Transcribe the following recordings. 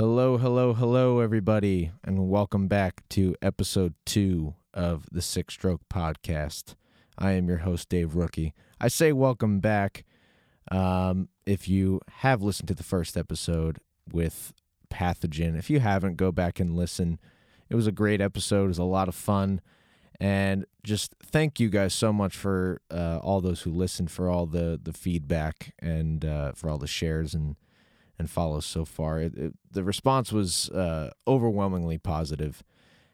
Hello, hello, hello, everybody, and welcome back to episode two of the Six Stroke Podcast. I am your host, Dave Rookie. I say welcome back um, if you have listened to the first episode with Pathogen. If you haven't, go back and listen. It was a great episode, it was a lot of fun. And just thank you guys so much for uh, all those who listened, for all the, the feedback, and uh, for all the shares and and follows so far. It, it, the response was uh, overwhelmingly positive,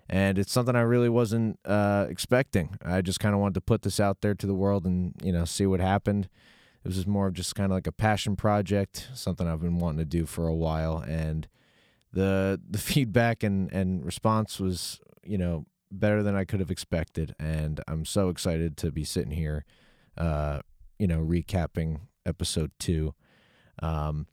and it's something I really wasn't uh, expecting. I just kind of wanted to put this out there to the world and you know see what happened. It was just more of just kind of like a passion project, something I've been wanting to do for a while, and the the feedback and and response was you know better than I could have expected, and I'm so excited to be sitting here, uh, you know, recapping episode two. Um,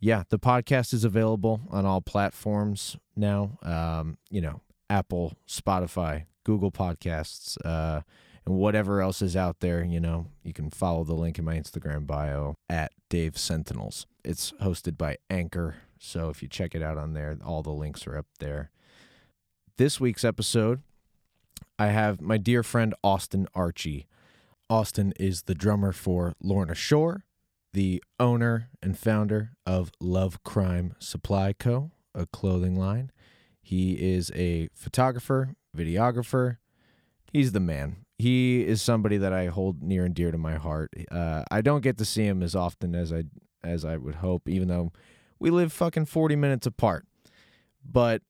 yeah, the podcast is available on all platforms now. Um, you know, Apple, Spotify, Google Podcasts, uh, and whatever else is out there. You know, you can follow the link in my Instagram bio at Dave Sentinels. It's hosted by Anchor, so if you check it out on there, all the links are up there. This week's episode, I have my dear friend Austin Archey. Austin is the drummer for Lorna Shore the owner and founder of Love Crime Supply Co., a clothing line. He is a photographer, videographer. He's the man. He is somebody that I hold near and dear to my heart. Uh, I don't get to see him as often as I as I would hope, even though we live fucking forty minutes apart. But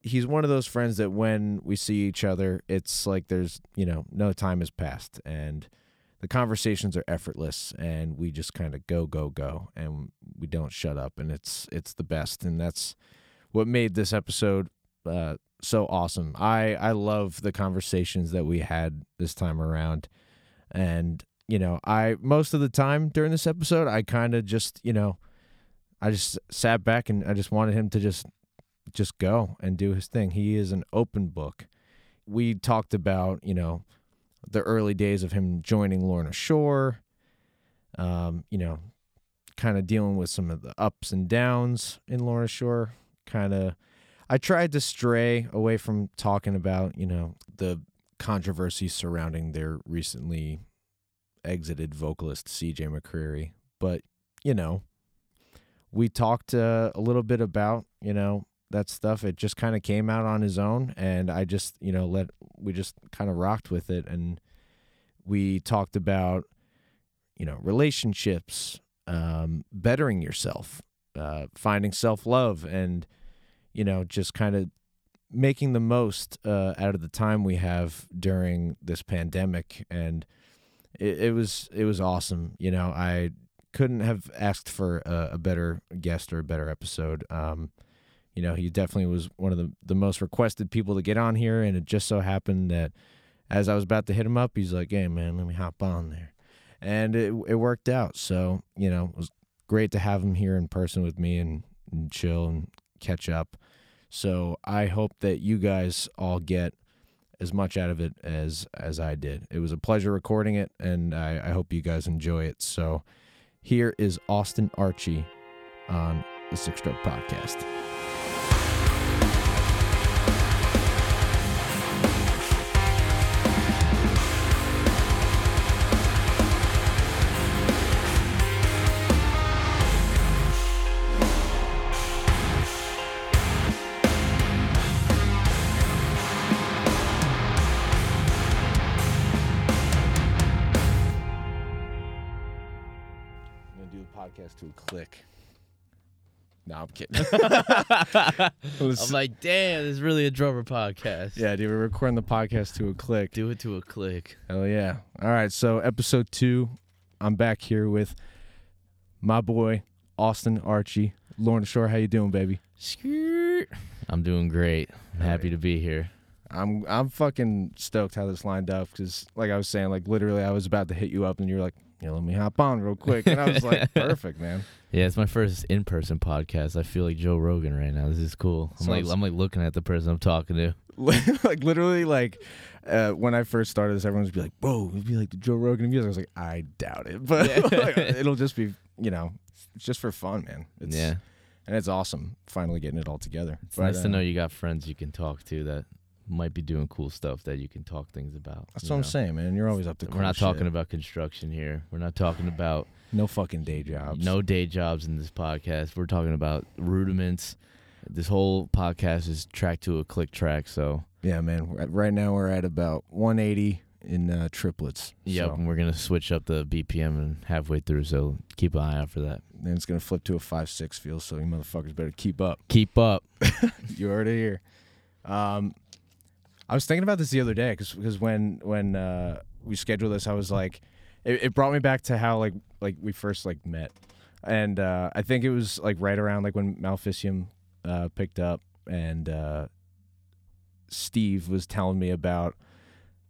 he's one of those friends that when we see each other, it's like there's you know no time has passed, and the conversations are effortless and we just kind of go go go and we don't shut up and it's it's the best. And that's what made this episode uh, so awesome. I i love the conversations that we had this time around. And you know i most of the time during this episode i kind of just you know i just sat back and i just wanted him to just just go and do his thing. He is an open book. We talked about you know the early days of him joining Lorna Shore. Um, you know, kind of dealing with some of the ups and downs in Lorna Shore. Kind of, I tried to stray away from talking about you know the controversy surrounding their recently exited vocalist CJ McCreery, but you know, we talked uh, a little bit about you know that stuff. It just kind of came out on his own, and I just you know let we just kind of rocked with it, and we talked about you know relationships, um, bettering yourself, uh, finding self love, and you know just kind of making the most uh, out of the time we have during this pandemic, and it, it was it was awesome. You know, I couldn't have asked for a, a better guest or a better episode. Um, you know, he definitely was one of the, the most requested people to get on here. And it just so happened that as I was about to hit him up, he's like, hey, man, let me hop on there. And it, it worked out. So, you know, it was great to have him here in person with me and, and chill and catch up. So I hope that you guys all get as much out of it as as I did. It was a pleasure recording it, and I, I hope you guys enjoy it. So here is Austin Archey on the Six Stroke Podcast. Podcast to a click. No, I'm kidding. I'm like, damn, this is really a drummer podcast. yeah, dude, we're recording the podcast to a click. Do it to a click. Hell yeah. All right, so episode two, I'm back here with my boy, Austin Archey. Lorna Shore, how you doing, baby? Skirt. I'm doing great. I'm happy to be here. I'm I'm fucking stoked how this lined up because, like I was saying, like literally, I was about to hit you up, and you're like, "Yeah, let me hop on real quick," and I was like, "Perfect, man." Yeah, it's my first in-person podcast. I feel like Joe Rogan right now. This is cool. I'm like I'm like looking at the person I'm talking to. like literally, like uh, when I first started this, everyone would be like, "Whoa, it'd be like the Joe Rogan music." I was like, "I doubt it," but Yeah. like, it'll just be, you know, it's just for fun, man. It's, yeah. and it's awesome finally getting it all together. It's But, nice to uh, know you got friends you can talk to that might be doing cool stuff that you can talk things about. That's what I'm saying, man. You're always up to. We're cool not shit. talking about construction here. We're not talking about no fucking day jobs. no day jobs in this podcast. We're talking about rudiments. This whole podcast is tracked to a click track. So, Yeah, man. Right now we're at about 180 in uh, triplets. yep, So, and we're going to switch up the BPM and halfway through. So, keep an eye out for that. then it's gonna flip to a five six feel. So you motherfuckers better keep up. Keep up. you heard it here. Um, I was thinking about this the other day because when when uh, we scheduled this, I was like, it, it brought me back to how like like we first like met, and uh, I think it was like right around like when Maleficium uh, picked up, and uh, Steve was telling me about.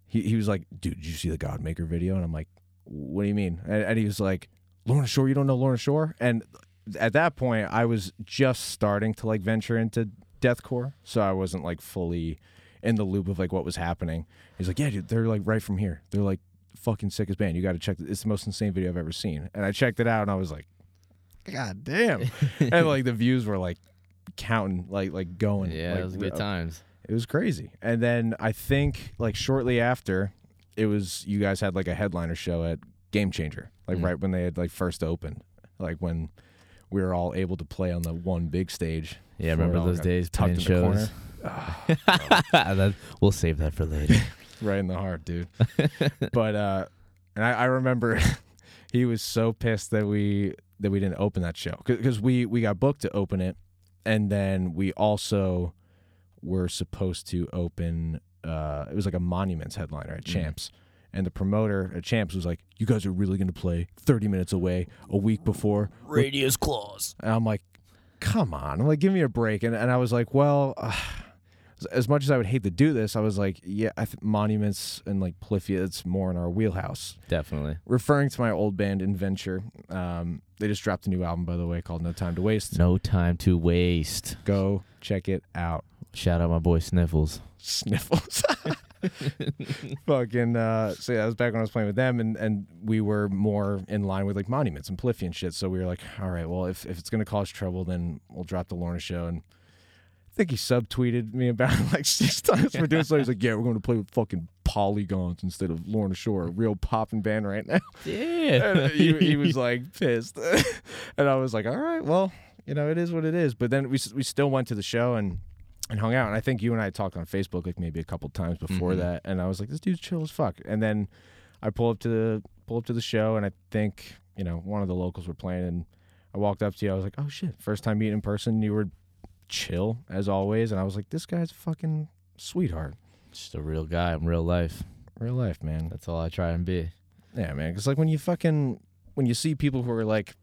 He he was like, dude, did you see the Godmaker video? And I'm like, what do you mean? And, and he was like, Lorna Shore, you don't know Lorna Shore? And at that point, I was just starting to like venture into deathcore, so I wasn't like fully in the loop of like what was happening. He's like, yeah, dude, they're like right from here. They're like fucking sick as band. You got to check. It. It's the most insane video I've ever seen. And I checked it out, and I was like, God damn! and like the views were like counting, like like going. Yeah, like, it was good uh, times. It was crazy. And then I think like shortly after, it was you guys had like a headliner show at Game Changer, like Mm. right when they had like first opened, like when we were all able to play on the one big stage. Yeah, remember those days tucked in the corner. Shows? that, we'll save that for later. right in the heart, dude. but uh, and I, I remember he was so pissed that we that we didn't open that show because we we got booked to open it, and then we also were supposed to open. Uh, it was like a monuments headliner at Mhm. Champs. And the promoter at Champs was like, "You guys are really gonna play 30 minutes away a week before." Radius claws. And I'm like, come on. I'm like, give me a break. And, and I was like, well, uh, as much as I would hate to do this, I was like, yeah, I think monuments and like Polyphia, it's more in our wheelhouse. Definitely. Referring to my old band, Inventure, um, they just dropped a new album, by the way, called No Time to Waste. No time to waste. Go check it out. Shout out my boy Sniffles. Sniffles. Fucking uh so yeah, that was back when I was playing with them and and we were more in line with like monuments and Polyphia and shit. So we were like, all right, well if, if it's gonna cause trouble then we'll drop the Lorna show and I think he subtweeted me about it like six times for doing so. He's like, Yeah, we're gonna play with fucking polygons instead of Lorna Shore, a real popping band right now. Yeah. He, he was like pissed. and I was like, all right, well, you know, it is what it is. But then we we still went to the show and and hung out. And I think you and I talked on Facebook like maybe a couple times before Mhm. that. And I was like, this dude's chill as fuck. And then I pull up to the pull up to the show, and I think you know one of the locals were playing, and I walked up to you. I was like, oh shit, first time meeting in person. You were chill as always, and I was like, this guy's a fucking sweetheart, Just a real guy in real life. real life, man. That's all I try and be. Yeah, man. Because like when you fucking when you see people who are like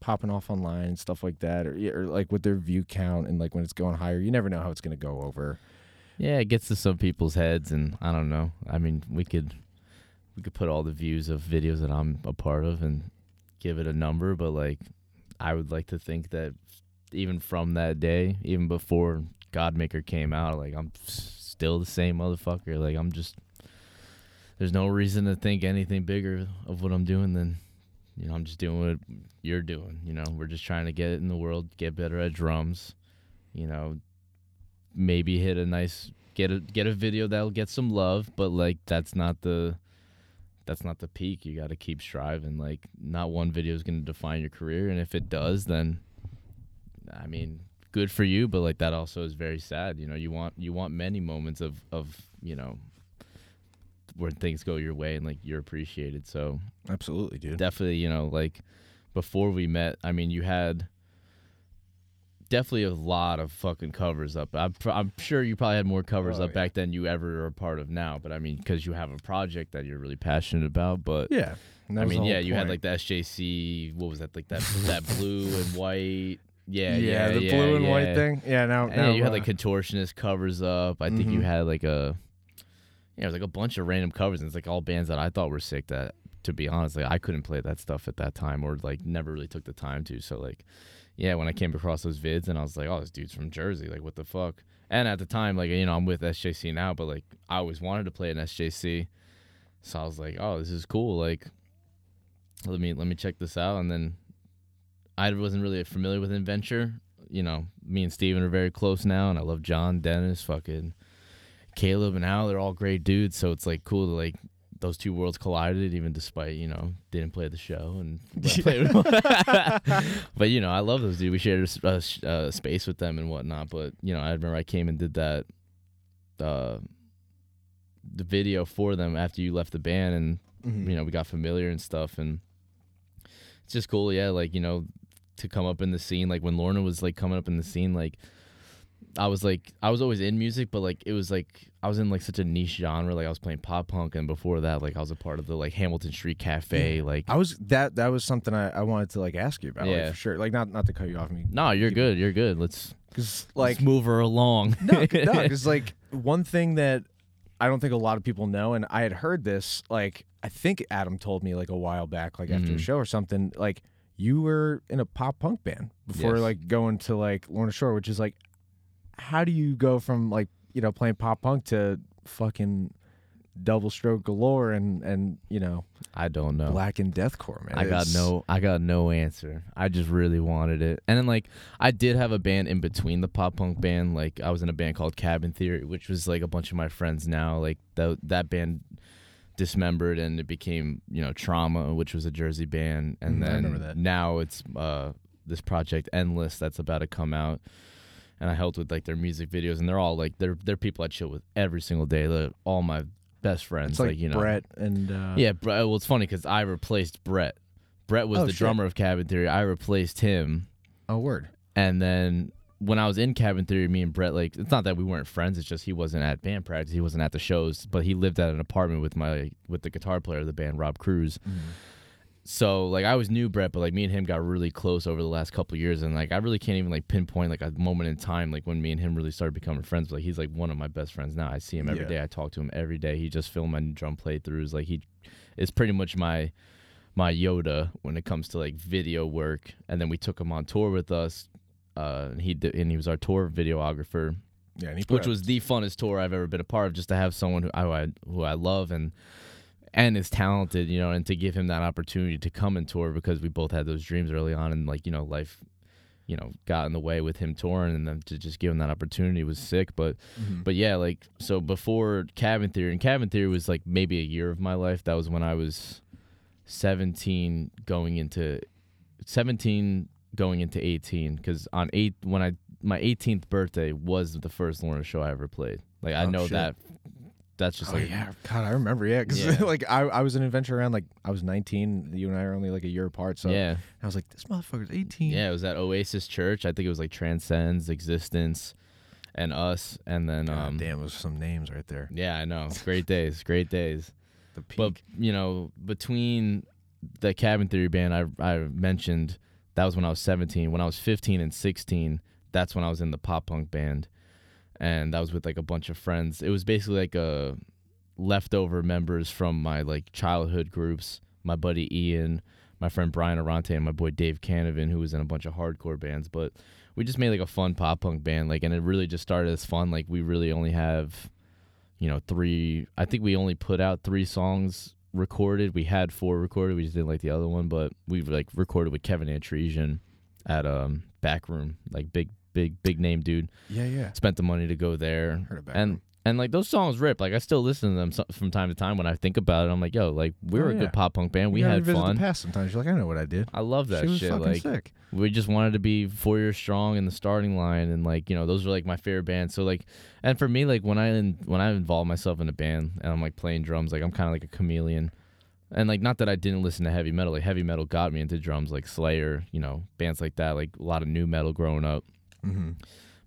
popping off online and stuff like that, or or like with their view count and like when it's going higher, you never know how it's gonna go over. Yeah, it gets to some people's heads, and I don't know. I mean, we could we could put all the views of videos that I'm a part of and give it a number, but like, I would like to think that even from that day, even before Godmaker came out, like I'm still the same motherfucker. Like I'm just there's no reason to think anything bigger of what I'm doing than you know I'm just doing what you're doing. You know, we're just trying to get it in the world, get better at drums. You know, maybe hit a nice get a get a video that'll get some love, but like that's not the that's not the peak. You got to keep striving. Like not one video is going to define your career, and if it does, then I mean, good for you. But like that also is very sad. You know, you want you want many moments of of you know where things go your way and like you're appreciated. So Absolutely, dude. definitely, you know, like before we met, I mean, you had definitely a lot of fucking covers up. I'm, pr- I'm sure you probably had more covers Oh, up yeah. back then you ever are a part of now. But I mean, because you have a project that you're really passionate about. But yeah. I mean, yeah, you had like the SJC. What was that? Like that that blue and white. Yeah, yeah, yeah, the yeah, blue and white thing. Yeah, now, And now yeah, you had uh, like contortionist covers up. I think you Mhm. had like a yeah, it was like a bunch of random covers, and it's like all bands that I thought were sick. That to be honest, like I couldn't play that stuff at that time, or like never really took the time to. So like, yeah, when I came across those vids, and I was like, oh, this dude's from Jersey, like what the fuck. And at the time, like you know, I'm with SJC now, but like I always wanted to play an SJC, so I was like, oh, this is cool. Like, let me let me check this out, and then I wasn't really familiar with Adventure you know, me and Steven are very close now, and I love John, Dennis, fucking Caleb, and Al. They're all great dudes. So it's like cool to like those two worlds collided, even despite you know didn't play the show and but you know I love those dudes. We shared a, a, a, space with them and whatnot. But you know I remember I came and did that, uh, the video for them after you left the band, and Mhm. you know we got familiar and stuff, and it's just cool. Yeah, like you know to come up in the scene, like when Lorna was like coming up in the scene, like. I was like I was always in music, but like it was like I was in like such a niche genre. Like I was playing pop punk, and before that, like I was a part of the like Hamilton Street Cafe. Like I was that that was something I, I wanted to like ask you about. like, Yeah. for sure. Like not not to cut you off me. no, you're good. You're good. Let's Because like like move her along. no, no, because like one thing that I don't think a lot of people know, and I had heard this, like I think Adam told me like a while back, like after a mm-hmm. show or something, like you were in a pop punk band before Yes. like going to like Lorna Shore, which is like, how do you go from like you know playing pop punk to fucking double stroke galore and and you know I don't know. black and deathcore, man? I got no I got no answer. I just really wanted it. And then like I did have a band in between the pop punk band. Like I was in a band called Cabin Theory, which was like a bunch of my friends now. Like that that band dismembered and it became, you know, Trauma, which was a Jersey band. And I then now it's uh this project Endless that's about to come out. And I helped with like their music videos and they're all like they're they're people I chill with every single day. They're all my best friends. It's like, you know Brett and uh, yeah, Brett. Well, it's funny because I replaced Brett. Brett was Oh, the shit. drummer of Cabin Theory. I replaced him, Oh, word. and then when I was in Cabin Theory, me and Brett like it's not that we weren't friends. It's just he wasn't at band practice. He wasn't at the shows, but he lived at an apartment with my with the guitar player of the band, Rob Cruz. Mm-hmm. So like I always knew Brett, but like me and him got really close over the last couple of years, and like I really can't even like pinpoint like a moment in time like when me and him really started becoming friends. But like he's like one of my best friends now. I see him every Yeah. day. I talk to him every day. He just filmed my drum playthroughs. Like he is pretty much my my Yoda when it comes to like video work. And then we took him on tour with us. Uh, and he did, and he was our tour videographer Yeah, and he which was the funnest tour I've ever been a part of. Just to have someone who I who I love and and is talented, you know, and to give him that opportunity to come and tour because we both had those dreams early on, and like you know, life, you know, got in the way with him touring, and then to just give him that opportunity was sick. But Mhm. but yeah, like so before Cabin Theory, and Cabin Theory was like maybe a year of my life. That was when I was seventeen, going into seventeen, going into eighteen. Because on eight, when I my 18th birthday was the first Lorna show I ever played. Like I Oh, know shit. that. That's just oh like yeah, God, I remember. Yeah, because Yeah. like I, I was an adventure around like I was 19. You and I are only like a year apart. So yeah, I was like, this motherfucker's 18. yeah. It was at Oasis Church. I think it was like Transcends, Existence, and Us, and then God um, damn, those are some names right there. yeah, I know. Great days, great days. The peak. But you know, between the Cabin Theory band I I mentioned, that was when I was 17. When I was 15 and 16, that's when I was in the pop punk band, and that was with like a bunch of friends. It was basically like a leftover members from my like childhood groups. My buddy Ian, my friend Brian Arante, and my boy Dave Canavan, who was in a bunch of hardcore bands. But we just made like a fun pop punk band, like, and it really just started as fun. Like we really only have you know, three. I think we only put out three songs recorded. We had four recorded. We just didn't like the other one, but we like recorded with Kevin Antreassian at um Backroom, like big, big, big name dude. yeah, yeah. Spent the money to go there, Heard about and. And like those songs rip. Like I still listen to them so- from time to time when I think about it. I'm like, yo, like we Oh, were a yeah. good pop punk band. We had fun. The past sometimes you're like, I know what I did. I love that she was shit. fucking Like sick. we just wanted to be four years strong in the starting line and like you know those were like my favorite bands so like and for me like when i in, when i involve myself in a band and i'm like playing drums like i'm kind of like a chameleon and like not that i didn't listen to heavy metal like heavy metal got me into drums like slayer you know bands like that like a lot of nu metal growing up Mm-hmm.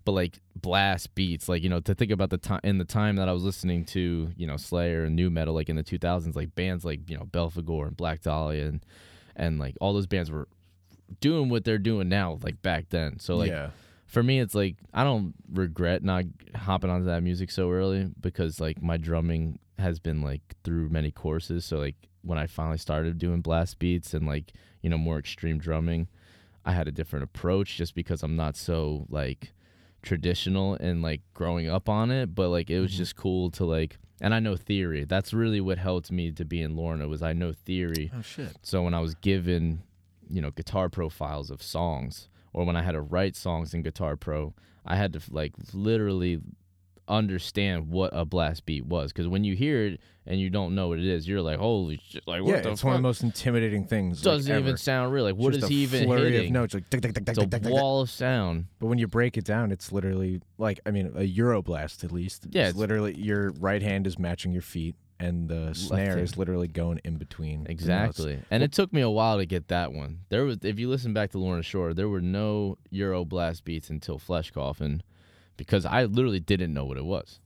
But like blast beats like you know to think about the time in the time that i was listening to you know slayer and nu metal like in the 2000s like bands like you know belphegor and black dahlia and and like all those bands were doing what they're doing now like back then so like yeah. for me it's like i don't regret not hopping onto that music so early because like my drumming has been like through many courses so like when i finally started doing blast beats and like you know more extreme drumming i had a different approach just because i'm not so like traditional and like growing up on it but like it was Mhm. just cool to like and i know theory that's really what helped me to be in lorna was i know theory Oh shit. so when I was given, you know, Guitar Pro files of songs or when I had to write songs in Guitar Pro, I had to like literally understand what a blast beat was because when you hear it and you don't know what it is, you're like, holy shit! Like, what yeah, the it's fuck? one of the most intimidating things. Doesn't even ever. sound real. Like, what is a he even flurry hitting? of notes like tick, tick, tick, it's a wall of sound. But when you break it down, it's literally like I mean a Euroblast at least. Yeah, it's it's- literally your right hand is matching your feet, and the snare is literally going in between. Exactly. And it took me a while to get that one. There was if you listen back to Lorna Shore, there were no Euro blast beats until Flesh Coffin because I literally didn't know what it was.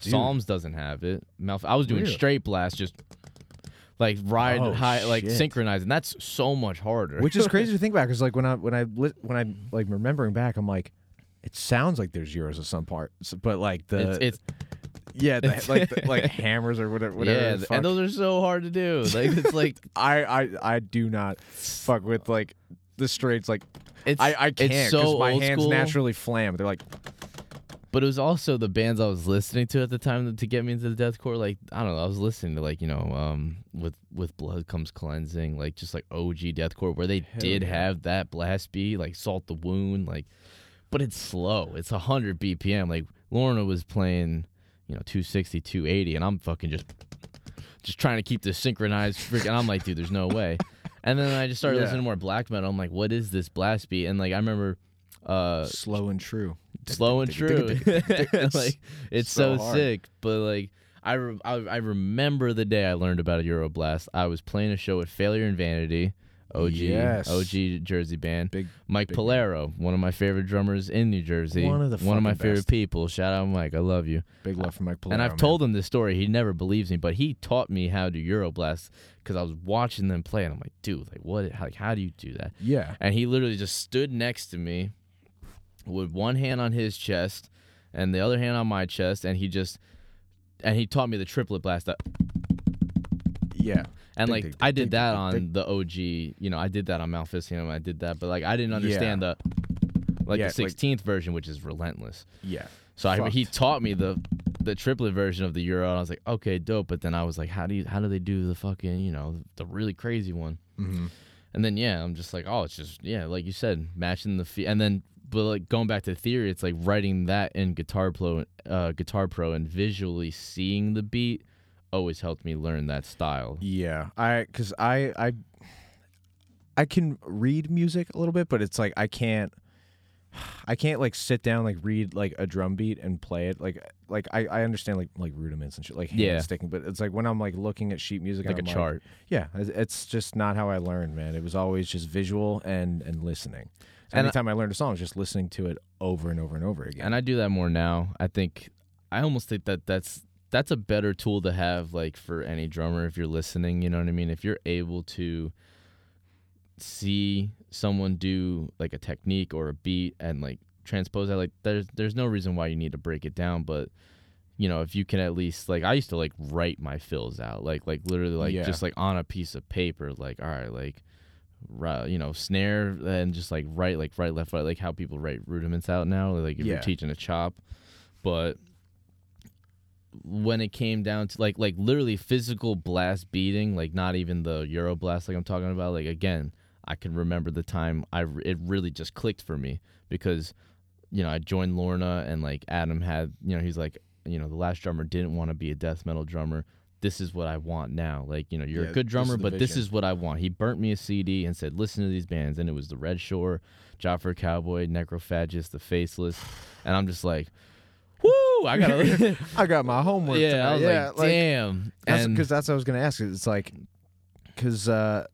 Dude. Psalms doesn't have it. Malf- I was doing Really? straight blast just like ride Oh, high like shit. synchronizing. That's so much harder. which is crazy to think about because like when I when I when I like remembering back, I'm like, it sounds like there's euros at some parts, but like the it's, it's yeah the, like the, like hammers or whatever. whatever yeah, the and those are so hard to do. Like it's like I I I do not fuck with like the straights. Like it's I I can't because so my hands school. naturally flam. They're like But it was also the bands I was listening to at the time to get me into the deathcore. Like I don't know, I was listening to like you know, um, with with blood comes cleansing, like just like OG deathcore, where they Hell did yeah. have that blast beat, like salt the wound, like, but it's slow. It's hundred BPM. Like Lorna was playing, you know, 260, 280, and I'm fucking just just trying to keep this synchronized. Freaking, I'm like, dude, there's no way. And then I just started Yeah. listening to more black metal. I'm like, what is this blast beat? And like I remember. Uh, slow and true. slow and true. like it's so so, sick, but like I, re- I I remember the day I learned about Euroblast. I was playing a show at Failure and Vanity, OG Yes. OG Jersey band. Big Mike big Polero, one of my favorite drummers in New Jersey. One of the one of my fucking favorite people. Shout out Mike, I love you. big love for Mike Polaro. and I've man. told him this story. He never believes me, but he taught me how to Euroblast because I was watching them play, and I'm like, dude, like what? How, like how do you do that? yeah. and he literally just stood next to me with one hand on his chest and the other hand on my chest and he just and he taught me the triplet blast up Yeah. and like I did that on the OG you know I did that on Maleficium I did that but like I didn't understand the like Yeah, the like- 16th version which is relentless Yeah. so I, he taught me the the triplet version of the euro and I was like okay dope but then I was like how do you how do they do the fucking you know the really crazy one Mm-hmm. and then yeah, I'm just like, oh, it's just yeah, like you said, matching the fee. And then, but like going back to theory, it's like writing that in Guitar Pro, uh, Guitar Pro, and visually seeing the beat always helped me learn that style. Yeah, I because I I I can read music a little bit, but it's like I can't I can't like sit down like read like a drum beat and play it like like I, I understand like like rudiments and shit like hand Yeah. sticking, but it's like when I'm like looking at sheet music Like a I'm chart. yeah, it's just not how I learned, man. It was always just visual and and listening. So And I- anytime I learned a song, just listening to it over and over and over again. And I do that more now. I think I almost think that that's that's a better tool to have like for any drummer if you're listening, you know what I mean? If you're able to see someone do like a technique or a beat and like transpose that like there's there's no reason why you need to break it down, but you know, if you can at least like I used to like write my fills out, like like literally like Yeah. just like on a piece of paper, like all right, like you know, snare and just like right, like right, left, right, like how people write rudiments out now, like if Yeah. you're teaching a chop. But when it came down to like like literally physical blast beating, like not even the Euro blast like I'm talking about, like again, I can remember the time I it really just clicked for me because you know, I joined Lorna and like Adam had, you know, he's like, you know, the last drummer didn't want to be a death metal drummer. This is what I want now. Like, you know, you're Yeah, a good drummer, the but this is what I want. He burnt me a CD and said, listen to these bands. And it was the Red Shore, Job for a Cowboy, Necrophagist, The Faceless. And I'm just like, whoo, I gotta. I got my homework. yeah, tonight. I was yeah, like, damn. That's because that's what I was gonna ask. It's like, because uh,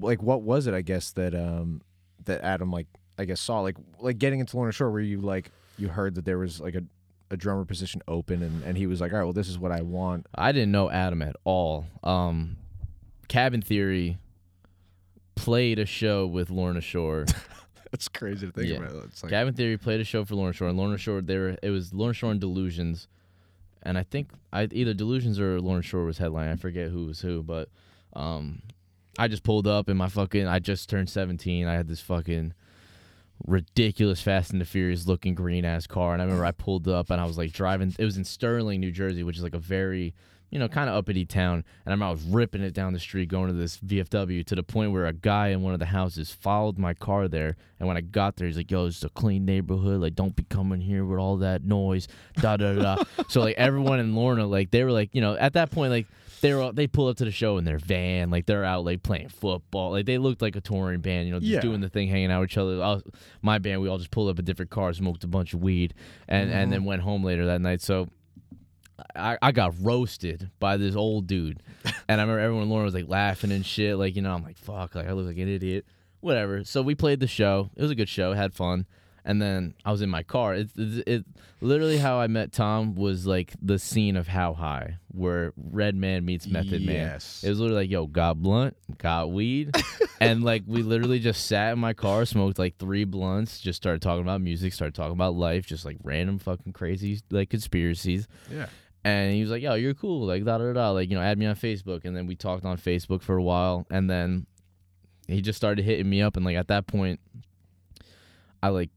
like what was it? I guess that um that Adam like I guess saw like like getting into Lorna Shore where you like you heard that there was like a, a drummer position open and and he was like all right well this is what I want I didn't know Adam at all. Um, Cabin Theory played a show with Lorna Shore. that's crazy to think Yeah. about it's like Cabin Theory played a show for Lorna Shore, and Lorna Shore they were it was Lorna Shore and Delusions, and I think I either Delusions or Lorna Shore was headline. I forget who was who, but um, I just pulled up in my fucking. I just turned seventeen. I had this fucking ridiculous Fast and the Furious looking green ass car, and I remember I pulled up and I was like driving. It was in Stirling, New Jersey, which is like a very you know, kind of uppity town. And I remember I was ripping it down the street going to this VFW to the point where a guy in one of the houses followed my car there. And when I got there, he's like, "Yo, it's a clean neighborhood. Like, don't be coming here with all that noise." Da da da. so like everyone in Lorna, like they were like, you know, at that point, like they were they pull up to the show in their van, like they're out like playing football, like they looked like a touring band, you know, just Yeah. doing the thing, hanging out with each other. Was- my band, we all just pulled up a different car, smoked a bunch of weed, and and then mm-hmm. went home later that night. So. I, I got roasted by this old dude, and I remember everyone Lorna was like laughing and shit. Like you know, I'm like fuck, like I look like an idiot, whatever. So we played the show. It was a good show, had fun, and then I was in my car. It, it, it literally how I met Tom was like the scene of How High, where Redman meets Method Man. Yes. It was literally like, yo, got blunt, got weed. and like we literally just sat in my car, smoked like three blunts, just started talking about music, started talking about life, just like random fucking crazy like conspiracies. yeah. And he was like, yo, you're cool, like da da da, like, you know, add me on Facebook. And then we talked on Facebook for a while. And then he just started hitting me up. And like at that point, I like,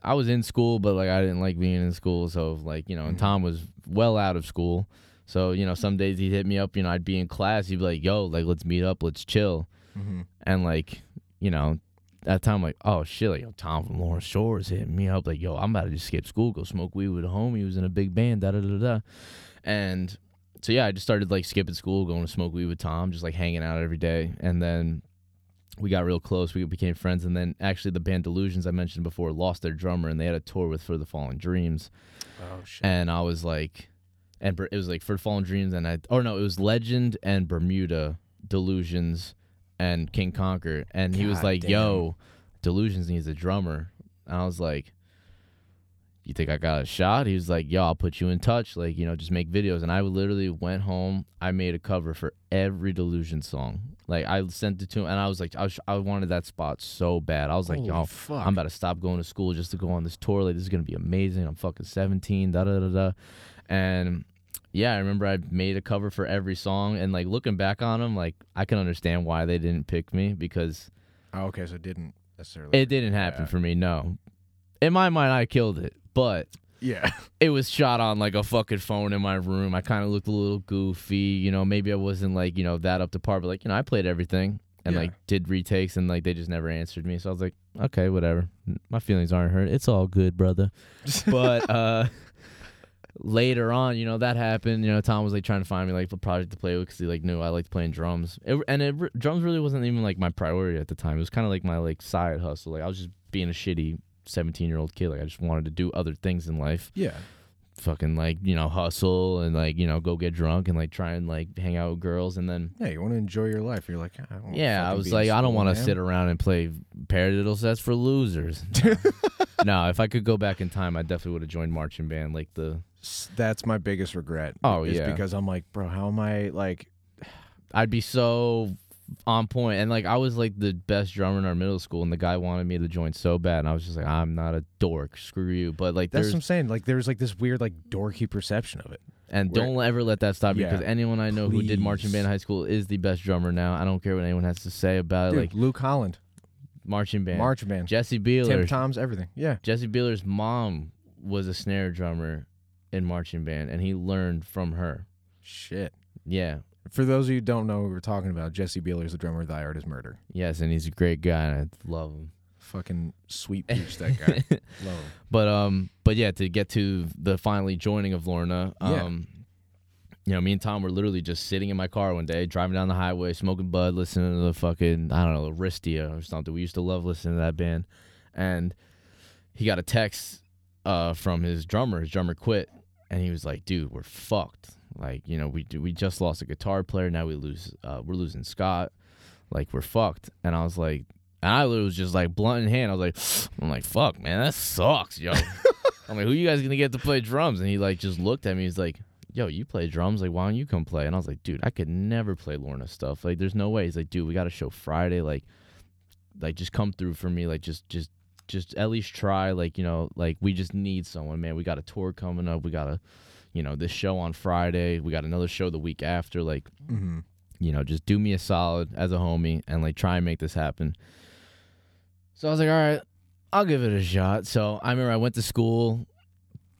I was in school, but like I didn't like being in school. So like, you know, and Mhm. Tom was well out of school. So, you know, some days he'd hit me up, you know, I'd be in class. He'd be like, yo, like, let's meet up, let's chill. Mm-hmm. And like, you know, that time, like, oh shit, like, yo, Tom from Lorna Shore's hitting me up, like, yo, I'm about to just skip school, go smoke weed with a homie who was in a big band, da da da da. And so yeah, I just started like skipping school, going to smoke weed with Tom, just like hanging out every day. And then we got real close. We became friends. And then actually, the band Delusions I mentioned before lost their drummer, and they had a tour with For the Fallen Dreams. Oh shit. And I was like, and it was like For the Fallen Dreams, and I, or no, it was Legend and Bermuda Delusions and King Conquer. And he was God like, damn. yo, Delusions needs a drummer. And I was like, you think I got a shot? He was like, yo, I'll put you in touch. Like, you know, just make videos. And I literally went home. I made a cover for every Delusion song. Like, I sent it to him, and I was like, I, was, I wanted that spot so bad. I was like, Holy yo, fuck. I'm about to stop going to school just to go on this tour. Like, this is gonna be amazing. I'm fucking 17. Da da da da. And yeah, I remember I made a cover for every song, and like looking back on them, like I can understand why they didn't pick me because Oh, okay, so it didn't necessarily. it didn't happen Yeah. for me. No, in my mind, I killed it, but yeah. it was shot on like a fucking phone in my room. I kind of looked a little goofy, you know. Maybe I wasn't like you know that up to par, but like you know, I played everything and Yeah. like did retakes, and like they just never answered me. So I was like, okay, whatever. My feelings aren't hurt. It's all good, brother. but uh later on, you know, that happened. You know, Tom was like trying to find me like a project to play with because he like knew I liked playing drums. It, and it, drums really wasn't even like my priority at the time. It was kind of like my like side hustle. Like I was just being a shitty 17 year old kid. Like I just wanted to do other things in life. yeah. Fucking like, you know, hustle and like, you know, go get drunk and like try and like hang out with girls. And then, Yeah, you want to enjoy your life. You're like, "Ah, I don't yeah, I was like, I don't want to sit around and play paradiddle sets for losers. no, if I could go back in time, I definitely would have joined marching band. Like the, That's my biggest regret. Oh, is yeah. because I'm like, bro, how am I like? I'd be so on. And like I was like the best drummer in our middle school, and the guy wanted me to join so bad, and I was just like, I'm not a dork. Screw you. But like That's what I'm saying. Like, there's like this weird like dorky perception of it. and where- don't ever let that stop you Yeah. because anyone I know who did marching band in high school is the best drummer now. I don't care what anyone has to say about it. Like Luke Holland, marching band, march band, Jesse Beeler, Tim. Tom's, everything. Yeah. Jesse Beeler's mom was a snare drummer in marching band, and he learned from her. Shit. Yeah. For those of you who don't know what we're talking about, Jesse Beeler is the drummer of Thy Art Is Murder. Yes, and he's a great guy, and I love him. Fucking sweet peach, that guy. Love him. But um, but yeah, to get to the finally joining of Lorna, Yeah. um, you know, me and Tom were literally just sitting in my car one day, driving down the highway, smoking bud, listening to the fucking I don't know, Aristia or something. We used to love listening to that band, and he got a text uh from his drummer. His drummer quit, and he was like, "Dude, we're fucked. Like, you know, we we just lost a guitar player. Now we lose. Uh, we're losing Scott. Like, we're fucked." And I was like. And I was just like blunt in hand. I was like, I'm like, fuck, man, that sucks, yo. I'm like, who you guys gonna get to play drums? And he like just looked at me. He's like, yo, you play drums? Like, why don't you come play? And I was like, dude, I could never play Lorna stuff. Like, there's no way. He's like, dude, we got a show Friday. Like, like just come through for me. Like, just, just, just at least try. Like, you know, like we just need someone, man. We got a tour coming up. We got a, you know, this show on Friday. We got another show the week after. Like, Mm-hmm. you know, just do me a solid as a homie and like try and make this happen. So I was like, all right, I'll give it a shot. So I remember I went to school,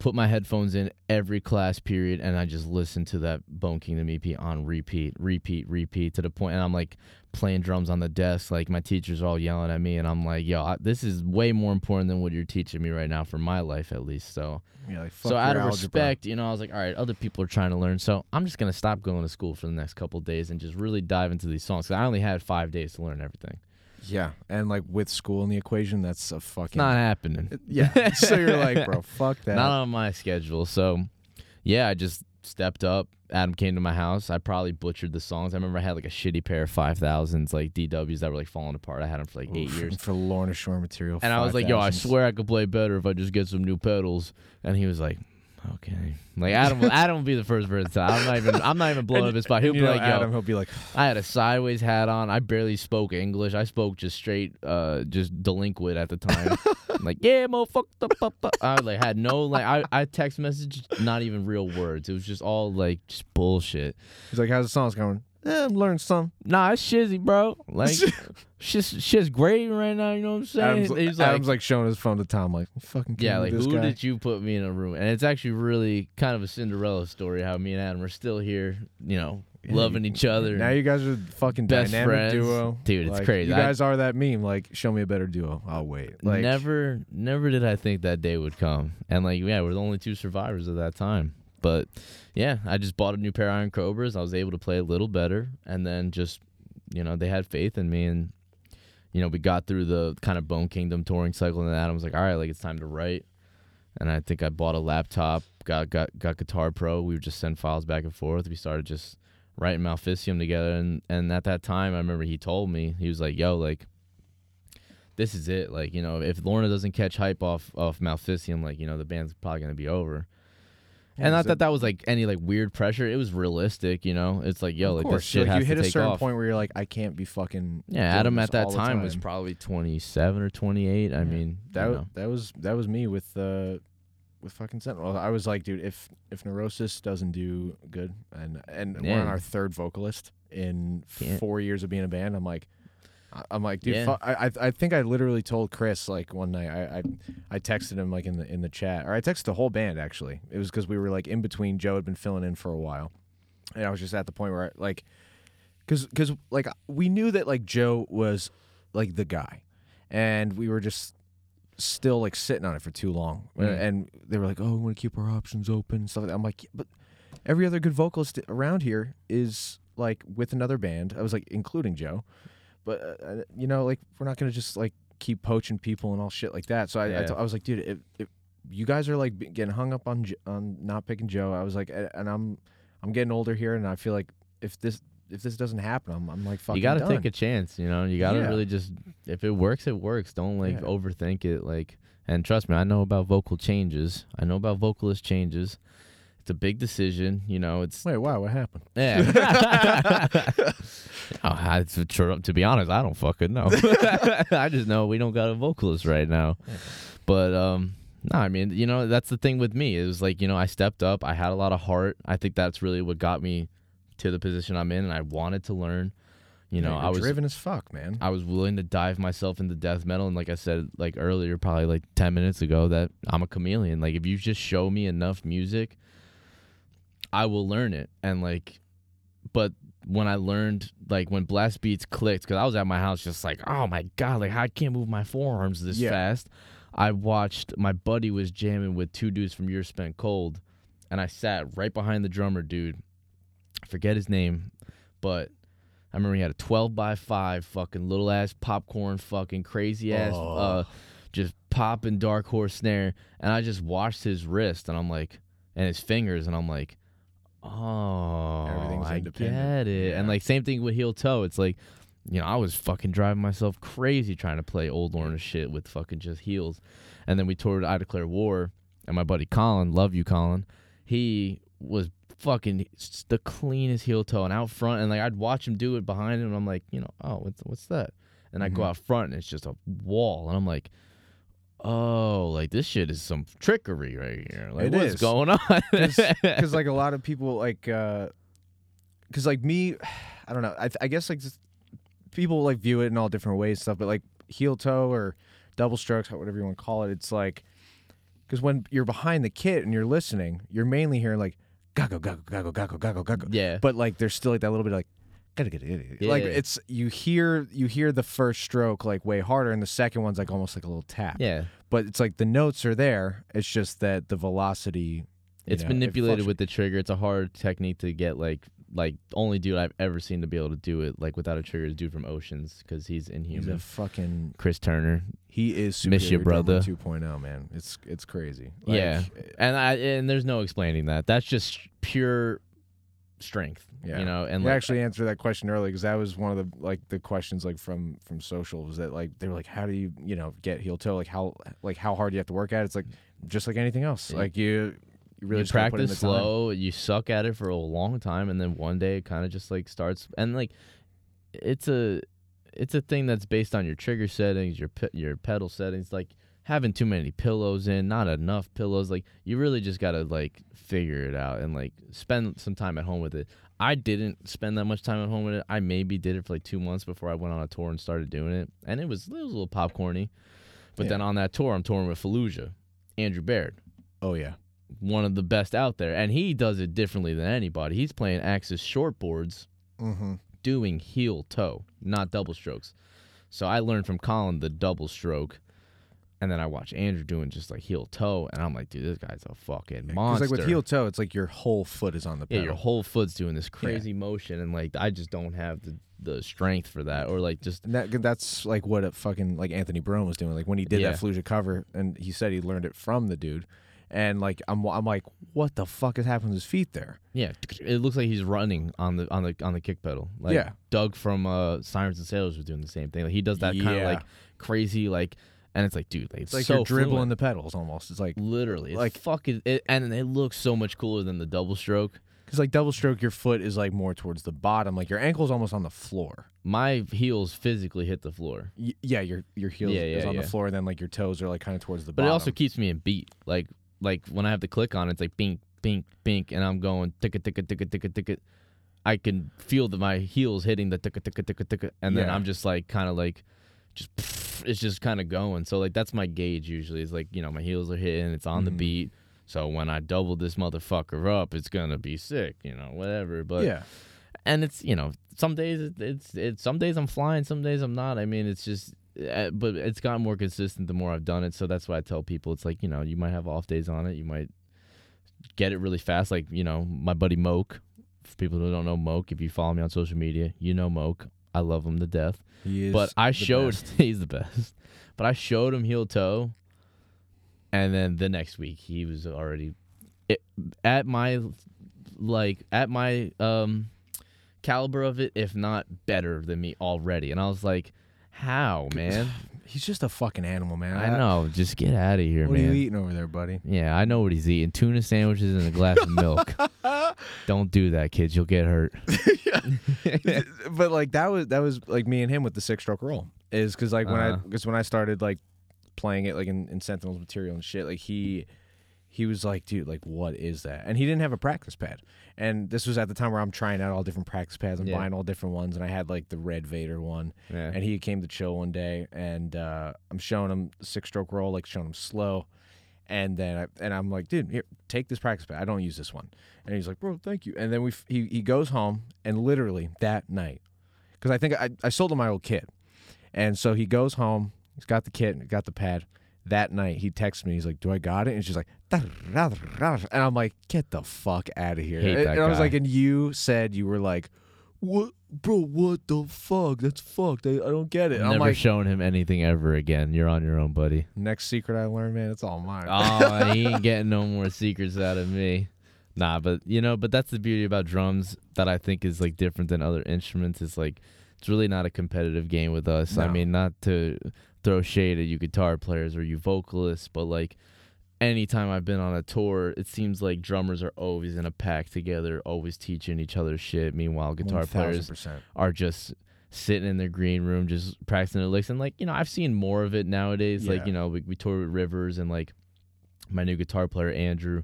put my headphones in every class period and I just listened to that Bone Kingdom EP on repeat, repeat, repeat to the point and I'm like playing drums on the desk like my teachers are all yelling at me and I'm like, "Yo, I, this is way more important than what you're teaching me right now for my life at least." So Yeah, like so out of algebra. respect, you know, I was like, "All right, other people are trying to learn, so I'm just going to stop going to school for the next couple days and just really dive into these songs." Cause I only had 5 days to learn everything. Yeah, and like with school in the equation, that's a fucking not happening. Uh, yeah, so you're like, bro, fuck that. Not on my schedule. So, yeah, I just stepped up. Adam came to my house. I probably butchered the songs. I remember I had like a shitty pair of 5000s, like DWs that were like falling apart. I had them for like eight Oof, years. for Lorna Shore material. And I was like, yo, I 5000s. swear I could play better if I just get some new pedals. And he was like, okay. Like Adam, will- Adam will be the first person. To, I'm not even. I'm not even blowing And- up his spot. He'll be you know like, yo, Adam, he'll be like, I had a sideways hat on. I barely spoke English. I spoke just straight, uh, just delinquent at the time. like, yeah, motherfucker. da, ba, ba." I like had no like. I I text message, not even real words. It was just all like just bullshit. he's like, how's the songs going? Eh, I'm learning some. Nah, it's shizzy, bro. Like, shit's shit's great right now. You know what I'm saying? Adam's, He's Adam's like showing his phone to Tom, like, fucking Yeah, like who guy? did you put me in a room? And it's actually really kind of a Cinderella story how me and Adam are still here, you know, Yeah, loving each other. Now you guys are fucking Best dynamic friends. duo, Dude, it's Like, crazy. You I- guys are that meme. Like, show me a better duo. I'll wait. Like, never never did I think that day would come. And like yeah, we're the only two survivors of that time. But yeah, I just bought a new pair of Iron Cobras. I was able to play a little better and then just you know, they had faith in me and you know, we got through the kind of Bone Kingdom touring cycle and then Adam was like, "All right, like it's time to write." And I think I bought a laptop, got got got Guitar Pro. We would just send files back and forth. We started just writing Maleficium together and and at that time I remember he told me, he was like, "Yo, like this is it. Like, you know, if Lorna doesn't catch hype off off Maleficium, like, you know, the band's probably gonna be over. Yeah, and not that that was like any like weird pressure. It was realistic, you know. It's like, yo, like this shit like, has you hit to a certain off. point where you're like, I can't be fucking. yeah, Adam at that the time, was probably twenty seven or twenty eight. I mean, That you know. that was that was me with uh with fucking Sentinel. I was like, dude, if if Neurosis doesn't do good, and and we're on our third vocalist in Can't- four years of being a band, I'm like. I'm like, dude. Yeah. Fu- I, I I think I literally told Chris like one night. I, I I texted him like in the in the chat, or I texted the whole band actually. It was because we were like in between. Joe had been filling in for a while, and I was just at the point where I, like, because because like we knew that like Joe was like the guy, and we were just still like sitting on it for too long. Uh, Mm. And they were like, "Oh, we want to keep our options open." and Stuff like that. I'm like, "Yeah, but every other good vocalist around here is like with another band. I was like, including Joe, but uh, uh, you know, like we're not gonna just like keep poaching people and all shit like that. So I, I, Yeah. I was like, dude, if, if you guys are like getting hung up on J- on not picking Joe, I was like, and I'm I'm getting older here, and I feel like if this if this doesn't happen, I'm I'm like fucking. you gotta done. take a chance, you know. You gotta Yeah. really just if it works, it works. Don't like overthink it. Like, and trust me, I know about vocal changes. I know about vocalist changes. It's a big decision, you know. It's Wait, why? what happened? Yeah. oh, I, to, to be honest, I don't fucking know. I just know we don't got a vocalist right now. But um no, I mean, you know, that's the thing with me. It was like, you know, I stepped up. I had a lot of heart. I think that's really what got me to the position I'm in and I wanted to learn. You know, Yeah, I was driven as fuck, man. I was willing to dive myself into death metal and like I said like earlier probably like 10 minutes ago that I'm a chameleon. Like if you just show me enough music, I will learn it. And like but when I learned like when blast beats clicked cuz I was at my house just like, "Oh my god, like I can't move my forearms this Yeah. fast." I watched my buddy was jamming with two dudes from Year Spent Cold and I sat right behind the drummer dude. I forget his name, but I remember he had a 12 by 5 fucking little ass popcorn fucking crazy ass Oh. uh just popping dark horse snare and I just watched his wrist and I'm like and his fingers and I'm like oh Everything's I independent. get it and like same thing with heel toe it's like you know I was fucking driving myself crazy trying to play old Lorna shit with fucking just heels and then we toured I Declare War and my buddy Colin love you Colin he was fucking the cleanest heel toe and out front and like I'd watch him do it behind him and I'm like, you know, oh, what's what's that? And I go Mhm. out front and it's just a wall and I'm like, oh, like this shit is some trickery right here. Like It what's is. going on? because like a lot of people like uh, because like me i don't know I, I guess like just, people like view it in all different ways and stuff but like heel toe or double strokes whatever you want to call it it's like because when you're behind the kit and you're listening, you're mainly hearing like gago gago gago gago gago gago. Yeah. But like there's still like that little bit of, like gotta get it. Like Yeah. it's you hear you hear the first stroke like way harder, and the second one's like almost like a little tap. yeah. But it's like the notes are there. It's just that the velocity. It's know, manipulated fluctu- with the trigger. It's a hard technique to get like like only dude I've ever seen to be able to do it like without a trigger is dude from Oceano because he's He's inhuman. a fucking. Chris Turner. He is Miss you, Superior Drummer brother. 2.0, man. It's it's crazy. Yeah. And I and there's no explaining that. That's just pure strength. Yeah. You know, and You like, actually answered that question early because that was one of the like the questions like from from social was that like they were like how do you you know get heel toe like how like how hard do you have to work at it? it's like just like anything else Yeah. like you you really you just gotta put in practice slow, you suck at it for a long time, and then one day it kind of just like starts. And like, it's a it's a thing that's based on your trigger settings, your pe- your pedal settings. Like having too many pillows in, not enough pillows. Like you really just gotta like figure it out and like spend some time at home with it. I didn't spend that much time at home with it. I maybe did it for like two months before I went on a tour and started doing it, and it was it was a little popcorny. But Yeah. then on that tour, I'm touring with Fallujah, Andrew Baird Oh yeah. one of the best out there, and he does it differently than anybody. He's playing Axis shortboards, Mm-hmm. doing heel toe, not double strokes. So I learned from Colin the double stroke, and then I watch Andrew doing just like heel toe, and I'm like, dude, this guy's a fucking Because monster. like with heel toe, it's like your whole foot is on the yeah, your whole foot's doing this crazy motion, and like I just don't have the the strength for that, or like just And that that's like what a fucking like Anthony Brown was doing. Like when he did Yeah. that Fallujah cover, and he said he learned it from the dude. And like I'm I'm like, what the fuck is happening to his feet there? yeah, it looks like he's running on the on the on the kick pedal. Like Yeah. Doug from uh, Sirens and Sailors was doing the same thing. Like he does that kind of like crazy like, and it's like, dude, like, It's like so you're dribbling fluent. the pedals almost. It's like Literally, it's like- fucking, it, and it looks so much cooler than the double stroke. because like double stroke, your foot is like more towards the bottom. Like your ankle's almost on the floor. My heels physically hit the floor, Y- yeah, your your heel Yeah, is yeah, on the floor, and then like your toes are like kind of towards the bottom. but bottom. it also keeps me in beat. Like, like when I have the click on, it's like bink, bink, bink, and I'm going ticka, ticka, ticka, ticka, ticka. I can feel that my heels hitting the ticka, ticka, ticka, ticka, and then Yeah. I'm just like kind of like, just it's just kind of going. So like that's my gauge usually. It's like you know my heels are hitting, it's on the Mhm. beat. So when I double this motherfucker up, it's gonna be sick, you know, whatever. But yeah, and it's you know some days it- it's it's some days I'm flying, some days I'm not. I mean, it's just. Uh, but it's gotten more consistent the more I've done it, so that's why I tell people it's like you know you might have off days on it, you might get it really fast. Like you know my buddy Moke. For people who don't know Moke, if you follow me on social media, you know Moke. I love him to death. he is. but I showed he's the best. But I showed him heel toe, and then the next week he was already it, at my like at my um caliber of it, if not better than me already. And I was like, "How, man? He's just a fucking animal, man. I know. Just get out of here, man. What are you eating over there, buddy? Yeah, I know what he's eating: tuna sandwiches and a glass of milk. Don't do that, kids. You'll get hurt. but like that was that was like me and him with the six stroke roll is because like when I Uh-huh. because when I started like playing it like in, in Sentinels material and shit like he he was like dude like what is that? And he didn't have a practice pad. And this was at the time where I'm trying out all different practice pads and Yeah. buying all different ones. And I had like the red Vader one. Yeah. and he came to chill one day. And uh, I'm showing him six stroke roll like showing him slow. And then I, and I'm like dude here take this practice pad. I don't use this one. And he's like bro thank you. And then we f- he he goes home. And literally that night because I think I, I sold him my old kit. And so he goes home. He's got the kit and got the pad that night he texts me he's like do I got it and she's like and I'm like get the fuck out of here Hate and, and I was like and you said you were like what bro what the fuck that's fucked I, I don't get it Never I'm like showing him anything ever again. You're on your own, buddy. next secret I learned man it's all mine Oh, he ain't getting no more secrets out of me. Nah, but you know, but that's the beauty about drums that I think is like different than other instruments. Is like it's really not a competitive game with us. I mean, not to throw shade at you guitar players or you vocalists, but like anytime I've been on a tour, it seems like drummers are always in a pack together, always teaching each other shit. Meanwhile, guitar players 1000%. are just sitting in their green room just practicing the licks and like you know i've seen more of it nowadays Yeah. like you know we, we tour with rivers and like my new guitar player andrew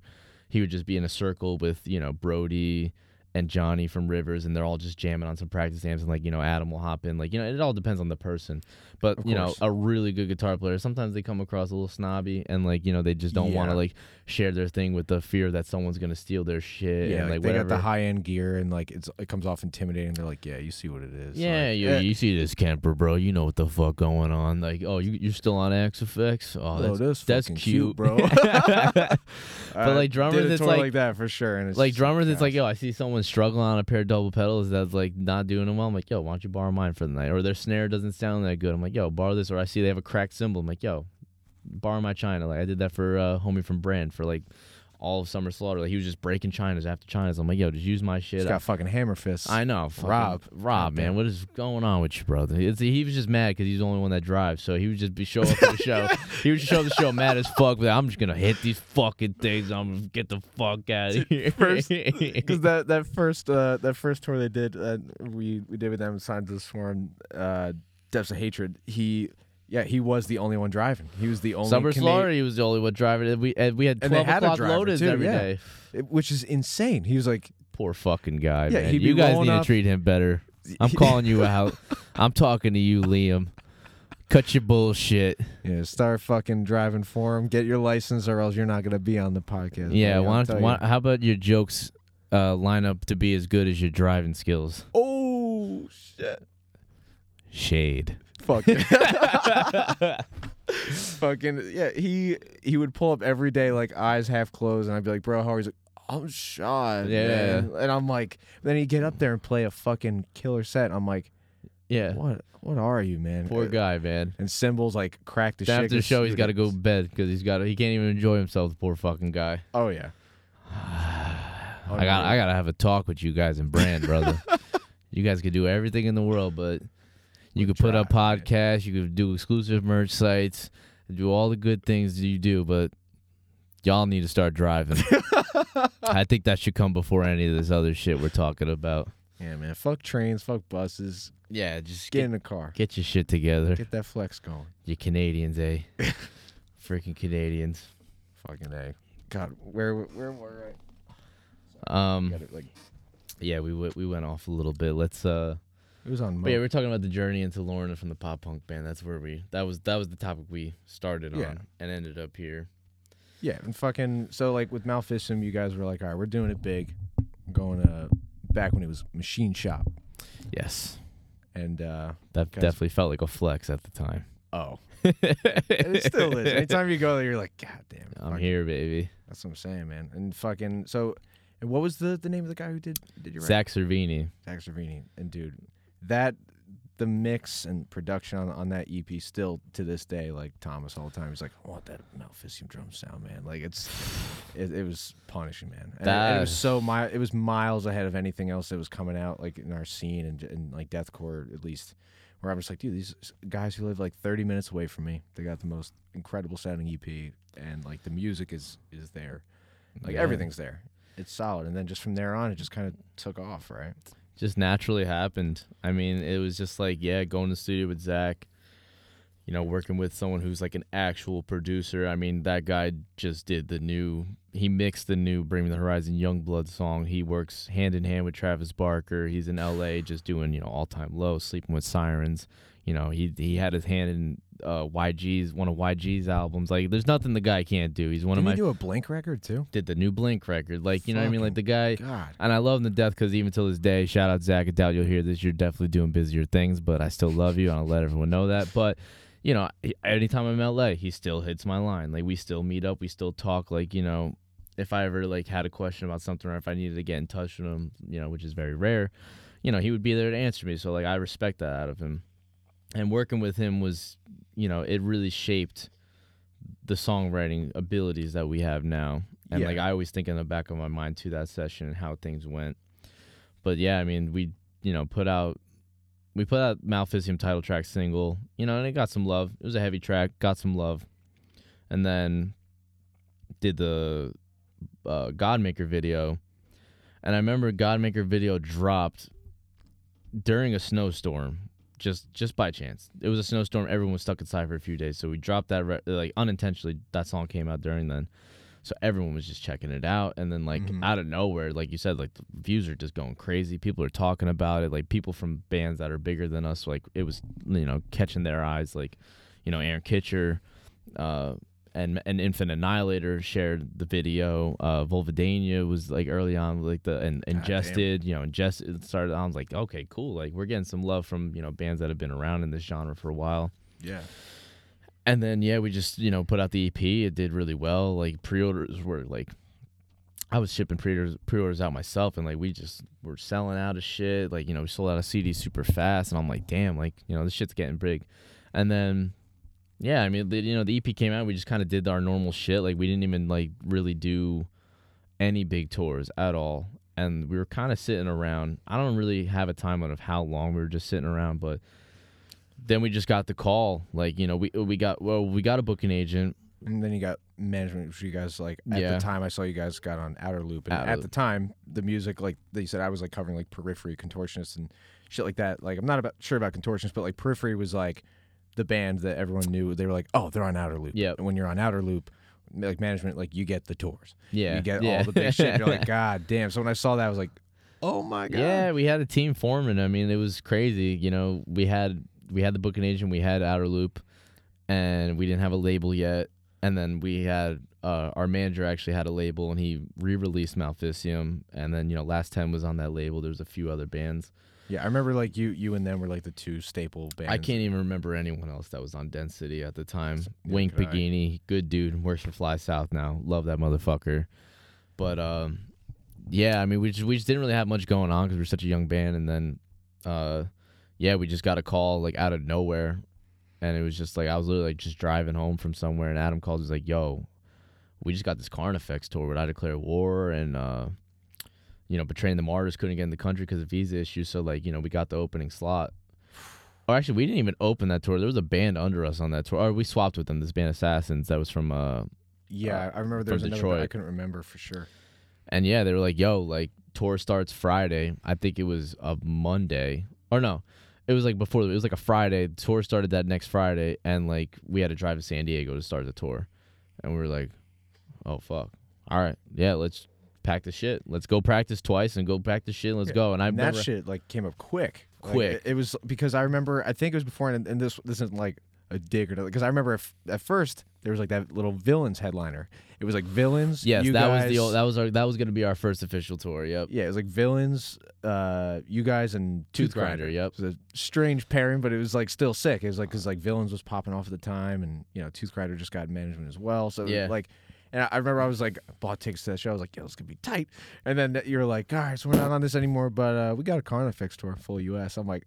he would just be in a circle with you know brody and Johnny from Rivers, and they're all just jamming on some practice amps, and like you know Adam will hop in, like you know it all depends on the person, but you know a really good guitar player sometimes they come across a little snobby and like you know they just don't want to like share their thing with the fear that someone's gonna steal their shit Yeah, and like, like they whatever. got the high end gear and like it's it comes off intimidating. They're like, yeah, you see what it is. yeah, like, you, eh, you see this Kemper, bro. You know what the fuck going on. Like, oh, you you're still on Axe-Fx? Oh, that's that's that's fucking cute, bro. but like drummers, it's like- like that for sure. And it's like drummers, it's like, yo, I see someone struggling on a pair of double pedals that's like not doing them well. I'm like, yo, why don't you borrow mine for the night? Or their snare doesn't sound that good. I'm like, yo, borrow this. Or I see they have a cracked cymbal. I'm like, yo, borrow my China. Like I did that for a homie from Brand for like all of Summer Slaughter. Like he was just breaking Chinas after Chinas. I'm like, yo, just use my shit. He's got fucking hammer fists. I know, fucking- Rob. Rob, man, what is going on with you, brother? It's, he was just mad because he's the only one that drives, so he would just be show up to the show. He would show up the show mad as fuck. But I'm just gonna hit these fucking things. I'm gonna get the fuck out of here. First- Because that that first uh, that first tour they did, uh, we we did with them, Signs of the Swarm, uh, Depths of Hatred. He, yeah, he was the only one driving. He was the only Summer Cana- Slaughter, he was the only one driving it. We and we had And they twelve had a o'clock driver, loaders too, every yeah. day. it- which is insane. He was like, Poor fucking guy, Yeah, man. he'd be You guys rolling need up- to treat him better. I'm calling you out. I'm talking to you, Liam. Cut your bullshit. yeah, start fucking driving for him. Get your license, or else you're not gonna be on the podcast. Yeah, buddy, I'll why, tell don't- you. why, how about your jokes uh, line up to be as good as your driving skills? Oh shit! Shade. Fuck. fucking yeah. He he would pull up every day, like eyes half closed, and I'd be like, "Bro, how are you?" He's like, "I'm shot." Yeah. man." And I'm like, then he'd get up there and play a fucking killer set. I'm like, Yeah. what? What are you, man? Poor guy, man. And symbols like cracked the shit. After the 'cause show, he's got to go to bed because he's got he can't even enjoy himself. The poor fucking guy. Oh yeah. I got I gotta have a talk with you guys in brand, brother. you guys could do everything in the world, but you could put up podcasts, you could do exclusive merch sites, do all the good things that you do, but y'all need to start driving. I think that should come before any of this other shit we're talking about. Yeah, man. Fuck trains. Fuck buses. Yeah, just Get get in the car. get your shit together. Get that flex going. You Canadians, eh? Freaking Canadians. Fucking a. God, where where were I? Um, it, like yeah, we w- we went off a little bit. Let's uh it was on. But yeah, we're talking about the journey into Lorna from the pop punk band. That's where we that was that was the topic we started Yeah. on and ended up here. Yeah, and fucking so like with Maleficium, you guys were like, all right, we're doing it big. I'm going to back when it was Machine Shop, Yes, and uh that definitely felt like a flex at the time. oh, it still is. Anytime you go there, you're like, God damn, it, I'm fuck, here, baby. That's what I'm saying, man. And fucking so, and what was the the name of the guy who did did you write? Zach Cervini. Zach Cervini. And dude, that the mix and production on, on that EP still to this day, like Thomas all the time, he's like, I want that Maleficium drum sound, man. Like it's it, it was punishing, man. And, it- and it was so mi- it was miles ahead of anything else that was coming out like in our scene and, and like deathcore at least. Where I'm just like, dude, these guys who live like 30 minutes away from me, they got the most incredible sounding EP, and like the music is is there, like Yeah. everything's there. It's solid, and then just from there on, it just kind of took off, right? Just naturally happened. I mean, it was just like, yeah, going to the studio with Zach, you know, working with someone who's like an actual producer. I mean, that guy just did the new, he mixed the new Bring Me the Horizon Yungblud song. He works hand in hand with Travis Barker. He's in LA just doing, you know, all time low, sleeping with sirens. You know, he he had his hand in uh, YG's, one of YG's albums. Like, there's nothing the guy can't do. He's one Did of he my, do a Blink record too? did the new Blink record. Like, you know what I mean? Like, the guy, God. and I love him to death because even till this day, shout out Zach. I doubt you'll hear this. You're definitely doing busier things, but I still love you, and I'll let everyone know that. But you know, anytime I'm in LA, he still hits my line. Like we still meet up, we still talk. Like you know, if I ever like had a question about something or if I needed to get in touch with him, you know, which is very rare, you know, he would be there to answer me. So like I respect that out of him. And working with him was, you know, it really shaped the songwriting abilities that we have now. And Yeah. like I always think in the back of my mind to that session and how things went. But yeah, I mean, we you know put out we put out Maleficium title track single, you know, and it got some love. It was a heavy track, got some love, and then did the uh, Godmaker video, and I remember Godmaker video dropped during a snowstorm. Just, just by chance, it was a snowstorm. Everyone was stuck inside for a few days, so we dropped that re- like unintentionally. That song came out during then, So everyone was just checking it out, and then like Mhm. out of nowhere, like you said, like the views are just going crazy. People are talking about it. Like people from bands that are bigger than us, like it was you know catching their eyes. Like you know Aaron Kitcher, uh, and and Infant Annihilator shared the video. Uh, Vulvodynia was like early on, like the and ingested, you know, ingested started. I was like, okay, cool. Like we're getting some love from you know bands that have been around in this genre for a while. Yeah. And then yeah, we just you know put out the EP. It did really well. Like pre-orders were like, I was shipping pre-orders pre-orders out myself, and like we just were selling out of shit. Like you know we sold out a CD super fast, and I'm like, damn, like you know this shit's getting big. And then yeah, I mean you know the EP came out. We just kind of did our normal shit. Like we didn't even like really do any big tours at all. And we were kind of sitting around. I don't really have a timeline of how long we were just sitting around, but then we just got the call. Like you know, we we got well, we got a booking agent. And then you got management, which you guys like at Yeah. the time I saw you guys got on Outer Loop, and Outer at Loop. the time the music like they said I was like covering like Periphery, Contortionists, and shit like that. Like I'm not about sure about Contortionists, but like Periphery was like the band that everyone knew. They were like, oh, they're on Outer Loop. Yep. And when you're on Outer Loop, like management, like you get the tours, Yeah, you get yeah. all the big shit. You're like, god damn. So when I saw that, I was like, oh my god. Yeah, we had a team forming. I mean, it was crazy. You know, we had we had the booking agent, we had Outer Loop, and we didn't have a label yet. And then we had uh, our manager actually had a label, and he re-released Maleficium. And then you know, Last Ten was on that label. There was a few other bands. Yeah, I remember like you, you and them were like the two staple bands. I can't even remember anyone else that was on Density at the time. Yeah, Wink could I. Pagini, good dude, works for Fly South now. Love that motherfucker. But um, yeah, I mean, we just we just didn't really have much going on because we're such a young band, and then uh, yeah, we just got a call like out of nowhere, and it was just like I was literally like, just driving home from somewhere, and Adam calls, he's like, "Yo, we just got this Carnifex tour. Would I declare war?" And uh, you know, betraying the martyrs couldn't get in the country because of visa issues. So like, you know, we got the opening slot. Or actually, we didn't even open that tour. There was a band under us on that tour. Or we swapped with them. This band Assassins that was from uh, Yeah, I remember there was from another. Band, I couldn't remember for sure. and yeah, they were like, "Yo, like tour starts Friday." I think it was a Monday, or no, it was like before. It was like a Friday. Tour started that next Friday, and like we had to drive to San Diego to start the tour, and we were like, "Oh fuck, all right, yeah, let's pack the shit. Let's go practice twice and go practice shit. And let's Yeah, go." And I And that remember, shit like came up quick. Like, Quick. it, it was because I remember. I think it was before, and, and this this isn't like a dig or because I remember if, at first there was like that little villains headliner. It was like villains. yes, that was the old, that was our that was gonna be our first official tour. Yep, yeah, it was like villains, uh, you guys and Tooth, Toothgrinder, yep. It was a strange pairing, but it was like still sick. It was like because like villains was popping off at the time, and you know Toothgrinder just got management as well. So Yeah. like, and I remember I was like bought tickets to that show. I was like, yo, this could be tight. And then you're like, all right, so we're not on this anymore, but uh, we got a Carnifex tour full U.S. I'm like,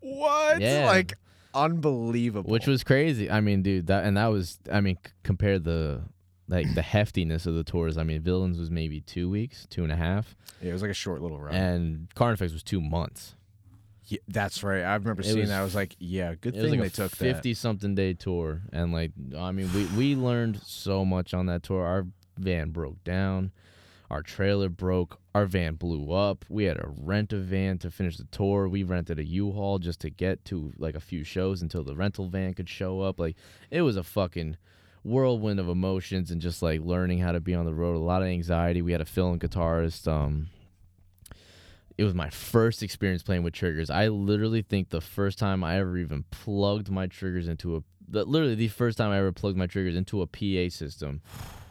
what? Yeah. Like unbelievable. which was crazy. I mean, dude, that and that was I mean, c- compare the like the heftiness of the tours. I mean, Villains was maybe two weeks, two and a half, yeah, it was like a short little run. and Carnifex was two months. Yeah, that's right. I remember It seeing was that. I was like, yeah, good thing like they took that. fifty something day tour, and like I mean, we we learned so much on that tour. Our van broke down, our trailer broke, our van blew up. We had to rent a van to finish the tour. We rented a U-Haul just to get to like a few shows until the rental van could show up. Like it was a fucking whirlwind of emotions and just like learning how to be on the road. A lot of anxiety. We had a fill-in guitarist. Um, it was my first experience playing with triggers. I literally think the first time I ever even plugged my triggers into a the, literally the first time I ever plugged my triggers into a PA system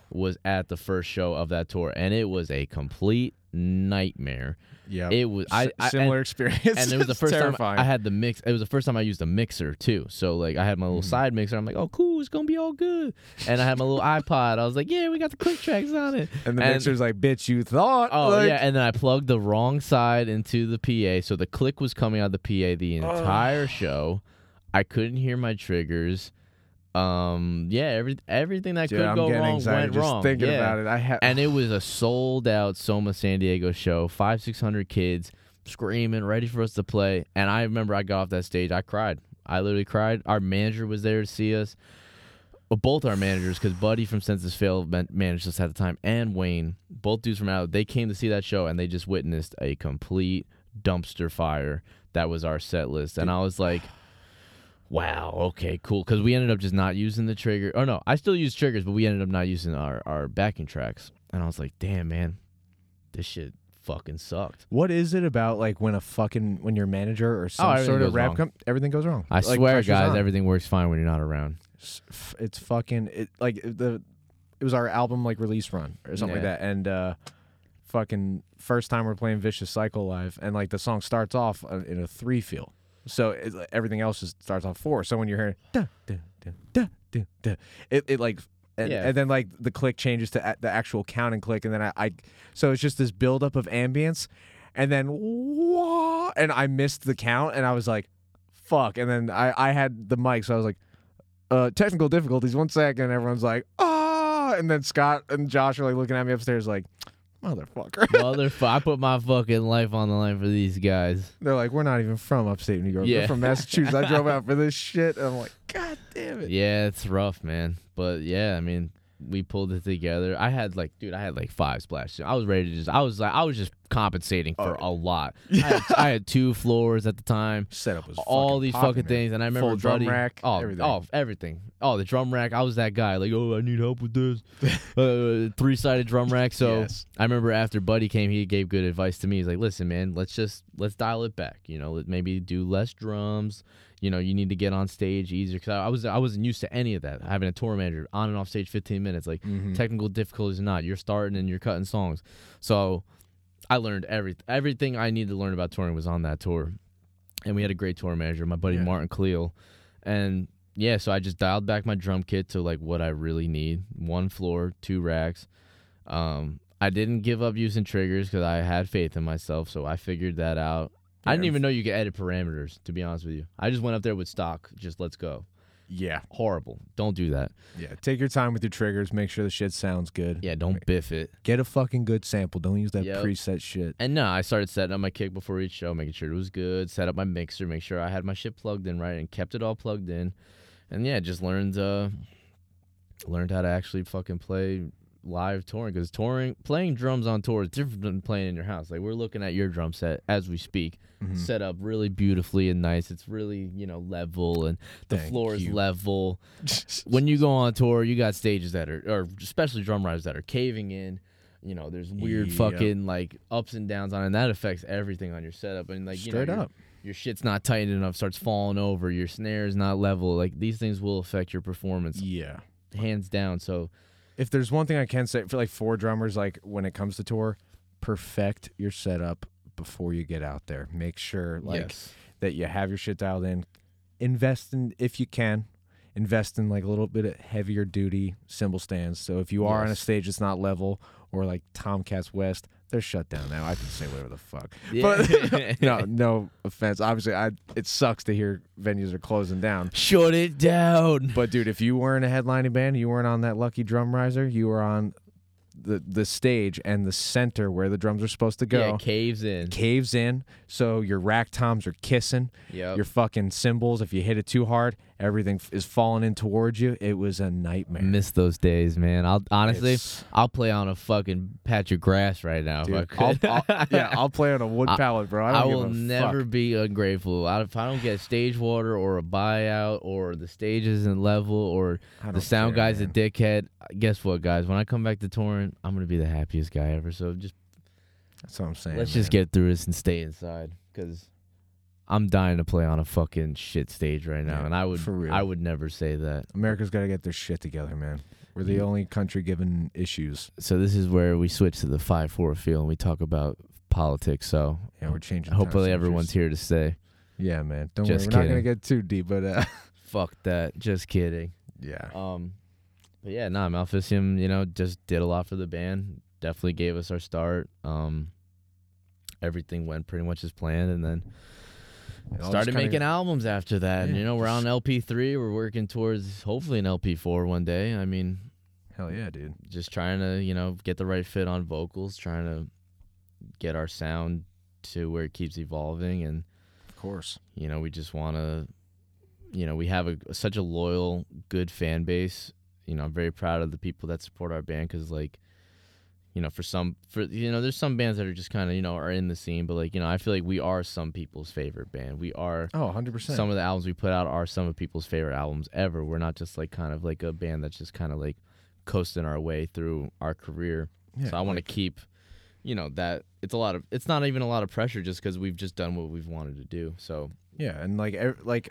was at the first show of that tour and it was a complete nightmare. Yeah, It was I, I similar and, experience. and it was the first terrifying. time I had the mix. It was the first time I used a mixer too. So like I had my little Mhm. side mixer. I'm like, oh cool, it's gonna be all good. And I had my little iPod. I was like, yeah, we got the click tracks on it. and the and- mixer's like, bitch, you thought. Oh like, yeah, and then I plugged the wrong side into the PA, so the click was coming out of the PA the entire show. I couldn't hear my triggers. Um, yeah, every everything that Dude, could I'm go wrong anxiety went just wrong. thinking yeah. about it. I have, And it was a sold out Soma San Diego show, five six hundred kids screaming, ready for us to play. And I remember I got off that stage, I cried. I literally cried. Our manager was there to see us. Both our managers, because Buddy from Sense Fail managed us at the time, and Wayne, both dudes from out, they came to see that show and they just witnessed a complete dumpster fire. That was our set list, and I was like, wow, okay, cool. Because we ended up just not using the trigger. Oh no, I still use triggers, but we ended up not using our our backing tracks. And I was like, damn, man, this shit fucking sucked. What is it about like when a fucking when your manager or some Oh, everything sort of goes rap wrong. com- everything goes wrong. I Like, swear, pressure's guys, on. everything works fine when you're not around. s- f- it's fucking it like the it was our album like release run or something like that and uh fucking first time we're playing vicious cycle live and like the song starts off uh, in a three feel so it, everything else just starts off four so when you're hearing da, da, da, da, da, da, it, it like and, Yeah. and then like the click changes to a- the actual counting click and then I, I so it's just this buildup of ambience and then wah, and I missed the count and I was like fuck and then I I had the mic so I was like uh, technical difficulties. One second, everyone's like, ah, and then Scott and Josh are like looking at me upstairs, like, motherfucker. Motherfucker, I put my fucking life on the line for these guys. They're like, we're not even from upstate New York. Yeah. We're from Massachusetts. I drove out for this shit. And I'm like, God damn it. Yeah, it's rough, man. But yeah, I mean, we pulled it together. I had like, dude, I had like five splashes. I was ready to just, I was like, I was just compensating for Oh. a lot. I, had, I had two floors at the time. Setup was all fucking these popping, fucking man. things, and I remember Full drum Buddy, rack, oh, everything. oh, everything, oh, the drum rack. I was that guy, like, oh, I need help with this, uh, three sided drum rack. So Yes. I remember after Buddy came, he gave good advice to me. He's like, listen, man, let's just let's dial it back. You know, maybe do less drums. You know, you need to get on stage easier because I was I wasn't used to any of that. Having a tour manager on and off stage, fifteen minutes, like Mhm. technical difficulties or not, you're starting and you're cutting songs. So I learned everything. Everything I needed to learn about touring was on that tour, and we had a great tour manager, my buddy Yeah. Martin Cleo, and yeah, so I just dialed back my drum kit to like what I really need: one floor, two racks. Um, I didn't give up using triggers because I had faith in myself, so I figured that out. I didn't even know you could edit parameters. To be honest with you, I just went up there with stock. Just let's go. Yeah. Horrible. Don't do that. Yeah. Take your time with your triggers. Make sure the shit sounds good. Yeah, don't biff it. Get a fucking good sample. Don't use that Yep. preset shit. And no, I started setting up my kick before each show, making sure it was good. Set up my mixer, make sure I had my shit plugged in right, and kept it all plugged in. And yeah, just learned uh, learned how to actually fucking play live touring because touring, playing drums on tour is different than playing in your house. Like we're looking at your drum set as we speak, Mhm. set up really beautifully and nice. It's really you know level and the Thank floor is level. when you go on tour, you got stages that are, or especially drum riders that are caving in. You know, there's weird Yep. fucking like ups and downs on, it, and that affects everything on your setup. And like, you know, Straight up. your shit's not tight enough, starts falling over. Your snare is not level. Like these things will affect your performance, Yeah. hands down. So if there's one thing I can say for like four drummers, like when it comes to tour, perfect your setup before you get out there. Make sure like yes, that you have your shit dialed in. Invest in if you can. Invest in like a little bit of heavier duty cymbal stands. So if you are on a stage that's not level or like Tomcats West, they're shut down now. I can say whatever the fuck. Yeah. But no, no offense. Obviously, I it sucks to hear venues are closing down. shut it down. But dude, if you weren't a headlining band, you weren't on that lucky drum riser, you were on the the stage and the center where the drums are supposed to go. Yeah, caves in. Caves in, so your rack toms are kissing. Yep. Your fucking cymbals, if you hit it too hard, everything f- is falling in towards you. It was a nightmare. Miss those days, man. I'll honestly, It's- I'll play on a fucking patch of grass right now dude, I'll. I'll- yeah, I'll play on a wood pallet, bro. I, I, will never fuck. be ungrateful. I, if I don't get stage water or a buyout or the stage isn't level or the sound care, guy's man. a dickhead, guess what, guys? When I come back to touring, I'm gonna be the happiest guy ever. So just That's what I'm saying. let's just get through this and stay inside because I'm dying to play on a fucking shit stage right now, Yeah, and I would. I would never say that. America's got to get their shit together, man. We're the only country given issues. So this is where we switch to the five four feel and we talk about politics. So Yeah, we're changing. hopefully everyone's here to stay. Yeah, man. Don't Just worry. We're not gonna get too deep, but uh, Fuck that. Just kidding. yeah. Um, but yeah, nah, Maleficium, you know, just did a lot for the band. Definitely gave us our start. Um, everything went pretty much as planned, and then started making albums after that. and you know, we're on LP three. We're working towards hopefully an LP four one day. I mean, Hell yeah, dude. just trying to you know get the right fit on vocals, trying to get our sound to where it keeps evolving, and Of course. you know, we just want to, you know, we have a such a loyal, good fan base. You know, I'm very proud of the people that support our band because, like, you know, for some, for you know, there's some bands that are just kind of, you know, are in the scene, but like, you know, I feel like we are some people's favorite band. We are. Oh, 100 percent. Some of the albums we put out are some of people's favorite albums ever. We're not just like kind of like a band that's just kind of like coasting our way through our career. Yeah, so I want to keep, you know, that it's a lot of. It's not even a lot of pressure just because we've just done what we've wanted to do. So Yeah, and like ev- like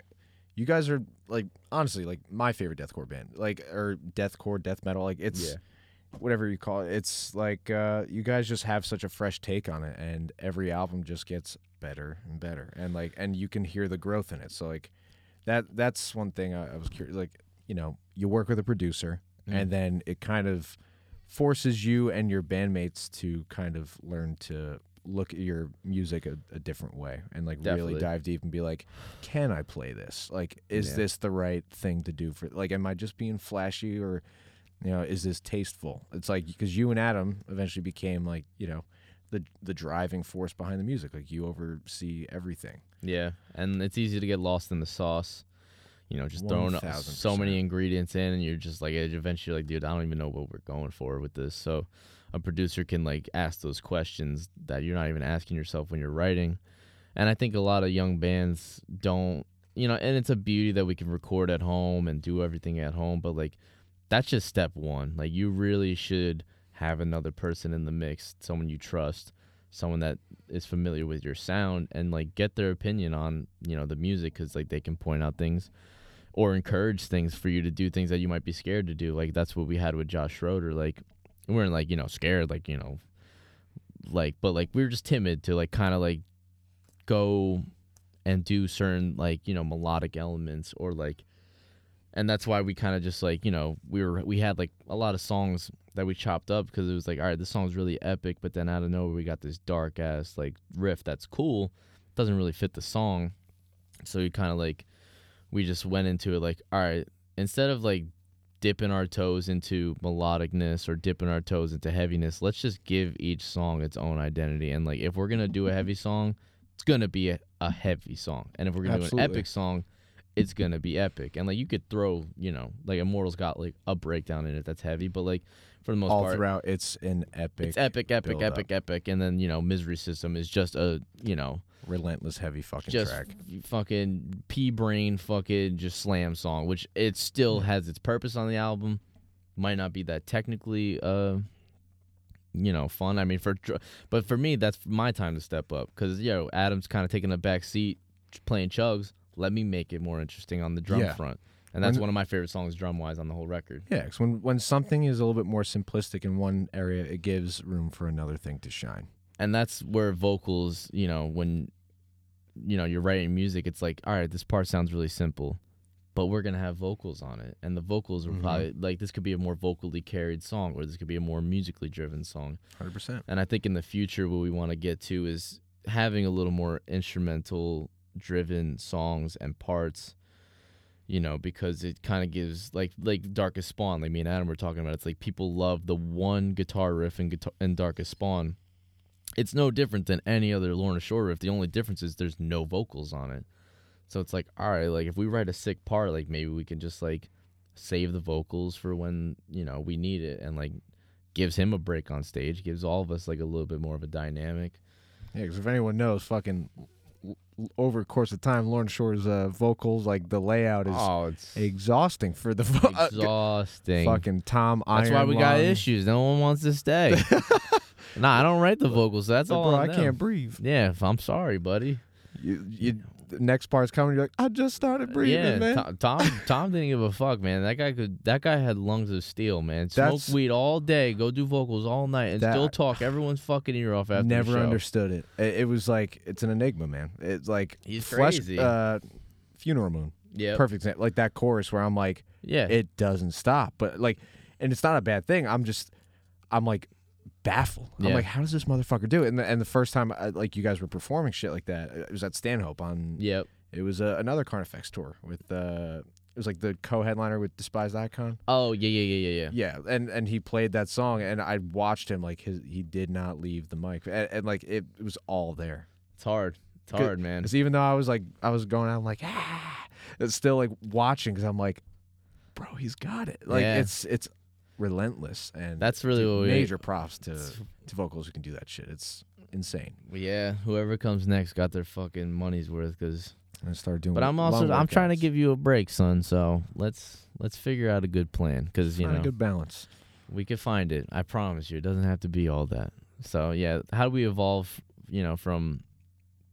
you guys are like honestly like my favorite deathcore band. Like or deathcore, death metal, like it's Yeah. Whatever you call it. It's like uh you guys just have such a fresh take on it and every album just gets better and better. And like and you can hear the growth in it. So like that that's one thing I, I was curious like, you know, you work with a producer Mm. and then it kind of forces you and your bandmates to kind of learn to look at your music a, a different way and like Definitely. really dive deep and be like can i play this like is Yeah. this the right thing to do for like am i just being flashy or you know is this tasteful it's like because you and adam eventually became like you know the the driving force behind the music like you oversee everything Yeah, and it's easy to get lost in the sauce. You know, just throwing 1000%. so many ingredients in, and you're just like, eventually, like, dude, I don't even know what we're going for with this. So, a producer can like ask those questions that you're not even asking yourself when you're writing. And I think a lot of young bands don't, you know, and it's a beauty that we can record at home and do everything at home, but like, that's just step one. Like, you really should have another person in the mix, someone you trust, someone that is familiar with your sound and like get their opinion on you know the music because like they can point out things or encourage things for you to do things that you might be scared to do like that's what we had with josh schroeder like we weren't like you know scared like you know like but like we were just timid to like kind of like go and do certain like you know melodic elements or like and that's why we kind of just like you know we were we had like a lot of songs that we chopped up because it was like all right this song's really epic but then out of nowhere we got this dark ass like riff that's cool doesn't really fit the song. So we kind of like we just went into it like all right instead of like dipping our toes into melodicness or dipping our toes into heaviness let's just give each song its own identity. And like if we're gonna do a heavy song it's gonna be a, a heavy song. And if we're gonna do an epic song it's gonna be epic. And like you could throw you know like immortals got like a breakdown in it that's heavy but like for the most all part throughout it's an epic it's epic epic epic epic. And then you know misery system is just a you know relentless heavy fucking just track. fucking pea brain fucking just slam song which it still has its purpose on the album. Might not be that technically uh you know fun. I mean for but for me that's my time to step up because yo adam's kind of taking a back seat playing chugs let me make it more interesting on the drum Yeah. front and that's When- one of my favorite songs drum wise on the whole record Yeah, 'cause when when something is a little bit more simplistic in one area, it gives room for another thing to shine. and that's where vocals you know when you know you're writing music it's like all right this part sounds really simple but we're gonna have vocals on it and the vocals are Mhm. probably like this could be a more vocally carried song or this could be a more musically driven song Hundred percent. and i think in the future what we want to get to is having a little more instrumental driven songs and parts you know because it kind of gives like like darkest spawn like me and adam were talking about it's like people love the one guitar riff in guitar in darkest spawn. It's no different than any other lorna shore riff. The only difference is there's no vocals on it. So it's like all right like if we write a sick part like maybe we can just like save the vocals for when you know we need it and like gives him a break on stage gives all of us like a little bit more of a dynamic. Yeah, because if anyone knows, fucking over the course of time, Lorna Shore's uh, vocals, like the layout is oh it's exhausting for the vo- uh, exhausting. fucking Tom. that's why Iron we got issues. No one wants to stay. Nah i don't write the vocals that's Like, all bro, I can't breathe. yeah i'm sorry buddy. You, you, next part's coming. You're like, I just started breathing, yeah, man. Tom, Tom Tom didn't give a fuck, man. That guy could. That guy had lungs of steel, man. Smoke That's- weed all day, go do vocals all night, and That- still talk everyone's fucking ear off after Never the show. understood it. it. It was like it's an enigma, man. It's like He's flesh, crazy. Uh, funeral moon. Yeah, Perfect example. Like that chorus where I'm like, yeah. it doesn't stop. But like, and it's not a bad thing. I'm just, I'm like baffled. I'm Yeah. like, how does this motherfucker do it? And the, and the first time, I, like, you guys were performing shit like that, it was at Stanhope on. yep. It was uh, another Carnifex tour with. uh It was like the co-headliner with Despised Icon. Oh yeah, yeah, yeah, yeah, yeah. Yeah, and and he played that song, and I watched him like his he did not leave the mic, and, and like it, it was all there. It's hard. It's hard, man. Because even though I was like I was going out like ah, it's still like watching because I'm like, bro, he's got it. Like Yeah. it's it's relentless, and That's really what we- major props to to vocals who can do that shit. It's insane. Yeah, whoever comes next got their fucking money's worth. Cause, And start doing. but I'm also I'm trying to give you a break, son. So let's let's figure out a good plan. Cause you know a good balance. we could find it. I promise you. It doesn't have to be all that. So yeah, how do we evolve? You know, from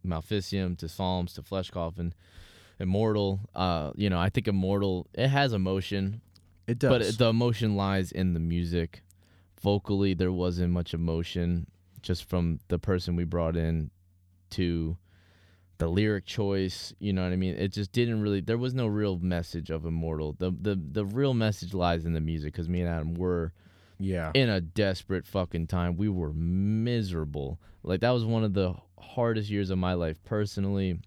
Maleficium to Psalms to Flesh Coffin, Immortal. Uh, you know, I think Immortal it has emotion, It does. but the emotion lies in the music. Vocally, there wasn't much emotion, just from the person we brought in to the lyric choice. You know what I mean? It just didn't really. There was no real message of Immortal. The the the real message lies in the music because me and Adam were yeah. in a desperate fucking time. We were miserable. Like that was one of the hardest years of my life personally.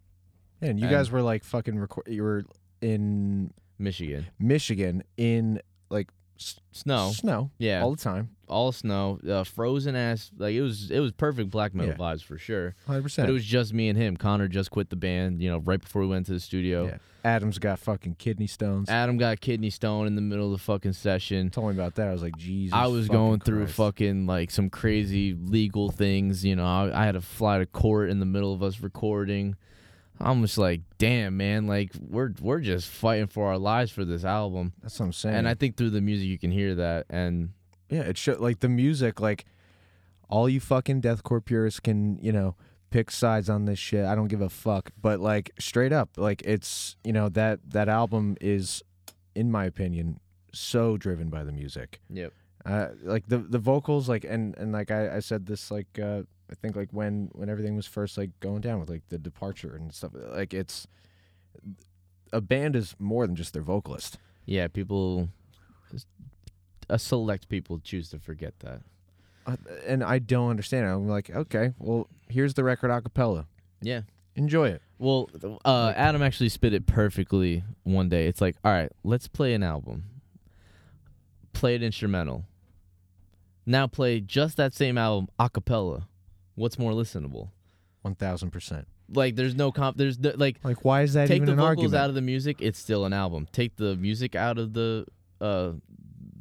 and you and- guys were like fucking record. You were in Michigan, Michigan in like s- snow, snow yeah, all all, the time. All snow, uh, frozen ass. Like it was, it was perfect black metal Yeah. vibes for sure. Hundred But percent. it was just me and him. Connor just quit the band, you know, right before we went to the studio. Yeah. Adam's got fucking kidney stones. Adam got kidney stone in the middle of the fucking session. Told me about that. I was like, Jesus. I was fucking going through Christ. fucking like some crazy legal things. You know, I, I had to fly to court in the middle of us recording. I'm just like, damn, man, like we're we're just fighting for our lives for this album. That's what I'm saying. And I think through the music you can hear that. And yeah, it should like the music. Like all you fucking deathcore purists can, you know, pick sides on this shit. I don't give a fuck. But like straight up, like it's you know that that album is, in my opinion, so driven by the music. yep, uh, like the the vocals like and and like I, I said this like uh I think like when when everything was first like going down with like the departure and stuff like it's a band is more than just their vocalist. yeah, people, a select people choose to forget that. Uh, and I don't understand. it. I'm like, okay, well, here's the record a cappella. Yeah. Enjoy it. Well, uh, Adam actually spit it perfectly one day. It's like, all right, let's play an album. Play it instrumental. Now play just that same album a cappella. What's more listenable? 1000%. Like, there's no comp. There's no, like Like why is that take even the an vocals argument? out of the music. It's still an album. Take the music out of the uh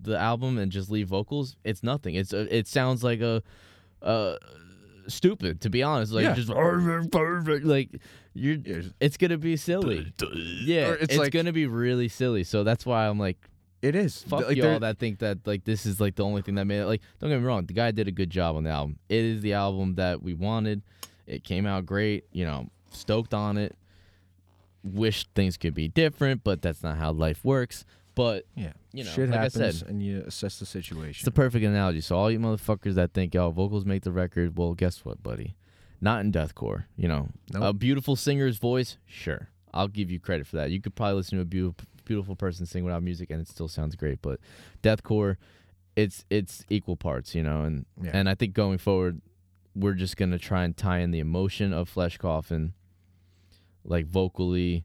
the album and just leave vocals. It's nothing. It's a, it sounds like a uh stupid to be honest. Like Yeah. just perfect, perfect. like you're it's gonna be silly. Yeah, it's, it's like- gonna be really silly. So that's why I'm like, it is. fuck Like, y'all that think that like this is like the only thing that made it. Like, don't get me wrong, the guy did a good job on the album. It is the album that we wanted. It came out great. You know, stoked on it. Wish things could be different, but that's not how life works. But yeah. you know, shit like I said, and you assess the situation. it's situation. the perfect analogy. So all you motherfuckers that think y'all vocals make the record, well, guess what, buddy? Not in deathcore. You know, Nope. a beautiful singer's voice, sure, I'll give you credit for that. You could probably listen to a beautiful, beautiful person sing without music, and it still sounds great. But deathcore, it's it's equal parts, you know. And Yeah. and I think going forward, we're just gonna try and tie in the emotion of Flesh Coffin, like vocally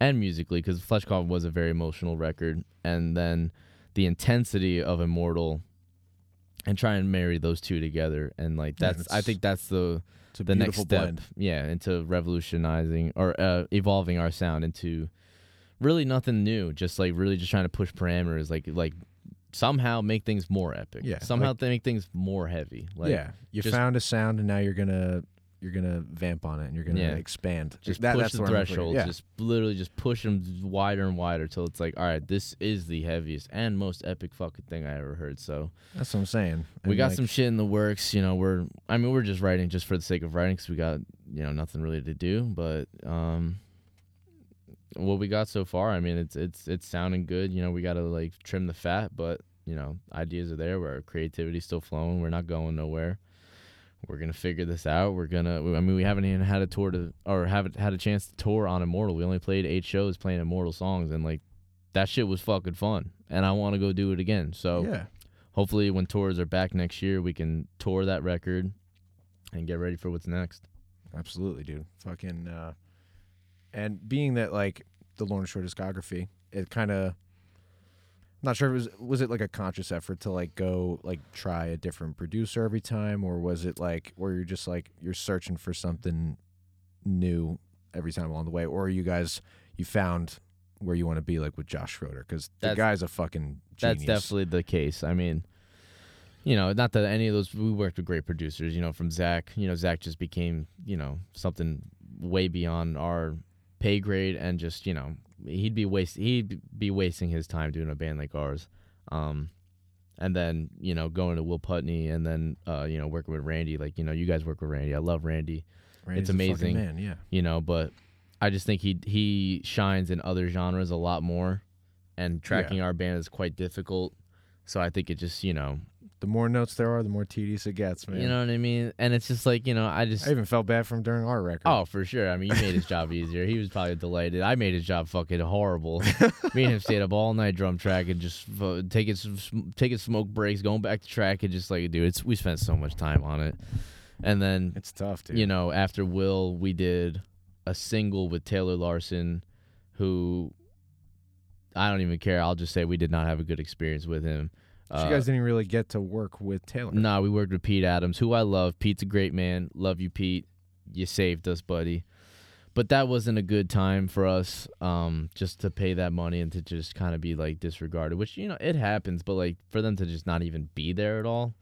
and musically, because Flesh Coffin was a very emotional record, and then the intensity of Immortal, and try and marry those two together, and like Yeah, that's I think that's the the next step, blend. yeah, into revolutionizing or uh, evolving our sound into really nothing new, just like really just trying to push parameters, like like somehow make things more epic, Yeah, somehow like- make things more heavy, like yeah, you just- found a sound and now you're gonna you're gonna vamp on it and you're gonna Yeah. expand. just That- push that's the what I'm looking for. threshold, Yeah. just literally just push them wider and wider till it's like, all right, this is the heaviest and most epic fucking thing I ever heard. So That's what I'm saying. we And, got like, some shit in the works. You know, we're I mean we're just writing just for the sake of writing because we got you know nothing really to do. But um, what we got so far, I mean it's it's it's sounding good. You know, we got to like trim the fat, but you know ideas are there. Where creativity's still flowing. We're not going nowhere. We're gonna figure this out. We're gonna. I mean, we haven't even had a tour to, or haven't had a chance to tour on Immortal. We only played eight shows playing Immortal songs, and like that shit was fucking fun. And I want to go do it again. So yeah. hopefully when tours are back next year we can tour that record and get ready for what's next Absolutely, dude. Fucking uh and being that like the Lorna Shore discography, it kind of not sure if it was was it like a conscious effort to like go like try a different producer every time or was it like where you're just like you're searching for something new every time along the way or you guys you found where you want to be like with Josh Schroeder because the That's- guy's a fucking That's definitely the case. I mean, you know, not that any of those we worked with great producers. You know, from Zach. You know, Zach just became you know something way beyond our pay grade, and just you know he'd be waste he'd be wasting his time doing a band like ours. Um, and then you know going to Will Putney, and then uh, you know working with Randy. Like you know, you guys work with Randy. I love Randy. Randy's it's amazing. man. Yeah, you know but i just think he he shines in other genres a lot more and tracking our band is quite difficult so i think it just you know the more notes there are, the more tedious it gets, man. you know what i mean and it's just like you know i just I even felt bad for him during our record. oh for sure i mean you made his job easier he was probably delighted i made his job fucking horrible me and him stayed up all night drum track and just fu- taking some sm- taking smoke breaks going back to track and just like dude it's we spent so much time on it and then it's tough, dude. you know, after Will, we did a single with Taylor Larson, who I don't even care. I'll just say we did not have a good experience with him. So you guys didn't really get to work with Taylor. no, nah, we worked with Pete Adams, who I love. Pete's a great man. Love you, Pete. You saved us, buddy. But that wasn't a good time for us, um, just to pay that money and to just kind of be like disregarded. Which you know it happens, but like for them to just not even be there at all,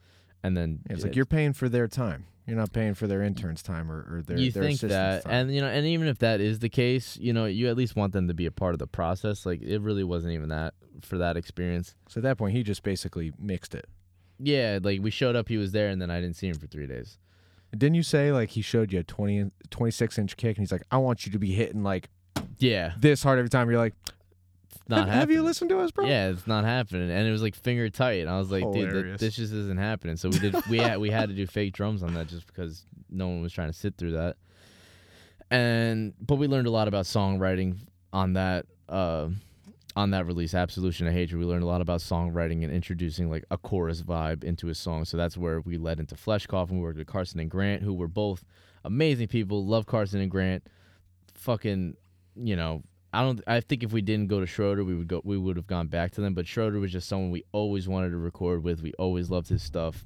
and then It's like you're paying for their time. You're not paying for their intern's time or, or their you their think that time. and you know and even if that is the case you know you at least want them to be a part of the process like it really wasn't even that for that experience so at that point, he just basically mixed it. yeah like we showed up he was there and then i didn't see him for three days Didn't you say like he showed you a 20, 26 inch kick and he's like, I want you to be hitting like yeah this hard every time? You're like, not have, have you listened to us, bro? yeah it's not happening. And it was like finger tight. And i was like dude that, this just isn't happening. So we did we had we had to do fake drums on that just because no one was trying to sit through that. And but we learned a lot about songwriting on that uh on that release. Absolution of hatred. We learned a lot about songwriting and introducing like a chorus vibe into a song. So that's where we led into flesh coffin. We worked with carson and grant who were both amazing people. Love carson and grant. Fucking you know i don't i think if we didn't go to schroeder we would go we would have gone back to them but schroeder was just someone we always wanted to record with we always loved his stuff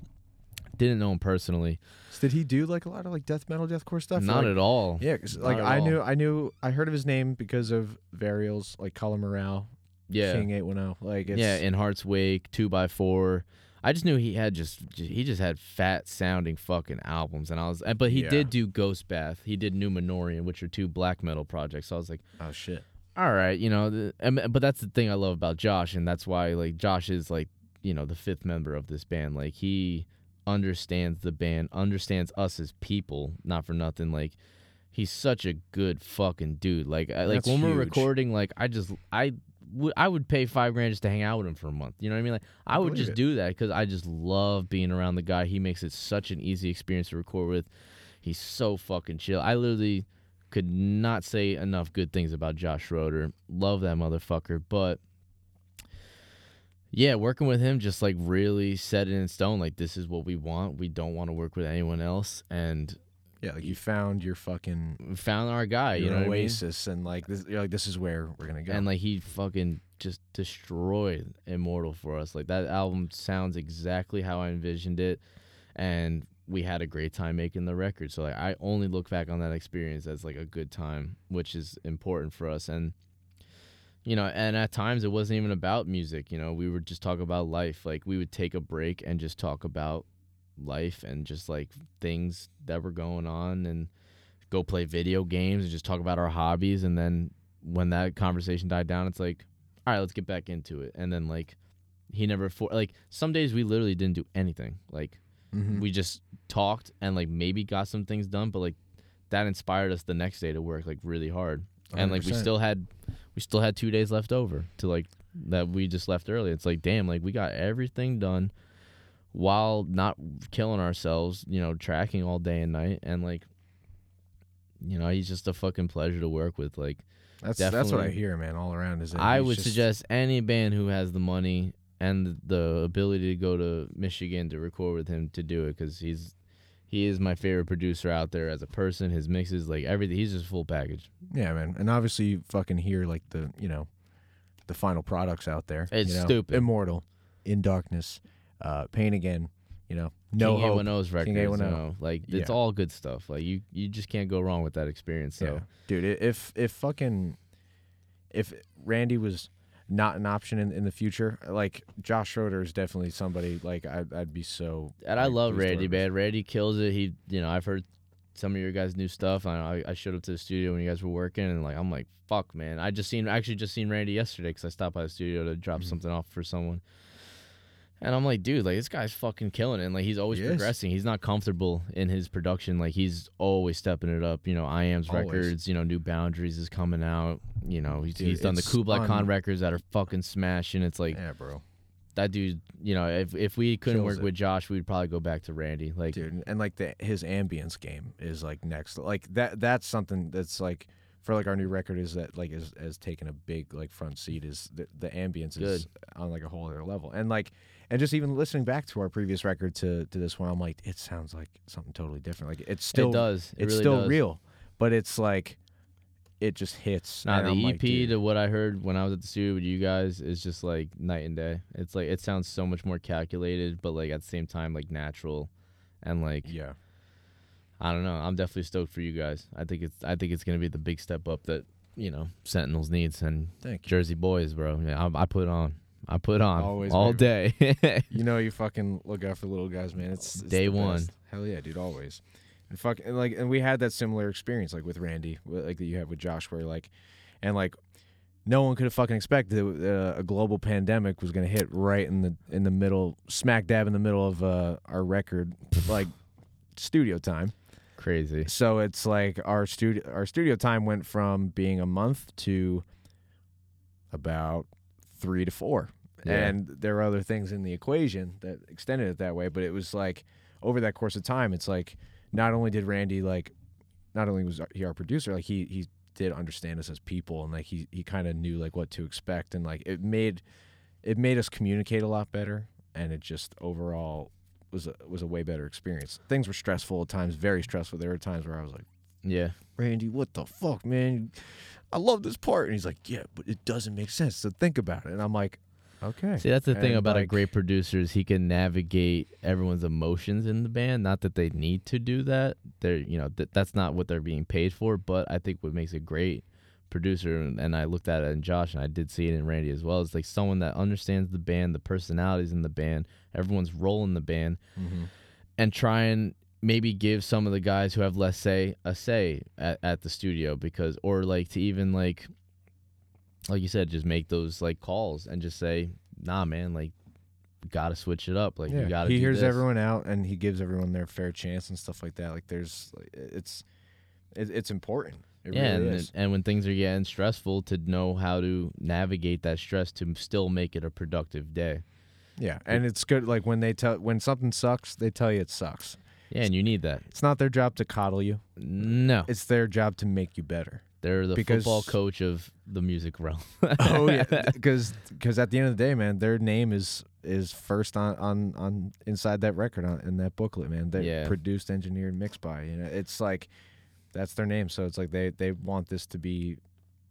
didn't know him personally So did he do like a lot of like death metal, deathcore stuff? not like, at all Yeah, 'cause, Not like at I all. knew, I knew, I heard of his name because of Varials, like Colin Morale, yeah King Eight One Zero. Like, it's, yeah, in Heart's Wake, Two by Four. I just knew he had just he just had fat sounding fucking albums, and I was, but he Yeah. did do Ghost Bath. He did Numenorean, which are two black metal projects. So I was like, oh shit, all right, you know, the, and- but that's the thing I love about Josh, and that's why like Josh is like you know the fifth member of this band. Like he understands the band, understands us as people. Not for nothing, like he's such a good fucking dude. Like I, like That's when we're recording, like I just I would I would pay five grand just to hang out with him for a month. You know what I mean? Like I would just it. do that because I just love being around the guy. He makes it such an easy experience to record with. He's so fucking chill. I literally could not say enough good things about Josh Schroeder. Love that motherfucker. But yeah, working with him just like really set it in stone. Like this is what we want. We don't want to work with anyone else. And yeah, like you found your fucking found our guy. you know what I mean? oasis, and like this, you're like this is where we're gonna go. And like he fucking just destroyed Immortal for us. Like that album sounds exactly how I envisioned it, and we had a great time making the record. So like I only look back on that experience as like a good time, which is important for us. And you know, and at times it wasn't even about music. You know, we would just talk about life. Like we would take a break and just talk about life and just like things that were going on and go play video games and just talk about our hobbies and then when that conversation died down it's like all right let's get back into it and then like he never for like some days we literally didn't do anything like Mhm. we just talked and like maybe got some things done but like that inspired us the next day to work like really hard and like we still had we still had two days left over to like that we just left early it's like damn like we got everything done while not killing ourselves you know tracking all day and night and like you know he's just a fucking pleasure to work with like that's that's what I hear, man, all around. Is I would just- suggest any band who has the money and the ability to go to Michigan to record with him to do it because he's he is my favorite producer out there as a person. His mixes, like everything, he's just full package. Yeah, man, and obviously you fucking hear like the you know, the final products out there. It's you know? stupid. Immortal, In Darkness, uh, Pain Again. You know, No King Hope. 810's records, King 810. know, like it's Yeah. all good stuff. Like you, you just can't go wrong with that experience. So Yeah. dude, if if fucking if Randy was not an option in, in the future, like Josh Schroeder is definitely somebody like I'd, I'd be so. And I like, love Randy, man. Randy kills it. He, you know, I've heard some of your guys' new stuff. I, I I showed up to the studio when you guys were working, and like I'm like, fuck, man. I just seen, actually just seen Randy yesterday because I stopped by the studio to drop Mhm. something off for someone. And I'm like, dude, like this guy's fucking killing it. And like he's always progressing. He's not comfortable in his production. Like he's always stepping it up. You know, I am's Always. records. You know, New Boundaries is coming out. You know, he's, Dude, he's done the Kublai Khan records that are fucking smashing. It's like Yeah, bro. that dude. You know, if if we couldn't Kills work it. with Josh, we'd probably go back to Randy. Like, dude and, like the his ambience game is like next like that that's something that's like for like our new record is that like is has taken a big like front seat is the, the ambience is on like a whole other level and like and just even listening back to our previous record to to this one i'm like it sounds like something totally different like it's still it does. It it's really still does. real but it's like it just hits Nah, the I'm EP like, to what I heard when I was at the studio with you guys is just like night and day. It's like it sounds so much more calculated, but like at the same time like natural, and like yeah I don't know. I'm definitely stoked for you guys. I think it's I think it's gonna be the big step up that you know Sentinels needs and Jersey boys, bro. Yeah, I, I put it on. I put on Always, all day. You know you fucking look out for little guys, man. It's, it's Day one. best. Hell yeah, dude, always. And fuck, and like, and we had that similar experience, like with Randy, like that you had with Josh, where like, and like, no one could have fucking expected uh, a global pandemic was gonna hit right in the in the middle, smack dab in the middle of uh, our record, like studio time. Crazy. So it's like our studio our studio time went from being a month to about three to four. Yeah. And there are other things in the equation that extended it that way, but it was like over that course of time, it's like not only did Randy like not only was he our producer, like he he did understand us as people and like he he kind of knew like what to expect and like it made it made us communicate a lot better and it just overall was a, was a way better experience. Things were stressful at times, very stressful. There were times where I was like, Yeah. Randy, what the fuck, man? I love this part. And he's like, yeah, but it doesn't make sense. So think about it. And I'm like, okay. See, that's the thing And, about a great producer is he can navigate everyone's emotions in the band. Not that they need to do that. They're, you know, th- that's not what they're being paid for. But I think what makes a great producer, and, and I looked at it in Josh, and I did see it in Randy as well, is like someone that understands the band, the personalities in the band, everyone's role in the band, Mhm. and try and maybe give some of the guys who have less say a say at, at the studio because or like to even like like you said just make those like calls and just say nah man like gotta switch it up like yeah. you gotta he do hears this. everyone out and he gives everyone their fair chance and stuff like that. Like there's, it's, it, it's important. It yeah really and, is. and when things are getting stressful to know how to navigate that stress to still make it a productive day Yeah. And it's good. Like when they tell, when something sucks, they tell you it sucks. Yeah and you need that It's not their job to coddle you. no It's their job to make you better. they're the because- football coach of the music realm oh yeah, because because at the end of the day, man, their name is is first on on on inside that record on in that booklet, man. They Yeah. produced, engineered, mixed by. You know, it's like that's their name. So it's like they they want this to be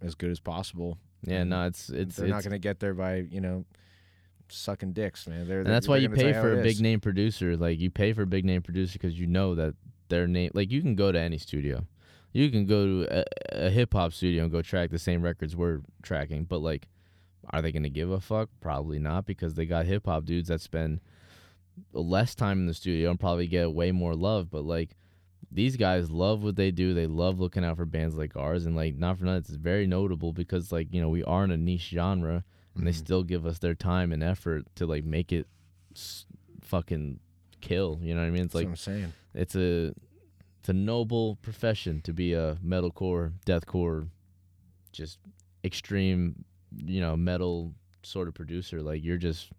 as good as possible. yeah no it's it's they're it's not gonna get there by you know sucking dicks, man. They're, and that's why you pay for a big name producer. Like you pay for a big name producer because you know that their name. Like you can go to any studio, you can go to a, a hip hop studio and go track the same records we're tracking. But like, are they gonna give a fuck? Probably not because they got hip hop dudes that spend less time in the studio and probably get way more love. But like. These guys love what they do. They love looking out for bands like ours, and like not for nothing, it's very notable because like you know we are in a niche genre, and they Mhm. still give us their time and effort to like make it s- fucking kill. You know what I mean? It's That's what like I'm saying. it's a it's a noble profession to be a metalcore, deathcore, just extreme, you know, metal sort of producer. Like you're just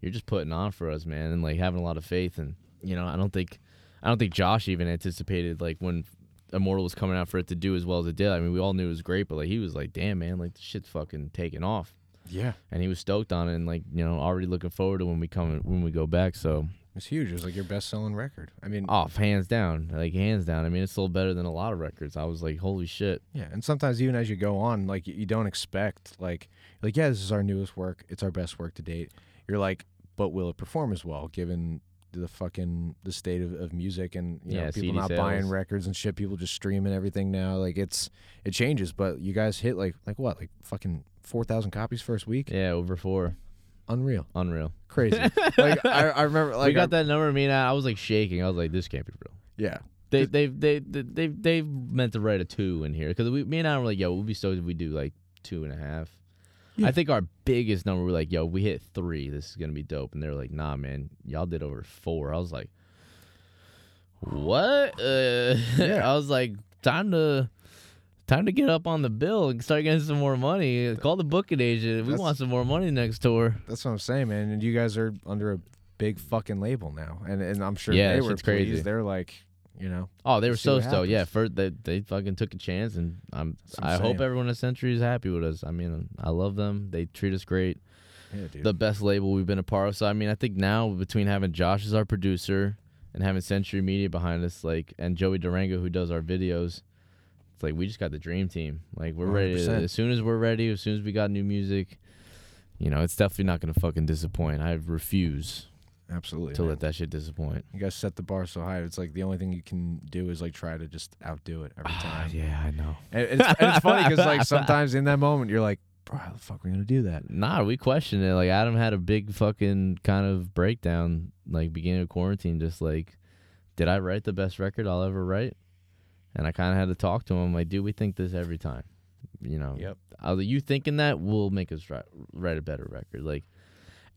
you're just putting on for us, man, and like having a lot of faith. And you know, I don't think I don't think Josh even anticipated like when Immortal was coming out for it to do as well as it did. I mean, we all knew it was great, but like he was like, "Damn, man, like the shit's fucking taking off." Yeah, and he was stoked on it and like you know already looking forward to when we come when we go back so it's huge. It was like your best selling record. I mean, off hands down like hands down i mean it's sold better than a lot of records i was like holy shit Yeah, and sometimes even as you go on, like you- don't expect like like yeah, this is our newest work. It's our best work to date. You're like, but will it perform as well given the fucking the state of, of music and you know Yeah, people CD not buying records and shit. People just streaming everything now. Like it's it changes. But you guys hit like like what like fucking four thousand copies first week. Yeah, over four. Unreal, Unreal. crazy. like I, I remember like we got I- that number. I mean, I I was like shaking. I was like, this can't be real. Yeah, They they they they they they meant to write a two in here because we me and I were like, yo, we'll be stoked if we do like two and a half. Yeah. I think our biggest number, we're like, yo, we hit three. This is gonna be dope. And they're like, nah, man, y'all did over four. I was like, what? Uh, Yeah. I was like, time to. Time to get up on the bill and start getting some more money. Call the booking agent. We That's- want some more money next tour. that's what I'm saying, man. And you guys are under a big fucking label now, and and I'm sure Yeah, they that were shit's pleased. crazy. They're like, you know, Oh, they were See so what stoked. Yeah, first they they fucking took a chance, and I'm. That's what I'm I hope saying. everyone at Century is happy with us. I mean, I love them. They treat us great. yeah, dude. The best label we've been a part of. So I mean, I think now between having Josh as our producer and having Century Media behind us, like, and Joey Durango who does our videos, it's like we just got the dream team. Like we're ready. To, as soon as we're ready, as soon as we got new music, you know, it's definitely not gonna fucking disappoint. I refuse Absolutely. to man. let that shit disappoint. You guys set the bar so high. It's like the only thing you can do is like try to just outdo it every time. Ah, yeah, I know. And it's, and it's funny because like sometimes in that moment you're like, bro, how the fuck are we gonna do that? Nah, we questioned it. Like Adam had a big fucking kind of breakdown, like beginning of quarantine, just like, did I write the best record I'll ever write? And I kind of had to talk to him, like, dude, we think this every time, you know. Yep. Like, you thinking that will make us write, write a better record, like,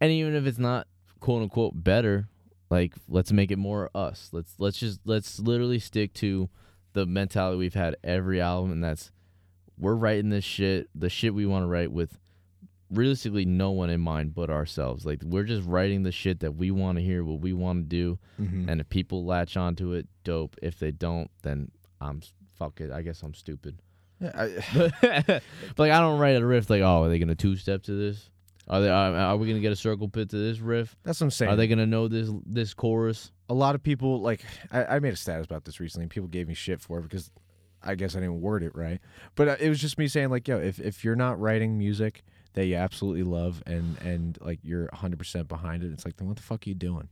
and even if it's not quote unquote better, like, let's make it more us. Let's let's just let's literally stick to the mentality we've had every album, and that's we're writing this shit, the shit we want to write with realistically no one in mind but ourselves. Like we're just writing the shit that we want to hear, what we want to do, Mm-hmm. and if people latch onto it, dope. If they don't, then I'm fuck it. I guess I'm stupid. I, but like I don't write a riff like, oh, are they gonna two step to this? Are they? Are, are we gonna get a circle pit to this riff? that's what I'm saying. Are they gonna know this this chorus? a lot of people like I, I made a status about this recently and people gave me shit for it because I guess I didn't word it right. But uh, it was just me saying like, yo, if if you're not writing music that you absolutely love and and like you're 100% behind it, it's like then what the fuck are you doing?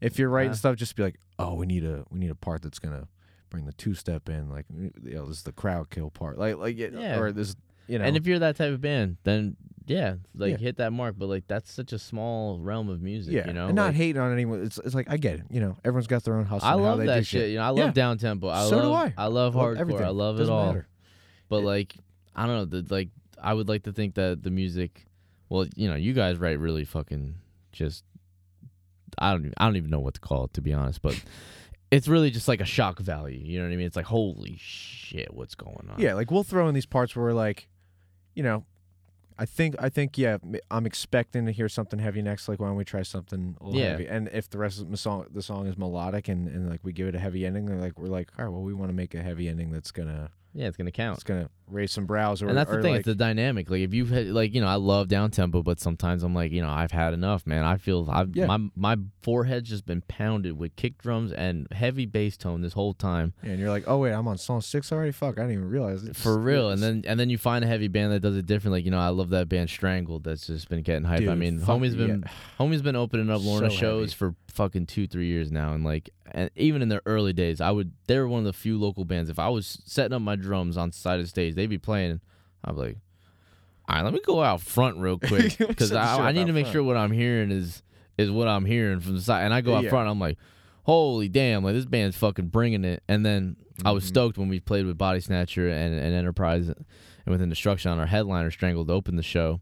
If you're writing Yeah. stuff just be like, "Oh, we need a we need a part that's going to bring the two step in like you know, this is the crowd kill part." Like like it- Yeah. or this you know. And if you're that type of band, then yeah, like Yeah. hit that mark. But like that's such a small realm of music. yeah, you know, and not Like, hating on anyone. It's it's like I get it. You know, everyone's got their own hustle. I love that do shit. You know, I love Yeah. down tempo. I So do love, I. love Love hardcore. everything. I love it Doesn't all. matter. But It- like, I don't know. The, like, I would like to think that the music. Well, you know, you guys write really fucking just. I don't. I don't even know what to call it to be honest, but it's really just like a shock value. You know what I mean? It's like holy shit, what's going on? Yeah, like we'll throw in these parts where we're like, you know, I think I think yeah, I'm expecting to hear something heavy next. Like why don't we try something a little Yeah. heavy? And if the rest of the song the song is melodic and, and like we give it a heavy ending, then like we're like, all right, well we want to make a heavy ending that's gonna yeah, it's gonna count. it's gonna raise some brows or and that's or the thing. like, it's the dynamic. Like if you've had, like you know, I love down tempo, but sometimes I'm like, you know, I've had enough, man. I feel I've Yeah. my my forehead's just been pounded with kick drums and heavy bass tone this whole time. and you're like, oh wait, I'm on song six already. Fuck, I didn't even realize it. For real, and then and then you find a heavy band that does it different. Like you know, I love that band Strangled. That's just been getting hype. I mean, homie's been yeah. homie's been opening up Lorna So shows heavy. for fucking two three years now, and like and even in their early days, I would they were one of the few local bands. If I was setting up my drums on side of the stage, they'd be playing. I'd be like, all right, let me go out front real quick because I, I need to make front. sure what I'm hearing is is what I'm hearing from the side. And I go out Yeah. front, I'm like, holy damn, like this band's fucking bringing it. And then I was Mhm. stoked when we played with Body Snatcher and, and Enterprise and within Destruction on our headliner Strangled to open the show.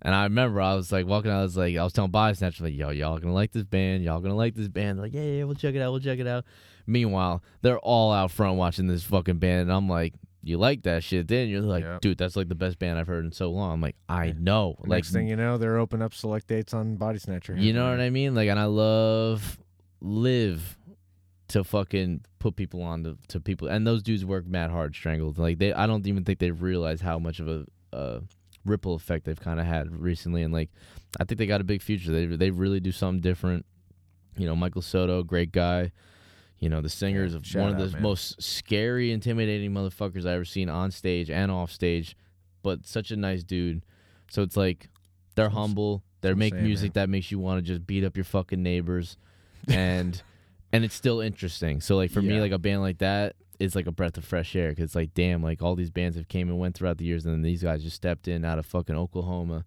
And I remember I was like walking out, I was like, I was telling Body Snatcher, like, yo, y'all gonna like this band, y'all gonna like this band. They're like, yeah, yeah, we'll check it out, we'll check it out. Meanwhile, they're all out front watching this fucking band, and I'm like, you like that shit? Then you're like, Yep. dude, that's like the best band I've heard in so long. I'm like, I know, like, Next thing you know, they're opening up select dates on Body Snatcher. you know what I mean? Like, and I love live to fucking put people on to, to people, and those dudes work mad hard, strangled. Like they, I don't even think they've realized how much of a, a ripple effect they've kind of had recently, and like, I think they got a big future. They they really do something different. You know, Michael Soto, great guy. You know, the singer is Yeah, of shout one of the man. most scary, intimidating motherfuckers I ever seen on stage and off stage, but such a nice dude. So it's like they're That's what I'm s- humble. They make saying, music that makes you want to just beat up your fucking neighbors. and and it's still interesting. So like for me, like a band like that is like a breath of fresh air because like damn, like all these bands have came and went throughout the years, and then these guys just stepped in out of fucking Oklahoma,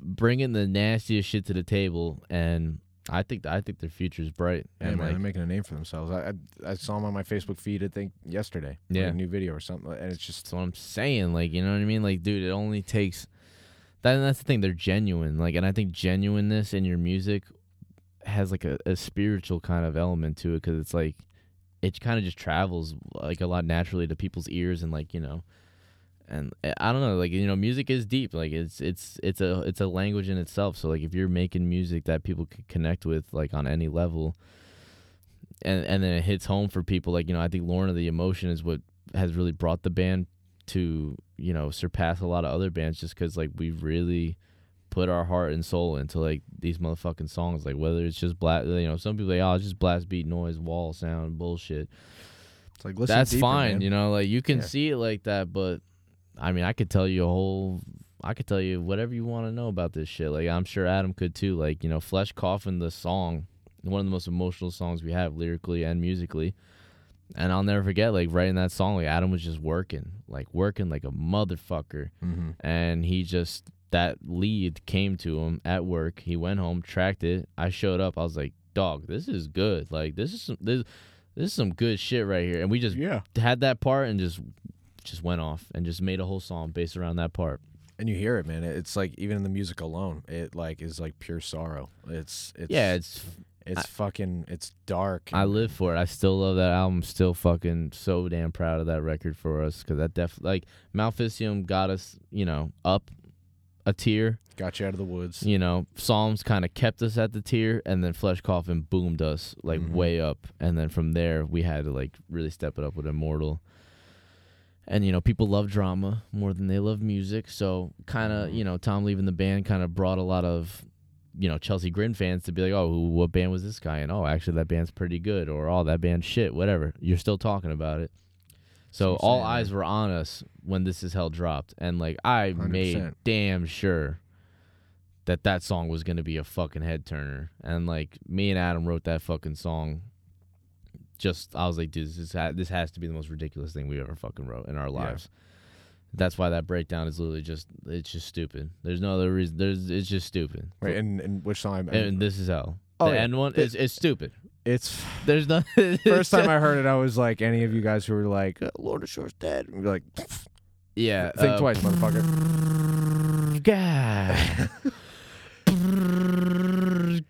bringing the nastiest shit to the table, and I think I think their future is bright. Yeah, and man, like, they're making a name for themselves. I, I I saw them on my Facebook feed. I think yesterday. like Yeah. a new video or something, and it's just That's what I'm saying. Like, you know what I mean? Like, dude, it only takes that. That's the thing. They're genuine. Like, and I think genuineness in your music has like a, a spiritual kind of element to it because it's like it kind of just travels like a lot naturally to people's ears and like you know. And I- I don't know, like you know, music is deep. Like it's it's it's a it's a language in itself. So like if you're making music that people can connect with, like on any level, and and then it hits home for people, like you know, I think Lorna the Emotion is what has really brought the band to you know surpass a lot of other bands just because like we really put our heart and soul into like these motherfucking songs like whether it's just blast you know some people like oh it's just blast beat noise wall sound bullshit it's like listen that's deeper, fine man. you know like you can Yeah. see it like that but i mean i could tell you a whole i could tell you whatever you want to know about this shit like i'm sure adam could too like you know flesh coffin the song one of the most emotional songs we have lyrically and musically and i'll never forget like writing that song like adam was just working like working like a motherfucker Mm-hmm. and he just that lead came to him at work. He went home, tracked it. I showed up. I was like, "Dog, this is good. Like this is some this this is some good shit right here." And we just Yeah, had that part and just just went off and just made a whole song based around that part. and you hear it, man. It's like even in the music alone, it like is like pure sorrow. It's it's yeah, it's it's I- fucking it's dark. I live for it. I still love that album. Still fucking so damn proud of that record for us because that def like Maleficium got us, you know, up a tier. got you out of the woods. you know, Psalms kind of kept us at the tier, and then Flesh Coffin boomed us like Mhm. way up, and then from there we had to like really step it up with Immortal. And you know, people love drama more than they love music, so kind of Mhm. you know, Tom leaving the band kind of brought a lot of you know Chelsea Grin fans to be like, oh, what band was this guy? And oh, actually that band's pretty good, or oh, that band shit, whatever. You're still talking about it. So all saying, eyes man. were on us when this is hell dropped, and like I made 100%. damn sure that that song was gonna be a fucking head turner, and like me and Adam wrote that fucking song. Just I was like, dude, this is ha- this has to be the most ridiculous thing we ever fucking wrote in our lives. That's why that breakdown is literally just it's just stupid. There's no other reason. There's it's just stupid. Right, and, and which song? I- and this is hell. Oh, the yeah. end one The- is it's stupid. it's There's no first time I heard it. I was like, any of you guys who were like, uh, Lorna Shore's dead, and be like, yeah. think uh, twice, motherfucker. God.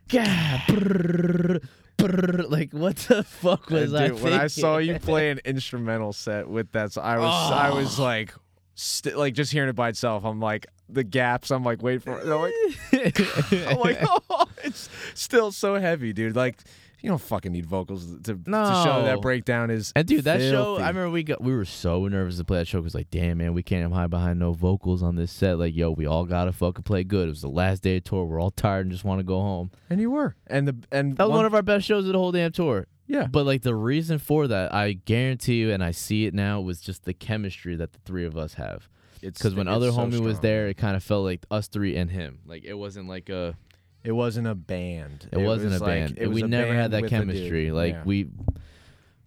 God. Like what the fuck was And I? dude, when I saw you play an instrumental set with that, so I was I was Oh. like, st- like just hearing it by itself. I'm like the gaps. I'm like, wait for it. I'm like, I'm like, oh, it's still so heavy, dude. Like, you don't fucking need vocals to, to show that breakdown is. And dude, that show, I remember we got we were so nervous to play that show because like, damn man, we can't hide behind no vocals on this set. Like, yo, we all gotta fucking play good. It was the last day of tour. We're all tired and just want to go home. and you were, and the and That was one of our best shows of the whole damn tour. yeah. But like the reason for that, I guarantee you, and I see it now, was just the chemistry that the three of us have. It's Because when other so homie was there, it kind of felt like us three and him. Like it wasn't like a, it wasn't a band. it, wasn't was a like- band. it was we a never band had that with a dude. chemistry. Like Yeah. we,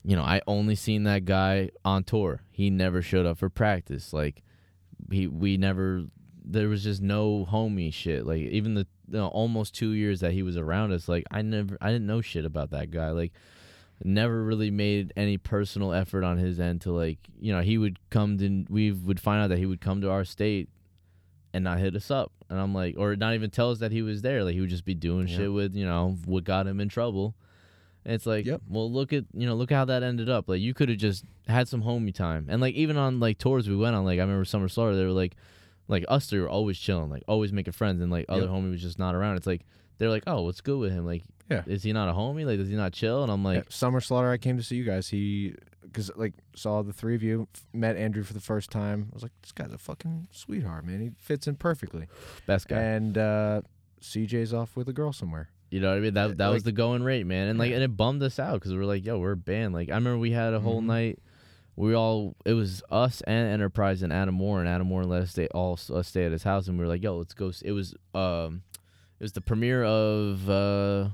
you know, I only seen that guy on tour. He never showed up for practice. Like he, we never. There was just no homie shit. Like even the, the almost two years that he was around us, like I never, I didn't know shit about that guy. Like never really made any personal effort on his end to like you know he would come to we would find out that he would come to our state and not hit us up and i'm like or not even tell us that he was there like he would just be doing Yeah. shit with you know what got him in trouble and it's like Yep. well look at you know look how that ended up like you could have just had some homie time and like even on like tours we went on like i remember summer slaughter they were like like us three were always chilling like always making friends and like other Yep. homie was just not around it's like they're like oh what's good with him like Yeah. is he not a homie like does he not chill and i'm like Yeah, Summer Slaughter. I came to see you guys. He because like saw the three of you, met Andrew for the first time. I was like, this guy's a fucking sweetheart, man. He fits in perfectly. best guy And uh, CJ's off with a girl somewhere. You know what I mean? That that was the going rate, man. And like, and it bummed us out because we were like, yo, we're a band. Like, I remember we had a whole Mhm. night. We all it was us and Enterprise and Adam Moore and Adam Moore let us stay all us stay at his house and we were like, yo, let's go. It was um, it was the premiere of uh,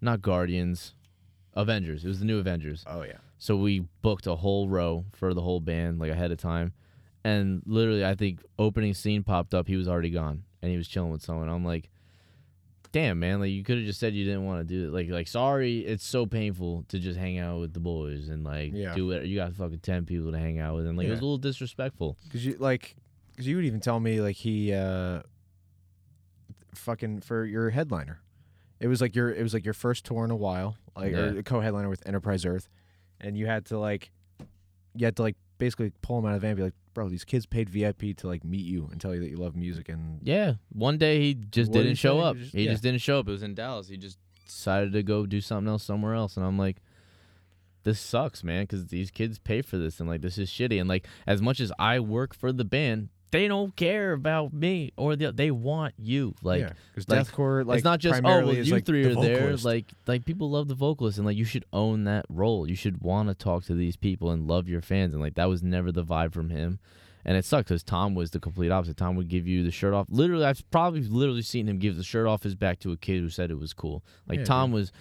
not Guardians, Avengers. It was the new Avengers. Oh yeah. So we booked a whole row for the whole band like ahead of time, and literally I think opening scene popped up. He was already gone, and he was chilling with someone. I'm like, damn man, like you could have just said you didn't want to do it. Like like sorry, it's so painful to just hang out with the boys and like Yeah. do it. You got fucking ten people to hang out with, and like it was a little disrespectful. Cause you like, cause you would even tell me like he, uh, fucking for your headliner, it was like your it was like your first tour in a while, like Yeah. or co-headliner with Enterprise Earth, and you had to like, you had to like basically pull him out of the van, and be like, bro, these kids paid VIP to like meet you and tell you that you love music, and Yeah, one day he just What did didn't he show say? up. He just- he yeah. just didn't show up. It was in Dallas. He just decided to go do something else somewhere else, and I'm like, this sucks, man, because these kids pay for this, and like this is shitty. And like as much as I work for the band, they don't care about me or the, they want you. Like yeah, like, deathcore like it's not just oh well you like, three the are there like like people love the vocalist and like you should own that role. You should want to talk to these people and love your fans and like that was never the vibe from him. And it sucked because tom was the complete opposite. Tom would give you the shirt off. Literally i've probably literally seen him give the shirt off his back to a kid who said it was cool. Like Yeah, tom dude. was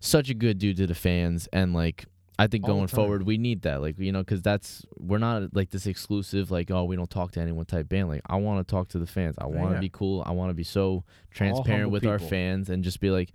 such a good dude to the fans and like I think All going forward we need that, like you know, because that's we're not like this exclusive, like oh we don't talk to anyone type band. Like I want to talk to the fans. I want to Yeah. be cool. I want to be so transparent with our fans and just be like,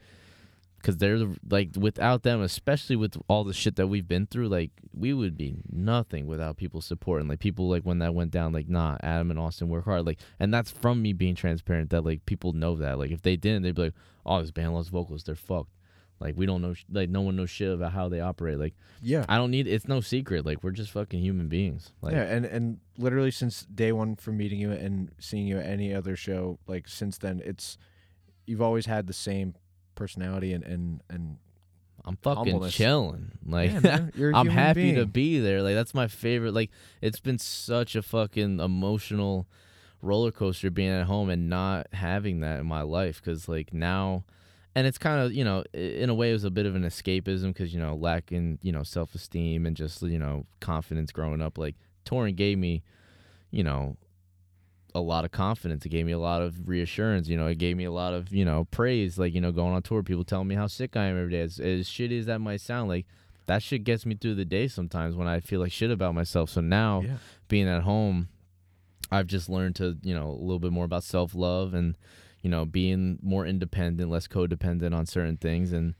because they're like without them, especially with all the shit that we've been through, like we would be nothing without people supporting. Like people like when that went down, like nah, Adam and Austin work hard. Like, and that's from me being transparent. That like people know that. Like if they didn't, they'd be like, oh this band loves vocals, they're fucked. Like we don't know, sh- like no one knows shit about how they operate. Like yeah, I don't need. It's no secret. Like we're just fucking human beings. Like yeah, and and literally since day one from meeting you and seeing you at any other show, like since then, it's you've always had the same personality and and and I'm fucking humbleness. chilling. Like Yeah, man, I'm happy to be there. Like that's my favorite. Like it's been such a fucking emotional roller coaster being at home and not having that in my life because like now and it's kind of you know in a way it was a bit of an escapism because you know lacking you know self-esteem and just you know confidence growing up. Like touring gave me you know a lot of confidence. It gave me a lot of reassurance you know it gave me a lot of you know praise. Like you know going on tour people telling me how sick i am every day as, as shitty as that might sound like that shit gets me through the day sometimes when i feel like shit about myself. So now yeah. being at home, I've just learned to, you know, a little bit more about self love and, you know, being more independent, less codependent on certain things. And,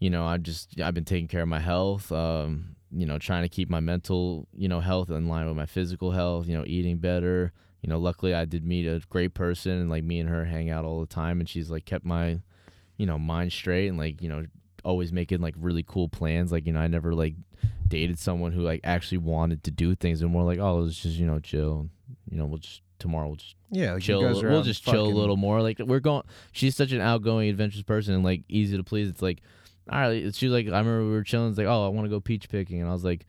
you know, I just, I've been taking care of my health, um, you know, trying to keep my mental, you know, health in line with my physical health, you know, eating better. You know, luckily I did meet a great person and like me and her hang out all the time and she's like kept my, you know, mind straight and like, you know, always making like really cool plans. Like, you know, I never like dated someone who like actually wanted to do things and more like, oh, let's just you know chill. You know, we'll just tomorrow we'll just Yeah, like chill. You guys are We'll just chill a little more. Like we're going. She's such an outgoing, adventurous person and like easy to please. It's like, all right. She's like, I remember we were chilling. It's like, oh, I want to go peach picking, and I was like,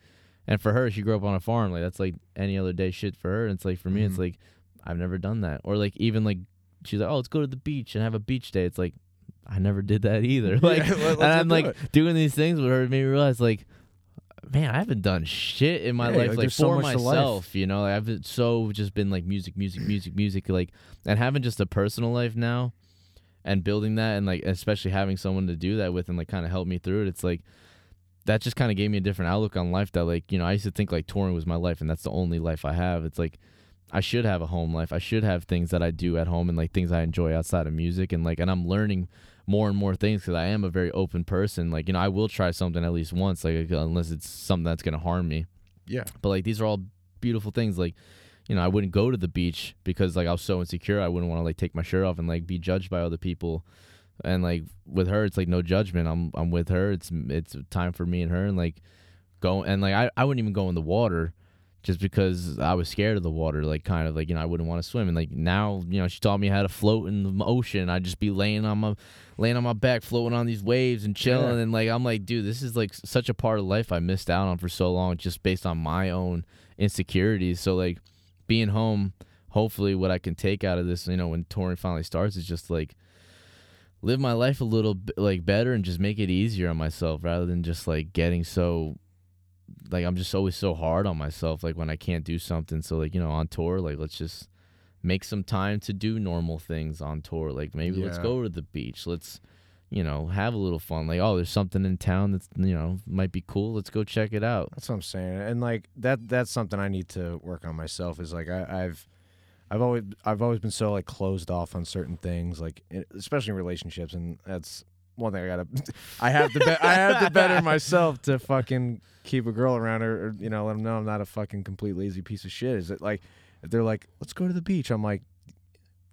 and for her, she grew up on a farm. Like that's like any other day shit for her. And it's like for me, it's Mhm. like I've never done that. Or like even like she's like, oh, let's go to the beach and have a beach day. It's like I never did that either. Like Yeah, and I'm like it. doing these things with her it made me realize like man i haven't done shit in my Yeah, life like, like, so for life. myself you know? Like, i've so just been like music music music music like and having just a personal life now and building that and like especially having someone to do that with and like kind of help me through it it's like that just kind of gave me a different outlook on life that like you know i used to think like touring was my life and that's the only life i have. It's like i should have a home life. I should have things that i do at home and like things i enjoy outside of music and like and i'm learning more and more things because i am a very open person. Like you know i will try something at least once like uh, unless it's something that's going to harm me. Yeah, but like these are all beautiful things. Like you know i wouldn't go to the beach because like i was so insecure i wouldn't want to like take my shirt off and like be judged by other people. And like with her it's like no judgment. I'm i'm with her. It's it's time for me and her and like go and like i, I wouldn't even go in the water just because i was scared of the water like kind of like you know i wouldn't want to swim. And like now you know she taught me how to float in the ocean. I'd just be laying on my laying on my back floating on these waves and chilling. Yeah. and like i'm like dude this is like such a part of life i missed out on for so long just based on my own insecurities. So like being home hopefully what i can take out of this you know when touring finally starts is just like live my life a little bit like better and just make it easier on myself rather than just like getting so like I'm just always so hard on myself like when I can't do something so like you know on tour like let's just make some time to do normal things on tour like maybe let's go to the beach let's you know, have a little fun. Like, oh, there's something in town that's you know might be cool. Let's go check it out. That's what I'm saying, and like that that's something I need to work on myself. Is like I, I've I've always I've always been so like closed off on certain things, like eh, especially in relationships, and that's one thing I gotta. I have to be, I have to better myself to fucking keep a girl around her, or you know, let them know I'm not a fucking complete lazy piece of shit. Is it like if they're like, let's go to the beach? I'm like,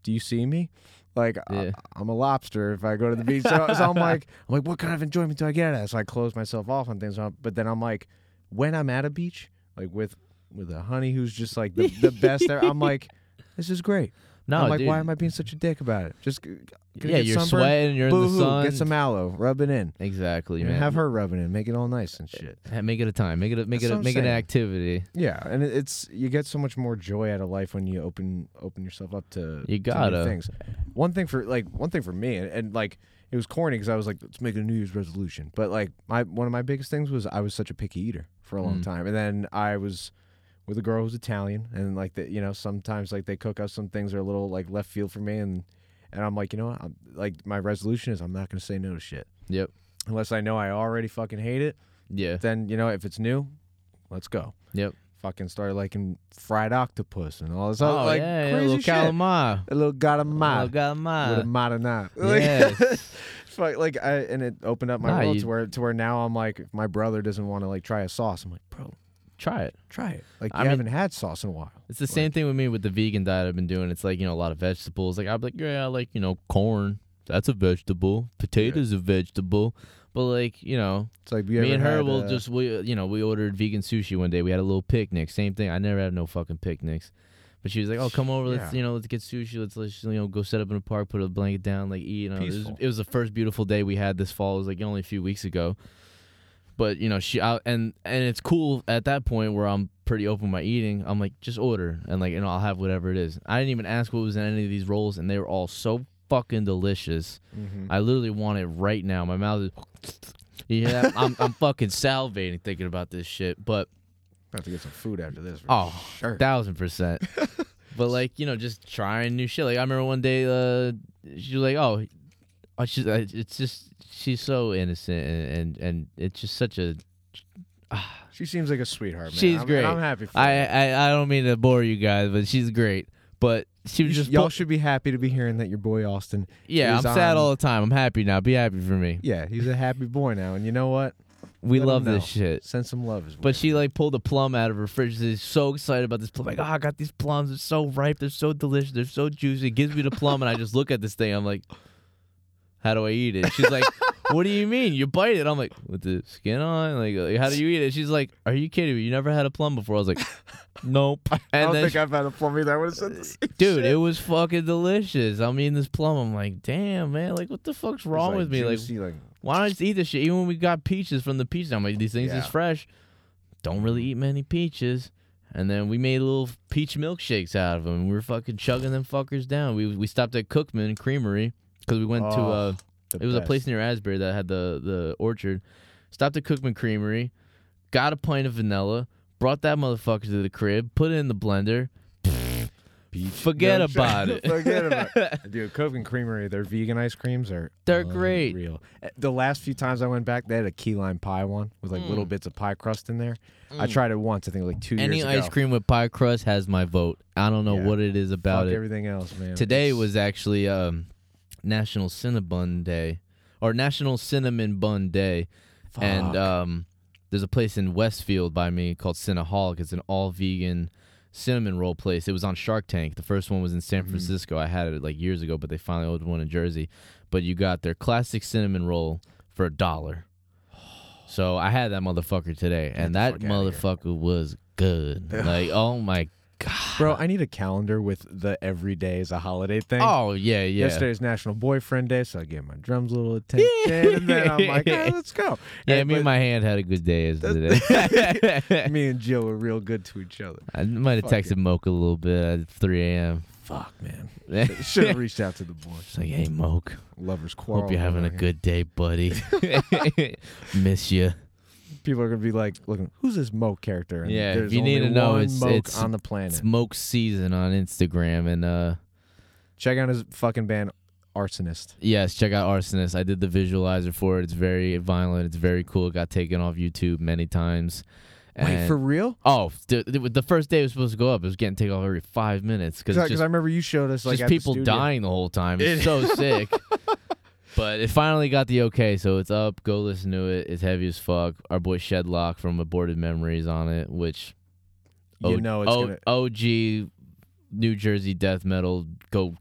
do you see me? Like Yeah. I, am a lobster if I go to the beach. So, so I'm like, I'm like, what kind of enjoyment do I get at? So I close myself off on things. So- But then I'm like, when I'm at a beach, like with with a honey who's just like the, the best there, I'm like, this is great. No, I'm like, dude. why am I being such a dick about it? Just g- gonna yeah, get you're sunburned? sweating. You're in Boo-hoo, the sun. Get some aloe, rub it in. exactly, And man. have her rub it in, make it all nice and shit. Ha- make it a time. Make it a, make That's it what a, I'm make it an saying. activity. Yeah, and it- it's you get so much more joy out of life when you open open yourself up to You to new gotta. things. One thing for like one thing for me, and, and like it was corny because I was like, let's make a New Year's resolution. But like my one of my biggest things was I was such a picky eater for a long Mm. time, and then I was with a girl who's Italian, and like that, you know, sometimes like they cook up some things that are a little like left field for me, and and I'm like, you know what, I'm, like my resolution is I'm not gonna say no to shit Yep. unless I know I already fucking hate it. Yeah. Then you know if it's new, let's go Yep. fucking started liking fried octopus and all this Oh, other like yeah, yeah, crazy little shit. calamari. A little garamar Little calamari. with a marinade. Yes. Fuck, like I and it opened up my Nah, world you- to where to where now I'm like, if my brother doesn't want to like try a sauce, I'm like, bro, Try it. try it. Like I you mean- haven't had sauce in a while. It's the same thing with me with the vegan diet I've been doing. It's like, you know, a lot of vegetables. Like, I'm like, yeah, I like, you know, corn. That's a vegetable. Potatoes a vegetable. But, like, you know, It's like me and her will uh, just, we, you know, we ordered vegan sushi one day. We had a little picnic. Same thing. I never had no fucking picnics. But she was like, "Oh, come over. Let's Yeah. you know, let's get sushi. Let's let's you know go set up in a park, put a blanket down, like eat." You know, it was, it was the first beautiful day we had this fall. It was like only a few weeks ago. But you know, she out and and it's cool at that point where I'm pretty open with my eating. I'm like, just order and like you know I'll have whatever it is. I didn't even ask what was in any of these rolls, and they were all so fucking delicious. mhm. I literally want it right now. My mouth is. Yeah, I'm I'm fucking salivating thinking about this shit. But have to get some food after this. Oh, sure. thousand percent. but like you know, just trying new shit. Like I remember one day, uh, she was like, "Oh, she's it's just she's so innocent and and, and it's just such a." she seems like a sweetheart. Man. She's I'm, great. I'm happy for I. I I don't mean to bore you guys, but she's great. But she was You just y'all should be happy to be hearing that your boy Austin. yeah. I'm is sad all the time. I'm happy now. Be happy for me. Yeah, he's a happy boy now, and you know what? We Let love this shit. Send some love. His But she like pulled a plum out of her fridge. She's so excited about this plum. Like, oh, I got these plums. They're so ripe. They're so delicious. They're so juicy. It gives me the plum, and I just look at this thing. I'm like, how do I eat it? She's like, what do you mean? You bite it? I'm like, with the skin on? Like, like, how do you eat it? She's like, are you kidding me? You never had a plum before? I was like, nope. I don't then think she- I've had a plum either. I would have said the uh, same Dude, shit. it was fucking delicious. I'm eating this plum. I'm like, damn, man. Like, what the fuck's wrong like, with me? Like, juicy, like why don't I just eat this shit? Even when we got peaches from the peaches, I'm like, these things is fresh. Don't really eat many peaches. And then we made little peach milkshakes out of them. We were fucking chugging them fuckers down. We we stopped at Cookman Creamery because we went to Oh, uh, it was a place near Asbury that had the the orchard. Stopped at Cookman Creamery, got a pint of vanilla, brought that motherfucker to the crib, put it in the blender. Forget about it. Forget about it. Dude, Cookman Creamery, their vegan ice creams are They're great. Real. The last few times I went back, they had a key lime pie one with like little Mm. bits of pie crust in there. I Mm. tried it once, I think like two Any years ice cream with pie crust has my vote. I don't know Yeah. what it is about Fuck it. everything else, man. Today was actually um, National Cinnabon Day, or National Cinnamon Bun Day, and um, there's a place in Westfield by me called Cinnaholic. It's an all vegan cinnamon roll place. It was on Shark Tank. The first one was in San Mhm. Francisco. I had it like years ago, but they finally opened one in Jersey. But you got their classic cinnamon roll for a dollar. So I had that motherfucker today, and that fuck outta here. mother was good. like, oh my god, Bro, I need a calendar with the every day is a holiday thing. Oh yeah, yeah. Yesterday's National Boyfriend Day, so I gave my drums a little attention, and then I'm like, hey, let's go. Yeah, And- me and my hand had a good day as today. me and Jill were real good to each other. I might have texted Moke a little bit at 3 a.m. Fuck, man. Should have reached out to the boys. like, hey, Moke, Lovers quarrel. hope you're having a on good day, buddy. Miss you. People are gonna be like, looking, who's this Moke character? And Yeah, if there's you need to know, it's- Moke it's- on the planet. It's Moke season on Instagram, and uh, Check out his fucking band, Arsonist. Yes, check out Arsonist. I did the visualizer for it. It's very violent. It's very cool. It got taken off YouTube many times. Wait, for real? oh, the, the, first day it was supposed to go up. It was getting taken off every five minutes because I remember you showed us like just people dying the whole time. It's It- so sick. But it finally got the okay, so it's up. Go listen to it. It's heavy as fuck. Our boy Shedlock from Aborted Memories on it, which You O- know it's O- gonna. OG New Jersey death metal. Go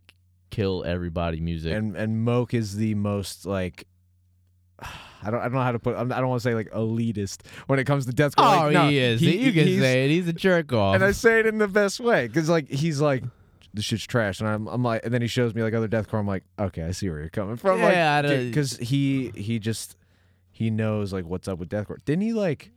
kill everybody music. And and Moke is the most like. I don't I don't know how to put I don't want to say like elitist when it comes to deathcore. oh, like, no, he is. he- you can say it. He's a jerk off. and I say it in the best way because like he's like this shit's trash, and I'm I'm like, and then he shows me like other deathcore. I'm like, okay, I see where you're coming from. Yeah, I like, don't- because he he just he knows like what's up with deathcore. Didn't he like?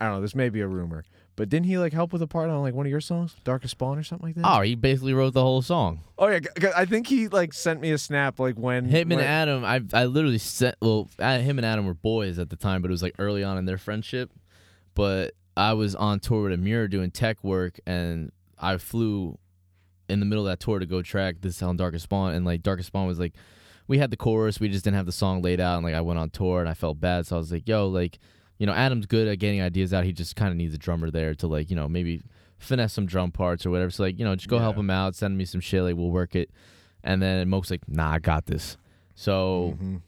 I don't know. This may be a rumor, but didn't he like help with a part on like one of your songs, Darkest Spawn or something like that? oh, he basically wrote the whole song. oh yeah. 'cause I think he like sent me a snap like when Him and when- Adam, I I literally sent. Well, him and Adam were boys at the time, but it was like early on in their friendship. But I was on tour with Amir doing tech work, and I flew in the middle of that tour to go track this on Darkest Spawn, and like Darkest Spawn was like, we had the chorus, we just didn't have the song laid out, and like I went on tour and I felt bad, so I was like, yo, like, you know, Adam's good at getting ideas out. He just kind of needs a drummer there to like, you know, maybe finesse some drum parts or whatever. So like, you know, just go help him out, send me some shit, like we'll work it. And then Moke's like, nah, I got this. So Mhm.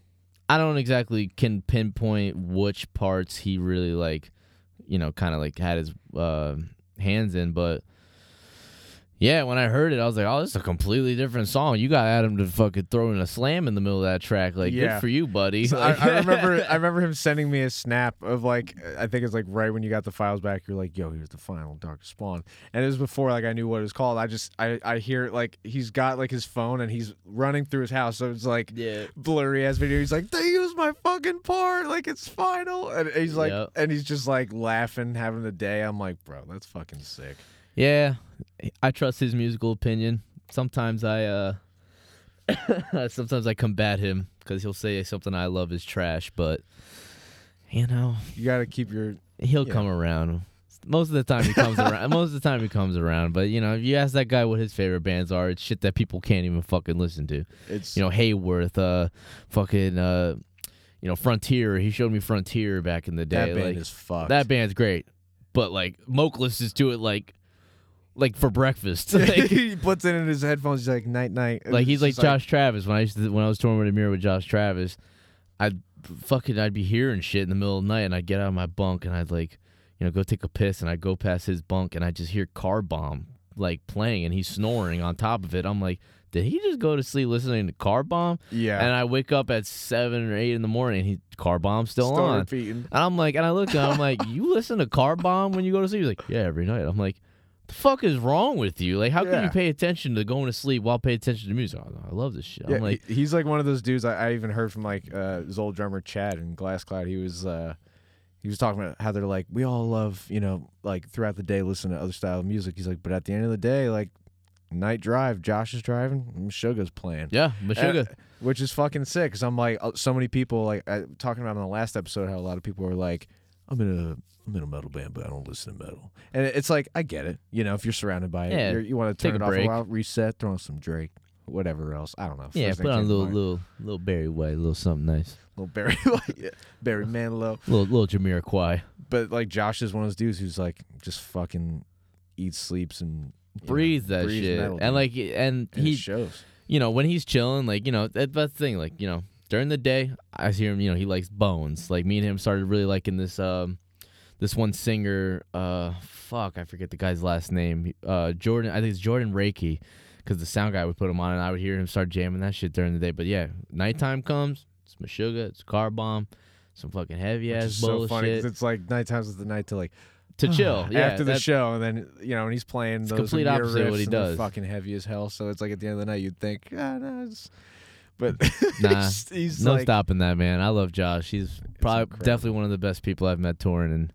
I don't exactly can pinpoint which parts he really like, you know, kind of like had his uh, hands in, but yeah, when I heard it, I was like, "Oh, this is a completely different song." You got Adam to fucking throw in a slam in the middle of that track, like Yeah. good for you, buddy. So I, I remember I remember him sending me a snap of like I think it's like right when you got the files back, you're like, yo, here's the final Dark Spawn. And it was before like I knew what it was called. I just I, I hear like he's got like his phone and he's running through his house. So it's like yeah, blurry ass video. He's like, They used my fucking part, like it's final. And he's like Yep. and he's just like laughing, having the day. I'm like, bro, that's fucking sick. yeah. I trust his musical opinion. Sometimes I, uh sometimes I combat him because he'll say something I love is trash, but you know, You gotta keep your He'll Yeah. come around. Most of the time he comes around. Most of the time he comes around. But you know, if you ask that guy what his favorite bands are, it's shit that people can't even fucking listen to. it's You know, Hayworth, uh, fucking, uh, you know, Frontierer. He showed me Frontierer back in the day. that band like, is fucked. that band's great, but like Moke listens to it like, like for breakfast. like, he puts it in his headphones, he's like night night. Like he's like Josh Travis. When I used to, when I was touring with Emmure with Josh Travis, I'd fucking I'd be hearing shit in the middle of the night, and I'd get out of my bunk and I'd like, you know, go take a piss, and I'd go past his bunk, and I just hear Car Bomb like playing, and he's snoring on top of it. I'm like, did he just go to sleep listening to Car Bomb? Yeah. And I wake up at seven or eight in the morning, and he Car Bomb's still, Still on. repeating. And I'm like, and I look at him, I'm like, you listen to Car Bomb when you go to sleep? He's like, yeah, every night. I'm like, the fuck is wrong with you? Like, how can you pay attention to going to sleep while pay attention to music? Oh, I love this shit. Yeah, I'm like, he- he's like one of those dudes. I, I even heard from like uh, his old drummer Chad in Glass Cloud. He was uh, he was talking about how they're like we all love you know like throughout the day listen to other style of music. He's like, but at the end of the day, like night drive, Josh is driving, Suga's playing. yeah, Meshuggah. Uh, which is fucking sick. Cause I'm like, uh, so many people like I, talking about in the last episode how a lot of people were like, I'm in a I'm in a metal band, but I don't listen to metal. And it's like I get it. You know, if you're surrounded by it, Yeah, you're, you want to turn it off break. a while, reset, throw on some Drake, whatever else. I don't know. yeah, put on a little, little, little Barry White, a little something nice. little Barry, White, yeah, Barry Manilow. Little, little Jamiroquai. But like Josh is one of those dudes who's like just fucking eats, sleeps, and know, Breathes that breathes shit. metal, and like, and And he, shows. you know, when he's chilling, like, you know, that, that's the thing. Like, you know, during the day, I hear him, you know, he likes Bones. Like, me and him started really liking this, um, this one singer, uh, fuck, I forget the guy's last name. Uh, Jordan, I think it's Jordan Rakei, because the sound guy would put him on, and I would hear him start jamming that shit during the day. But yeah, nighttime comes, it's Meshuggah, it's Car Bomb, some fucking heavy ass is so bullshit funny it's like is the night to like to chill. Yeah, after the show, and then you know, and he's playing those complete opposite of what he does. fucking heavy as hell. So it's like at the end of the night, you'd think, ah, no, it's... but Nah, he's, he's no like, stopping that man. I love Josh. He's probably definitely one of the best people I've met touring, and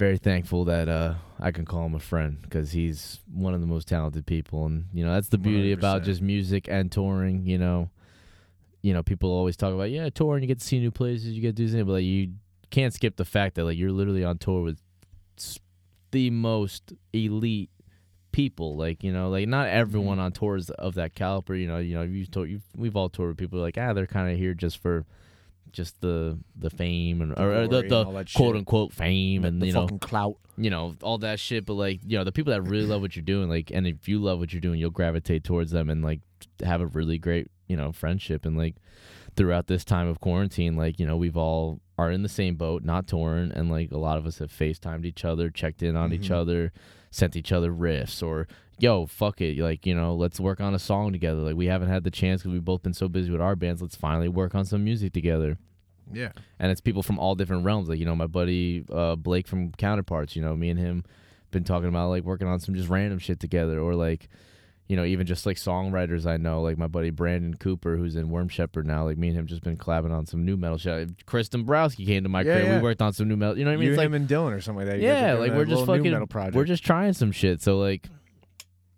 very thankful that uh, I can call him a friend because he's one of the most talented people. And you know that's the beauty about 100%. just music and touring. You know, you know people always talk about yeah touring, you get to see new places, you get to do things, but like you can't skip the fact that like you're literally on tour with the most elite people. Like you know, like not everyone on tours of that caliber. You know, you know, you've told, you've, we've all toured with people like ah, they're kind of here just for just the the fame and The or, or the, and the shit. quote unquote fame and the you know clout. you know all that shit. But like you know, the people that really love what you're doing, like, and if you love what you're doing, you'll gravitate towards them and like have a really great you know friendship and like throughout this time of quarantine, like you know, we've all are in the same boat, not torn, and like a lot of us have FaceTimed each other, checked in on each Mhm. other, sent each other riffs, or yo, fuck it, like you know, let's work on a song together. Like we haven't had the chance because we've both been so busy with our bands. Let's finally work on some music together. Yeah. And it's people from all different realms. Like you know, my buddy uh, Blake from Counterparts. You know, me and him been talking about like working on some just random shit together, or like you know, even just like songwriters I know, like my buddy Brandon Cooper, who's in Worm Shepherd now. Like me and him just been collabing on some nu metal shit. Chris Dombrowski came to my Yeah, crib. yeah. We worked on some new metal. You know what I mean? you, It's like him, and Dylan or something like that. You yeah, like we're just fucking metal project. we're just trying some shit. So like,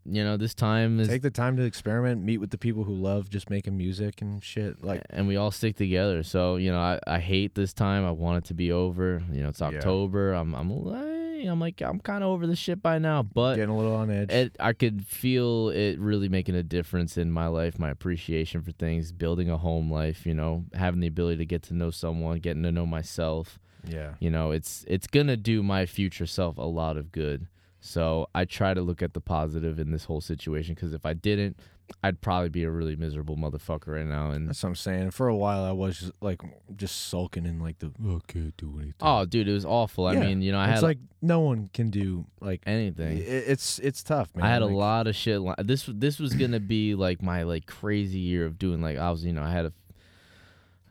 you know, this time is take the time to experiment, meet with the people who love just making music and shit. Like and we all stick together. So you know, I, I hate this time. I want it to be over. You know, it's Yeah. October. I'm I'm like I'm like I'm kind of over the shit by now. But getting a little on edge. it, I could feel it really making a difference in my life, my appreciation for things, building a home life. You know, having the ability to get to know someone, getting to know myself. yeah. You know, it's it's gonna do my future self a lot of good. So I try to look at the positive in this whole situation because if I didn't, I'd probably be a really miserable motherfucker right now. And That's what I'm saying. For a while, I was just, like just sulking in like the oh, I can't do anything. oh, dude, it was awful. I mean, you know, I it's had like no one can do like anything. i- it's it's tough, man. I had a lot of shit. li- This this was gonna be like my like crazy year of doing like I was you know I had a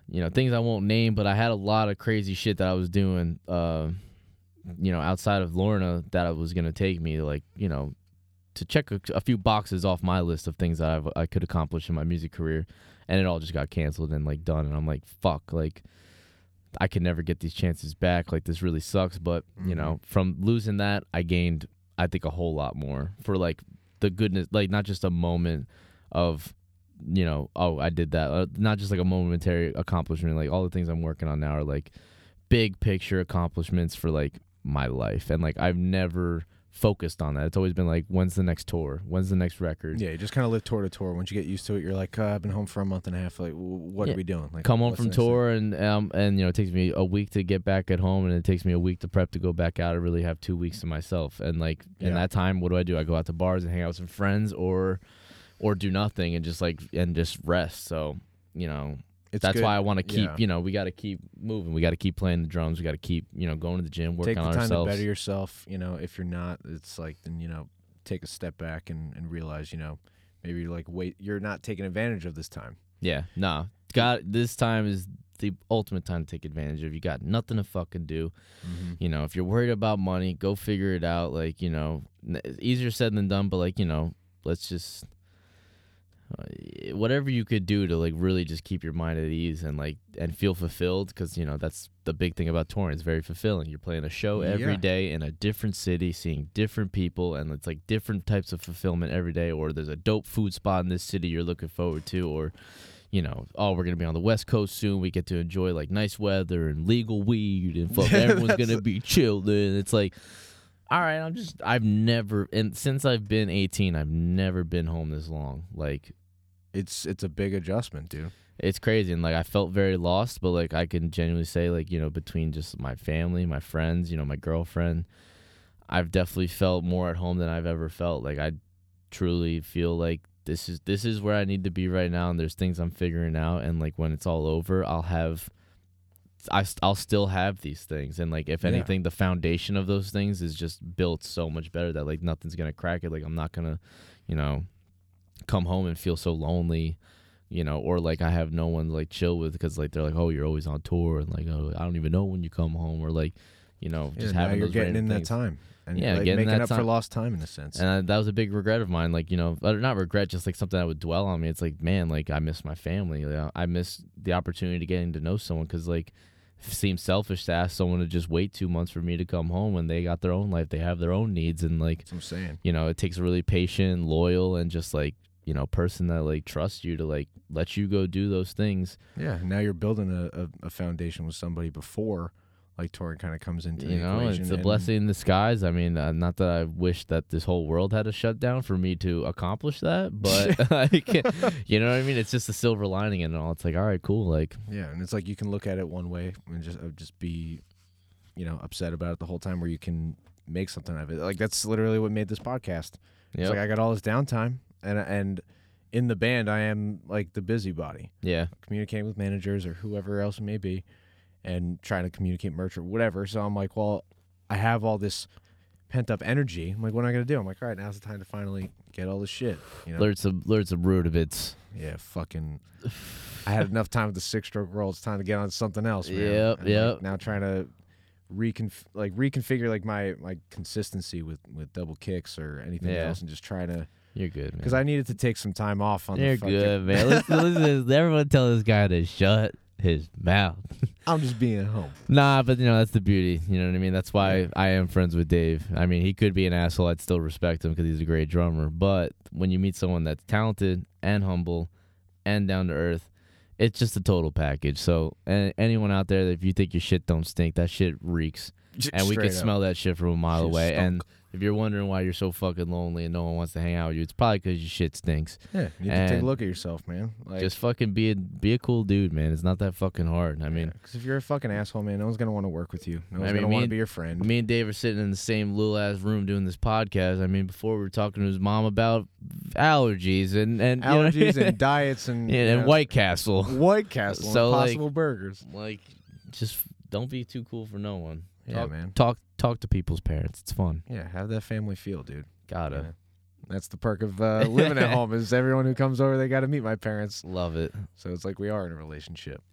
you know things I won't name, but I had a lot of crazy shit that I was doing. Uh, you know, outside of Lorna, that I was gonna take me like you know to check a, a few boxes off my list of things that I've, I could accomplish in my music career, and it all just got canceled and like done. And I'm like, fuck, like I could never get these chances back. Like this really sucks. But you Mhm. know, from losing that, I gained I think a whole lot more for like the goodness, like not just a moment of you know, oh, I did that. Uh, not just like a momentary accomplishment. Like all the things I'm working on now are like big picture accomplishments for like my life, and like I've never focused on that. It's always been like, when's the next tour? When's the next record? Yeah, you just kind of live tour to tour. Once you get used to it, you're like, uh, I've been home for a month and a half. Like, what Yeah. are we doing? Like, come home from next thing? tour and um and you know it takes me a week to get back at home and it takes me a week to prep to go back out. I really have two weeks to myself and like in that time, what do I do? I go out to bars and hang out with some friends or or do nothing and just like and just rest. So you know It's that's good. why I want to keep Yeah. you know we got to keep moving. We got to keep playing the drums. We got to keep you know going to the gym, working take the on time ourselves. to better yourself. You know, if you're not, it's like then you know, take a step back and, and realize, you know, maybe you're like wait, you're not taking advantage of this time. Yeah, no. God, this time is the ultimate time to take advantage of. You got nothing to fucking do. Mm-hmm. You know, if you're worried about money, go figure it out. Like, you know, easier said than done, but like, you know, let's just Uh, whatever you could do to like really just keep your mind at ease and like and feel fulfilled because you know that's the big thing about touring it's very fulfilling you're playing a show every Yeah. day in a different city seeing different people and it's like different types of fulfillment every day or there's a dope food spot in this city you're looking forward to or you know, oh, we're gonna be on the West Coast soon. We get to enjoy like nice weather and legal weed, and fuck, everyone's gonna be chilled. And it's like, all right, I'm just, I've never, and since I've been 18, I've never been home this long. Like, It's it's a big adjustment, dude. it's crazy, and like I felt very lost, but like I can genuinely say, like you know, between just my family, my friends, you know, my girlfriend, I've definitely felt more at home than I've ever felt. Like I truly feel like this is this is where I need to be right now, and there's things I'm figuring out, and like when it's all over, I'll have. I, I'll still have these things and like if Yeah. anything the foundation of those things is just built so much better that like nothing's gonna crack it like i'm not gonna you know come home and feel so lonely you know, or like I have no one to, like chill with because like they're like, oh, you're always on tour, and like, oh, I don't even know when you come home, or like, you know, Yeah, just now having you're getting in things. that time. And Yeah, like, making up for lost time in a sense. And I, that was a big regret of mine. Like, you know, not regret, just like something that would dwell on me. It's like, man, like I miss my family. Like, I miss the opportunity to getting to know someone because, like, it seems selfish to ask someone to just wait two months for me to come home when they got their own life. They have their own needs. And, like, That's I'm saying. you know, it takes a really patient, loyal, and just like, you know, person that like trusts you to like let you go do those things. Yeah. Now you're building a, a, a foundation with somebody before, like touring kind of comes into you the know, equation. it's a blessing in disguise. I mean, uh, not that I wish that this whole world had a shutdown for me to accomplish that, but like, you know what I mean. It's just a silver lining and all. It's like, all right, cool. Like, Yeah, and it's like you can look at it one way and just uh, just be, you know, upset about it the whole time, where you can make something of it. Like that's literally what made this podcast. It's like I got all this downtime, and and in the band, I am like the busybody, yeah, communicating with managers or whoever else it may be, and trying to communicate merch or whatever. So I'm like, well, I have all this pent up energy. I'm like, what am I gonna do? I'm like, all right, now's the time to finally get all this shit. You know, learn some learn some root of its. yeah, fucking. I had enough time with the six stroke roll. It's time to get on something else, man. Yep, And, like, now trying to reconf like reconfigure like my my consistency with with double kicks or anything Yeah. else, and just trying to You're good, man. because I needed to take some time off on. You're the fucking, good, man. Listen, listen, everyone tell this guy to shut his mouth. I'm just being at home. Nah, but you know that's the beauty. You know what I mean. That's why I am friends with Dave. I mean, he could be an asshole. I'd still respect him because he's a great drummer. But when you meet someone that's talented and humble and down to earth, it's just a total package. So, a- anyone out there, if you think your shit don't stink, that shit reeks, and we Straight can up. smell that shit from a mile Shit away. stunk. If you're wondering why you're so fucking lonely and no one wants to hang out with you, it's probably because your shit stinks. Yeah, you need to take a look at yourself, man. Like, just fucking be a be a cool dude, man. It's not that fucking hard. I mean. because if you're a fucking asshole, man, no one's gonna want to work with you. No one's I mean, gonna want to be your friend. Me and Dave are sitting in the same little ass room doing this podcast. I mean, before we were talking to his mom about allergies and and you know- Allergies and diets and yeah, and know, White Castle. White Castle, So, like- Impossible Burgers. Like, just don't be too cool for no one. Yeah, talk, man. Talk talk to people's parents. It's fun. Yeah, have that family feel, dude. Gotta Yeah. That's the perk of uh, living at home is everyone who comes over they got to meet my parents. love it. So it's like we are in a relationship.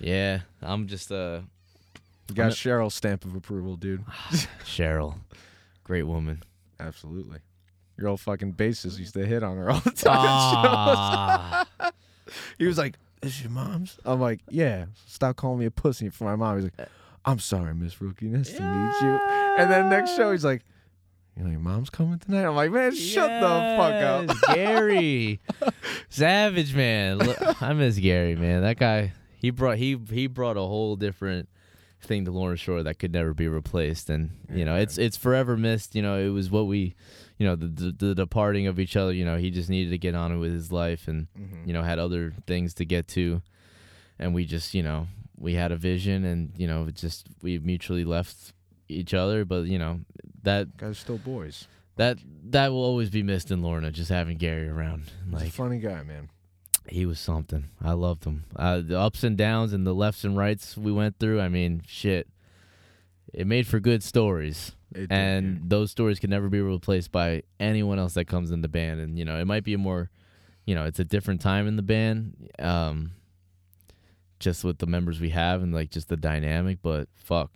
yeah, I'm just uh You got I'm Cheryl's stamp of approval, dude. Cheryl, great woman. Absolutely. Your old fucking bassist used to hit on her all the time. Ah, he was like, "Is your mom's?" I'm like, "Yeah." Stop calling me a pussy for my mom. He's like, "I'm sorry, Miss Rookie. Nice to meet you." And then next show, he's like, "You know, your mom's coming tonight." I'm like, "Man, shut the fuck up." Gary, Savage man. Look, I miss Gary, man. That guy, he brought he he brought a whole different thing to Lorna Shore that could never be replaced, and you know, Yeah. it's it's forever missed. You know, it was what we, you know, the, the the departing of each other. You know, he just needed to get on with his life, and Mhm. you know, had other things to get to, and we just, you know, we had a vision, and you know, just we mutually left each other, but you know, that Guys are still boys. that that will always be missed in Lorna, just having Gary around. He's a Like funny guy, man. he was something. I loved him. Uh, the ups and downs and the lefts and rights we went through. I mean, shit. It made for good stories, It and dude. those stories can never be replaced by anyone else that comes in the band. And you know, it might be a more, you know, it's a different time in the band, um, just with the members we have and like just the dynamic. But fuck,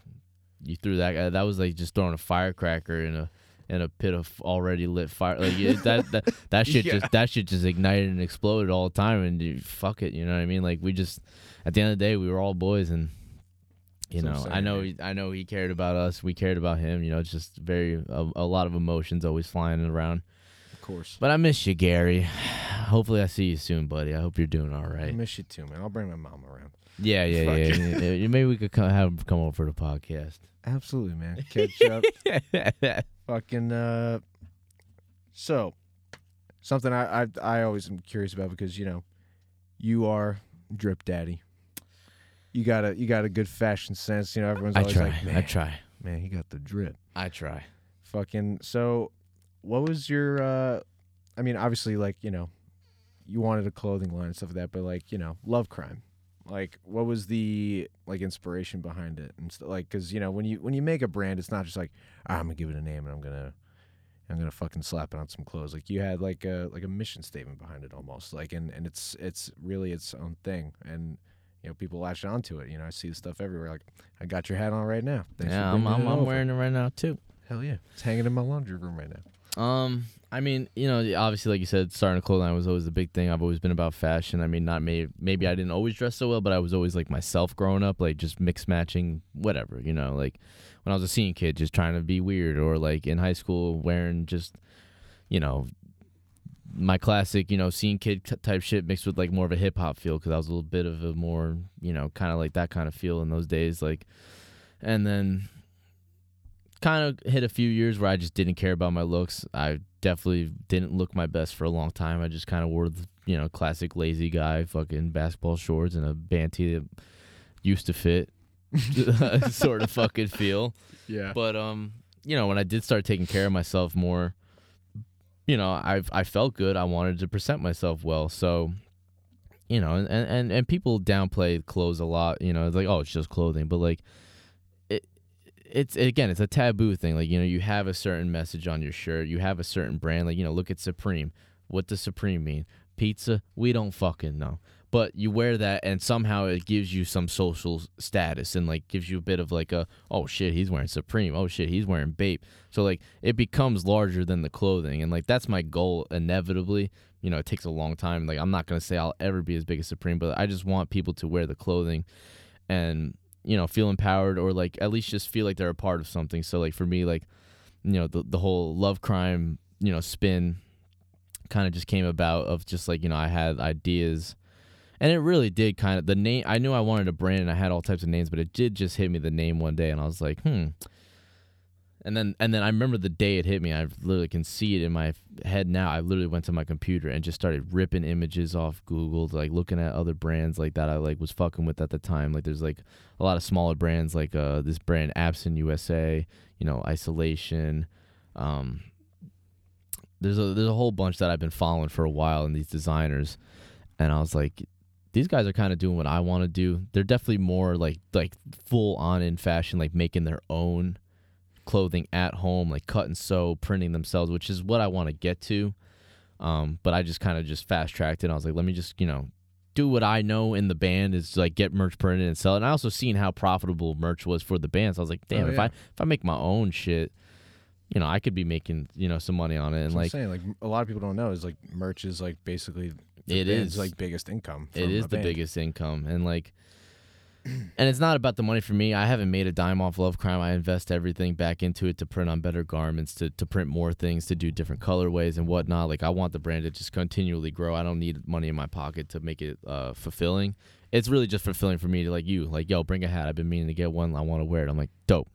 you threw that guy. That was like just throwing a firecracker in a in a pit of already lit fire. Like it, that that that shit Yeah. just that shit just ignited and exploded all the time. And you, fuck it, you know what I mean? Like we just at the end of the day, we were all boys and. You That's know, I know, I know he cared about us. We cared about him. You know, it's just very a, a lot of emotions always flying around. of course. But I miss you, Gary. Hopefully, I see you soon, buddy. I hope you're doing all right. I miss you too, man. I'll bring my mom around. Yeah, yeah, Fuck. yeah. yeah, yeah. Maybe we could come, have him come over for the podcast. Absolutely, man. Catch up. fucking uh so something I, I I always am curious about because you know you are drip daddy. You got a you got a good fashion sense. You know everyone's I always try. like, man, I try. man, he got the drip. I try. Fucking so, what was your? uh I mean, obviously, like you know, you wanted a clothing line and stuff like that, but like you know, love crime. Like, what was the like inspiration behind it and st- like, because you know, when you when you make a brand, it's not just like "Ah, I'm gonna give it a name and I'm gonna I'm gonna fucking slap it on some clothes. Like, you had like a like a mission statement behind it almost. Like, and and it's it's really its own thing and. You know, people latch onto it. You know, I see the stuff everywhere. Like, I got your hat on right now. Thanks yeah, I'm, I'm, I'm wearing it right now too. Hell yeah, it's hanging in my laundry room right now. Um, I mean, you know, obviously, like you said, starting a clothing line was always the big thing. I've always been about fashion. I mean, not maybe maybe I didn't always dress so well, but I was always like myself growing up, like just mix matching, whatever. You know, like when I was a senior kid, just trying to be weird, or like in high school wearing just, you know, my classic, you know, scene kid type shit mixed with like more of a hip hop feel because I was a little bit of a more, you know, kind of like that kind of feel in those days. Like, and then kind of hit a few years where I just didn't care about my looks. I definitely didn't look my best for a long time. I just kind of wore the, you know, classic lazy guy, fucking basketball shorts and a band tee that used to fit, sort of fucking feel. Yeah. But um, you know, when I did start taking care of myself more, you know, I I felt good. I wanted to present myself well. So, you know, and and and people downplay clothes a lot. You know, it's like, oh, it's just clothing, but like, it it's again, it's a taboo thing. Like, you know, you have a certain message on your shirt. You have a certain brand. Like, you know, look at Supreme. What does Supreme mean? Pizza? We don't fucking know but you wear that and somehow it gives you some social status and like gives you a bit of like a oh shit he's wearing supreme. Oh shit he's wearing bape. So like it becomes larger than the clothing and like that's my goal inevitably. You know it takes a long time. Like i'm not going to say i'll ever be as big as supreme but i just want people to wear the clothing and you know feel empowered or like at least just feel like they're a part of something. So like for me like you know the, the whole love crime you know spin kind of just came about of just like you know i had ideas and it really did kind of the name. I knew I wanted a brand, and I had all types of names, but it did just hit me the name one day, and I was like, hmm. And then and then I remember the day it hit me. I literally can see it in my head now. I literally went to my computer and just started ripping images off Google, like looking at other brands like that I like was fucking with at the time. Like there's like a lot of smaller brands like uh this brand Absent USA, you know, Isolation. Um, there's a there's a whole bunch that I've been following for a while and these designers, and I was like, these guys are kind of doing what I want to do. They're definitely more like like full on in fashion, like making their own clothing at home, like cut and sew, printing themselves, which is what I want to get to. Um, but I just kind of just fast tracked it. I was like, let me just you know do what I know in the band is like get merch printed and sell it. And I also seen how profitable merch was for the band. So I was like, damn, Oh, if. I if I make my own shit, you know, I could be making you know some money on it. And what I'm like saying, like a lot of people don't know is like merch is like basically It is. like biggest income. it is the biggest income and like and it's not about the money for me. I haven't made a dime off love crime. I invest everything back into it to print on better garments to, to print more things to do different colorways and whatnot. Like i want the brand to just continually grow. I don't need money in my pocket to make it uh, fulfilling. It's really just fulfilling for me to like you like yo bring a hat. I've been meaning to get one. I want to wear it. I'm like dope.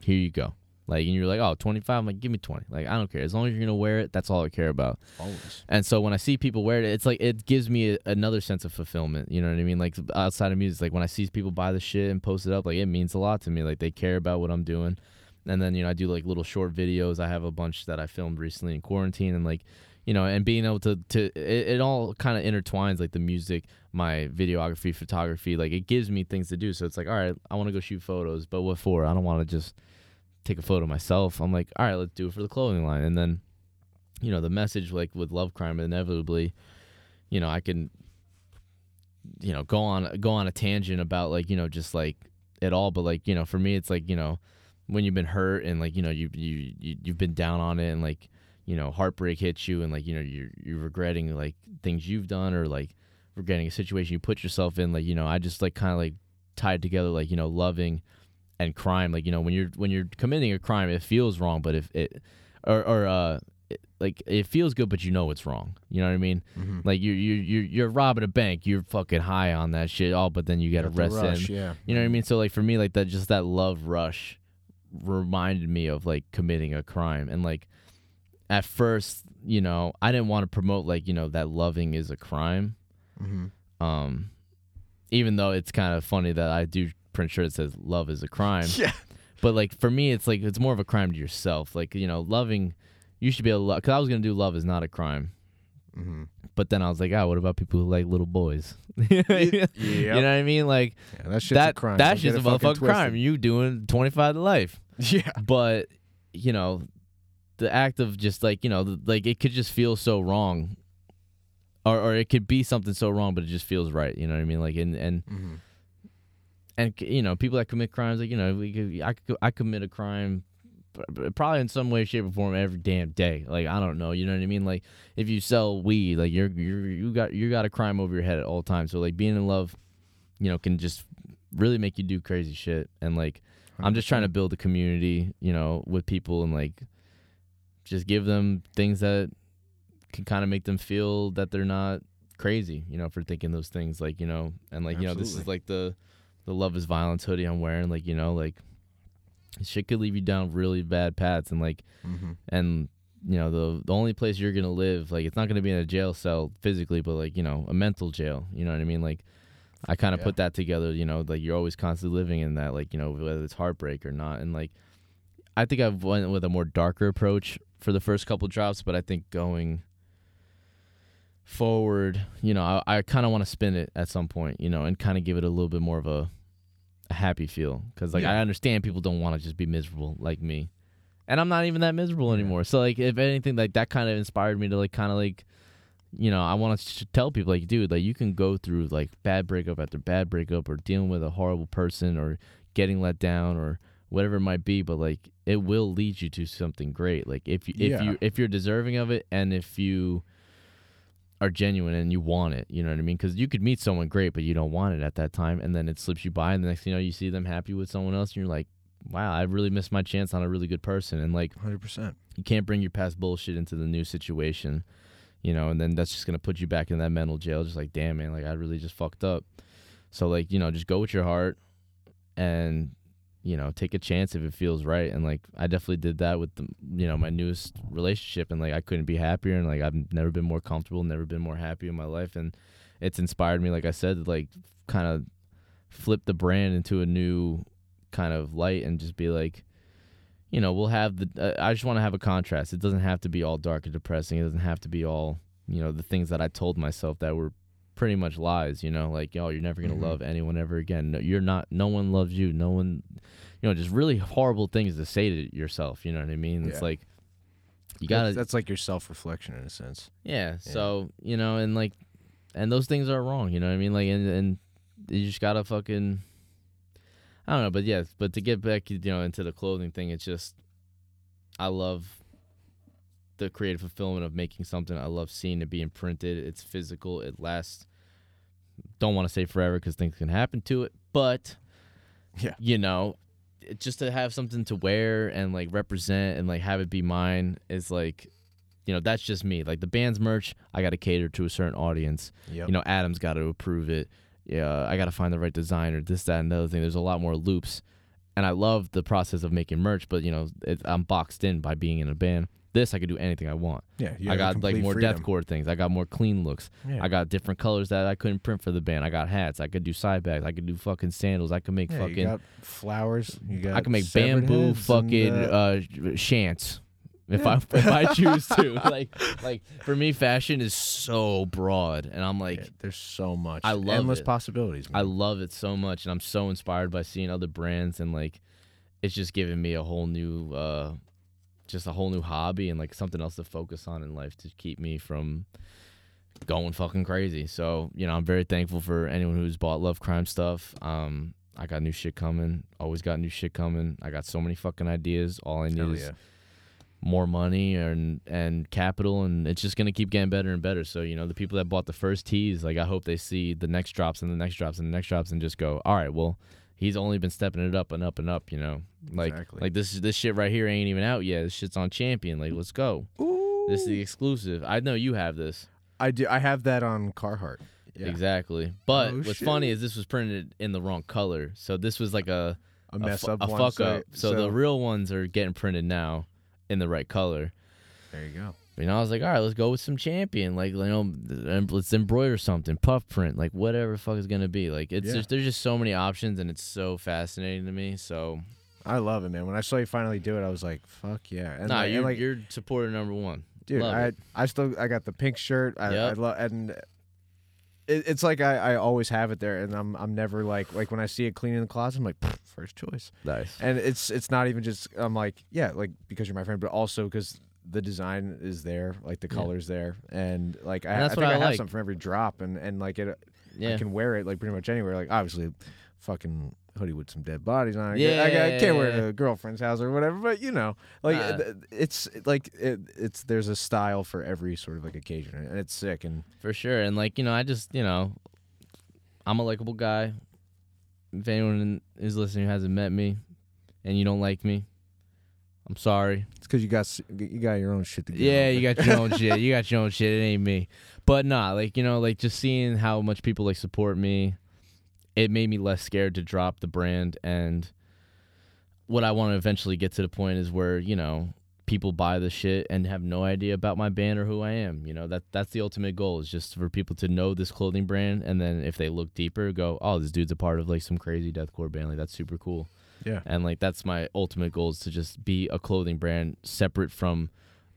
Here you go like and you're like oh 25 i'm like give me 20 like i don't care as long as you're gonna wear it that's all i care about Always. and so when I see people wear it, it's like it gives me a, another sense of fulfillment. You know what I mean? Like outside of music, like when I see people buy the shit and post it up, like it means a lot to me. Like they care about what I'm doing. And then you know I do like little short videos. I have a bunch that I filmed recently in quarantine, and like you know, and being able to to it, it all kind of intertwines like the music, my videography, photography. Like it gives me things to do. So it's like, all right, I want to go shoot photos, but what for? I don't want to just take a photo myself. I'm like, all right, let's do it for the clothing line, and then you know the message like with love crime inevitably you know i can you know go on go on a tangent about like you know just like it all but like you know for me it's like you know when you've been hurt and like you know you you, you you've been down on it and like you know heartbreak hits you and like you know you're you're regretting like things you've done or like regretting a situation you put yourself in like you know i just like kind of like tied together like you know loving and crime like you know when you're when you're committing a crime it feels wrong but if it or or uh it, like it feels good but you know it's wrong you know what i mean Mhm. like you you you you're robbing a bank you're fucking high on that shit oh but then you get Got arrested rush, yeah. you know what i mean so like for me like that just that love rush reminded me of like committing a crime and like at first you know i didn't want to promote like you know that loving is a crime Mhm. um even though it's kind of funny that i do print shirt that says love is a crime. Yeah. but like for me it's like it's more of a crime to yourself. Like you know loving you should be able to because i was gonna do love is not a crime. Hmm but then i was like oh what about people who like little boys? Yeah. you know what i mean? Like Yeah, that shit's that a crime. that's Don't just a motherfucking crime. You doing 25 to life. Yeah. but you know the act of just like you know th- like it could just feel so wrong. Or or it could be something so wrong but it just feels right. You know what i mean? Like and and hmm and you know people that commit crimes like you know we could, I could I commit a crime probably in some way shape or form every damn day. Like I don't know you know what I mean? Like if you sell weed like you're you're you got you got a crime over your head at all times. So like being in love you know can just really make you do crazy shit. And like I'm just trying to build a community you know with people and like just give them things that can kind of make them feel that they're not crazy, you know, for thinking those things. Like you know, and like you know, this is like the the love is violence hoodie I'm wearing. Like you know, like shit could leave you down really bad paths, and like Mm-hmm. and you know the the only place you're gonna live like it's not gonna be in a jail cell physically but like you know a mental jail you know what i mean like i kind of Yeah. put that together you know like you're always constantly living in that like you know whether it's heartbreak or not and like i think i've went with a more darker approach for the first couple drops but i think going forward you know i, I kind of want to spin it at some point you know and kind of give it a little bit more of a a happy feel because like Yeah. i understand people don't want to just be miserable like me and I'm not even that miserable Yeah. anymore. So like, if anything, like that kind of inspired me to like kind of like, you know, I want to tell people like, dude, like you can go through like bad breakup after bad breakup, or dealing with a horrible person, or getting let down, or whatever it might be, but like it will lead you to something great. Like if you if Yeah. you if you're deserving of it, and if you are genuine and you want it, you know what I mean? Because you could meet someone great, but you don't want it at that time, and then it slips you by, and the next thing you know, you see them happy with someone else, and you're like, wow, I really missed my chance on a really good person, and like Hundred percent. you can't bring your past bullshit into the new situation, you know, and then that's just gonna put you back in that mental jail. Just like, damn, man, like I really just fucked up. So like, you know, just go with your heart, and you know, take a chance if it feels right. And like, I definitely did that with the, you know, my newest relationship, and like, I couldn't be happier, and like, I've never been more comfortable, never been more happy in my life, and it's inspired me, like I said, to like kind of flip the brand into a new kind of light and just be like you know, we'll have the. Uh, I just want to have a contrast. It doesn't have to be all dark and depressing. It doesn't have to be all, you know, the things that I told myself that were pretty much lies. You know, like, oh, you're never gonna Mhm. love anyone ever again. No, you're not. No one loves you. No one, you know, just really horrible things to say to yourself. You know what I mean? It's like you gotta. That's, that's like your self reflection in a sense. Yeah, So you know, and like, and those things are wrong. You know what I mean? Like, and and you just gotta fucking. I don't know, but yeah, but to get back, you know, into the clothing thing, it's just, I love the creative fulfillment of making something. I love seeing it being printed. It's physical. It lasts. Don't want to say forever because things can happen to it, but Yeah. you know, just to have something to wear and like represent and like have it be mine is like you know that's just me. Like the band's merch i got to cater to a certain audience. Yep. you know adam's got to approve it. Yeah i got to find the right designer this that and the other thing. There's a lot more loops. And i love the process of making merch but you know it, i'm boxed in by being in a band this i could do anything i want yeah. i got like more freedom. deathcore things i got more clean looks Yeah. i got different colors that i couldn't print for the band i got hats i could do side bags i could do fucking sandals i could make Yeah, you fucking got flowers. You got I can make bamboo fucking and, uh, uh, shants if Yeah. I if I choose to. like like for me, fashion is so broad, and I'm like. yeah, there's so much. I love endless it. possibilities. I love it so much, and I'm so inspired by seeing other brands, and like, it's just giving me a whole new, uh, just a whole new hobby and like something else to focus on in life to keep me from going fucking crazy. So you know, I'm very thankful for anyone who's bought Love Crime stuff. Um, I got new shit coming. Always got new shit coming. I got so many fucking ideas. All I need Hell is yeah. more money and and capital and it's just gonna keep getting better and better so you know the people that bought the first teas like i hope they see the next drops and the next drops and the next drops and just go all right well he's only been stepping it up and up and up you know like Exactly. like this this shit right here ain't even out yet this shit's on champion like let's go Ooh. this is the exclusive i know you have this I do. I have that on Carhartt. Yeah. exactly but Oh, what's funny is this was printed in the wrong color so this was like a A mess fu- up. a fuck so, up so the real ones are getting printed now in the right color there you go. You know, I was like, all right, let's go with some champion. Like, you know, let's embroider something, puff print, like whatever the fuck is gonna be. Like, it's Yeah. just there's just so many options, and it's so fascinating to me. So, I love it, man. When I saw you finally do it, I was like, "Fuck yeah!" And nah, like, you're like, you're supporter number one. dude, love I it. I still I got the pink shirt. I, I love and it, it's like I, I always have it there, and I'm I'm never like like when I see it cleaning the closet, I'm like first choice. Nice. And it's it's not even just I'm like yeah like because you're my friend, but also because the design is there, like the colors there, and like I, And that's I think what I I, have like. something for every drop, and and like it Yeah. I can wear it like pretty much anywhere. Like obviously, fucking hoodie with some dead bodies on it. I, I, can't wear it to a girlfriend's house or whatever. But you know, like Nah. it's like it, it's there's a style for every sort of like occasion, and it's sick. And For sure. And like, you know, I just, you know, I'm a likable guy. If anyone is listening who hasn't met me and you don't like me, I'm sorry. It's because you got you got your own shit to get. Yeah, you got your own shit. You got your own shit. It ain't me. But nah, like you know, like just seeing how much people like support me, it made me less scared to drop the brand. And what I want to eventually get to the point is where you know people buy the shit and have no idea about my band or who I am. You know that that's the ultimate goal is just for people to know this clothing brand, and then if they look deeper, go, oh, this dude's a part of like some crazy deathcore band. Like that's super cool. Yeah. And like that's my ultimate goal is to just be a clothing brand separate from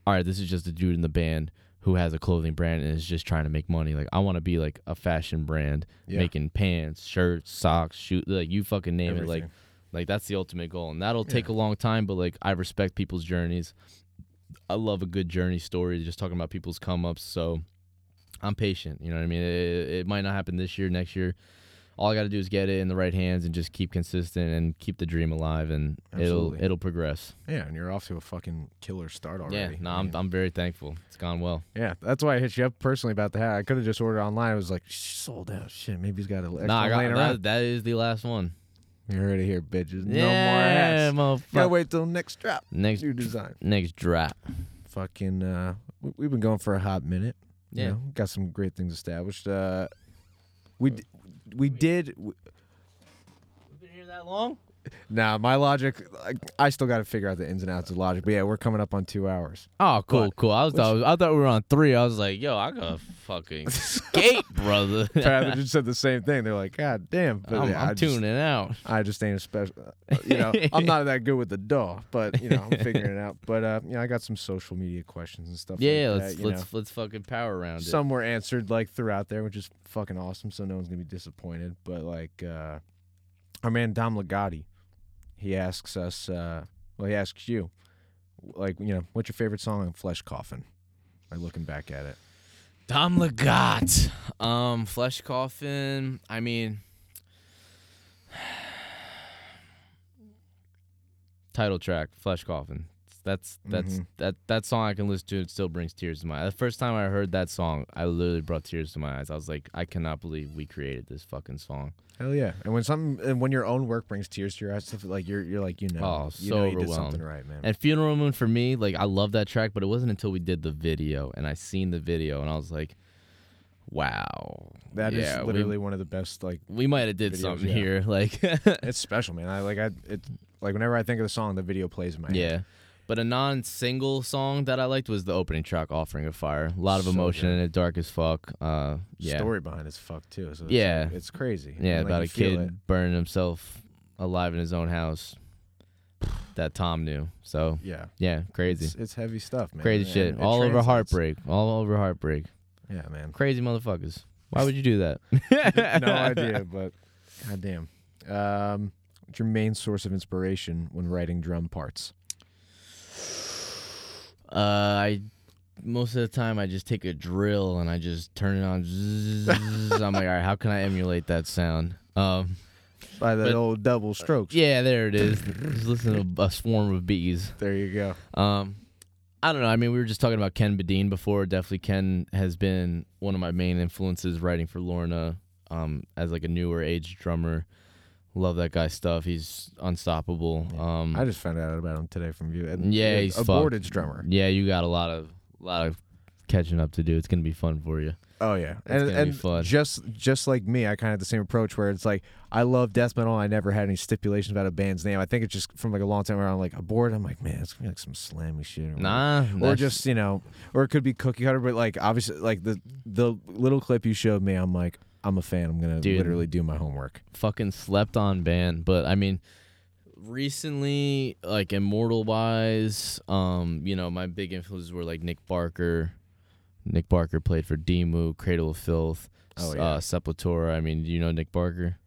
all right, this is just a dude in the band who has a clothing brand and is just trying to make money. Like I want to be like a fashion brand Yeah. making pants, shirts, socks, shoot like you fucking name it. Like like that's the ultimate goal. And that'll take Yeah. a long time, but like I respect people's journeys. I love a good journey story, just talking about people's come ups. So I'm patient. You know what I mean? It, it might not happen this year, next year. All I got to do is get it in the right hands and just keep consistent and keep the dream alive, and Absolutely. it'll it'll progress. yeah, and you're off to a fucking killer start already. Yeah, no, I'm I'm very thankful. It's gone well. Yeah, that's why I hit you up personally about the hat. I could have just ordered online. I was like, sold out. Shit, maybe he's got a extra Nah, I got, that, that is the last one. You heard it here, bitches. No more yeah, hats. Gotta wait till next drop. Next New design. next drop. Fucking, uh, we- we've been going for a hot minute. you Yeah. know, got some great things established. Uh, we d- we did. w- Been here that long? Nah, my logic. I, I still got to figure out the ins and outs of logic. But yeah, we're coming up on two hours. Oh, cool, But- cool. I was thought, I thought we were on three. I was like, yo, I gotta fucking skate, brother. Tyler just said the same thing. They're like, God damn. But I'm, yeah, I'm I just- tuning out. I just ain't a special. uh, You know, I'm not that good with the DAW, but you know, I'm figuring it out. But uh, you know, I got some social media questions and stuff. Yeah, like let's that, you let's know. let's fucking power around it. Some were answered like throughout there, which is fucking awesome. So no one's gonna be disappointed. But like uh, our man Dom Legati, he asks us. Uh, well, he asks you, like you know, what's your favorite song on Flesh Coffin? Like looking back at it. Dom Legat. Um, Flesh Coffin. I mean, title track, Flesh Coffin. That's that's Mhm. that that song I can listen to. It still brings tears to my. eyes. The first time I heard that song, I literally brought tears to my eyes. I was like, I cannot believe we created this fucking song. Hell yeah! And when something, and when your own work brings tears to your eyes, stuff like you're, you're like, you know, Oh, you so know, you did something right, man. And Funeral Moon for me, like I love that track, but it wasn't until we did the video and I seen the video and I was like, wow, That is yeah, we- literally one of the best like we might have did Videos, something yeah. here. Like, it's special, man. I like I it like whenever I think of the song, the video plays in my head. yeah. But a non-single song that I liked was the opening track, "Offering of Fire." A lot of So emotion good. in it, dark as fuck. Uh, yeah, Story behind it's fuck too. So it's Yeah. like, it's crazy. yeah, And, like, about a kid burning himself alive in his own house that Tom knew. So Yeah, yeah, crazy, it's, it's heavy stuff, man. crazy shit. it All over heartbreak. All over heartbreak. Yeah, man. Crazy motherfuckers. Why would you do that? no idea, but goddamn. Um, what's your main source of inspiration when writing drum parts? Uh, I most of the time I just take a drill and I just turn it on. Zzz, I'm like, all right, how can I emulate that sound? Um, By the But- old double strokes. yeah, there it is. Just listen to a swarm of bees. There you go. Um, I don't know. I mean, we were just talking about Ken Bedene before. Definitely, Ken has been one of my main influences writing for Lorna. Um, as like a newer age drummer, love that guy's stuff. He's unstoppable. Yeah. Um, I just found out about him today from you. And yeah, he's a. Bordage drummer. Yeah, you got a lot of lot of catching up to do. It's gonna be fun for you. Oh yeah, It's and gonna be and fun. just just like me, I kind of had the same approach where it's like I love death metal. I never had any stipulations about a band's name. I think it's just from like a long time where I'm like a board. I'm like, man, it's gonna be like some slammy shit. Or Nah, or just you know, or it could be cookie cutter. But like obviously, like the the little clip you showed me, I'm like, I'm a fan. I'm gonna Dude. literally do my homework. fucking slept on band. But I mean, recently, like Immortal wise, um, you know, my big influences were like Nick Barker. Nick Barker played for Dimmu, Cradle of Filth, Oh, yeah. uh, Sepultura. I mean, do you know Nick Barker?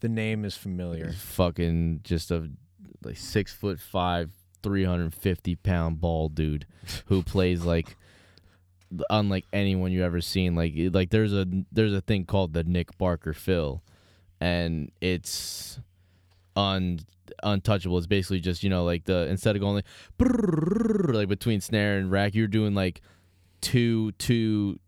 The name is familiar. He's fucking just a like six foot five, three hundred and fifty pound bald dude who plays like unlike anyone you ever seen. Like like there's a there's a thing called the Nick Barker fill, and it's un untouchable. It's basically just you know like the instead of going like like between snare and rack, you're doing like two two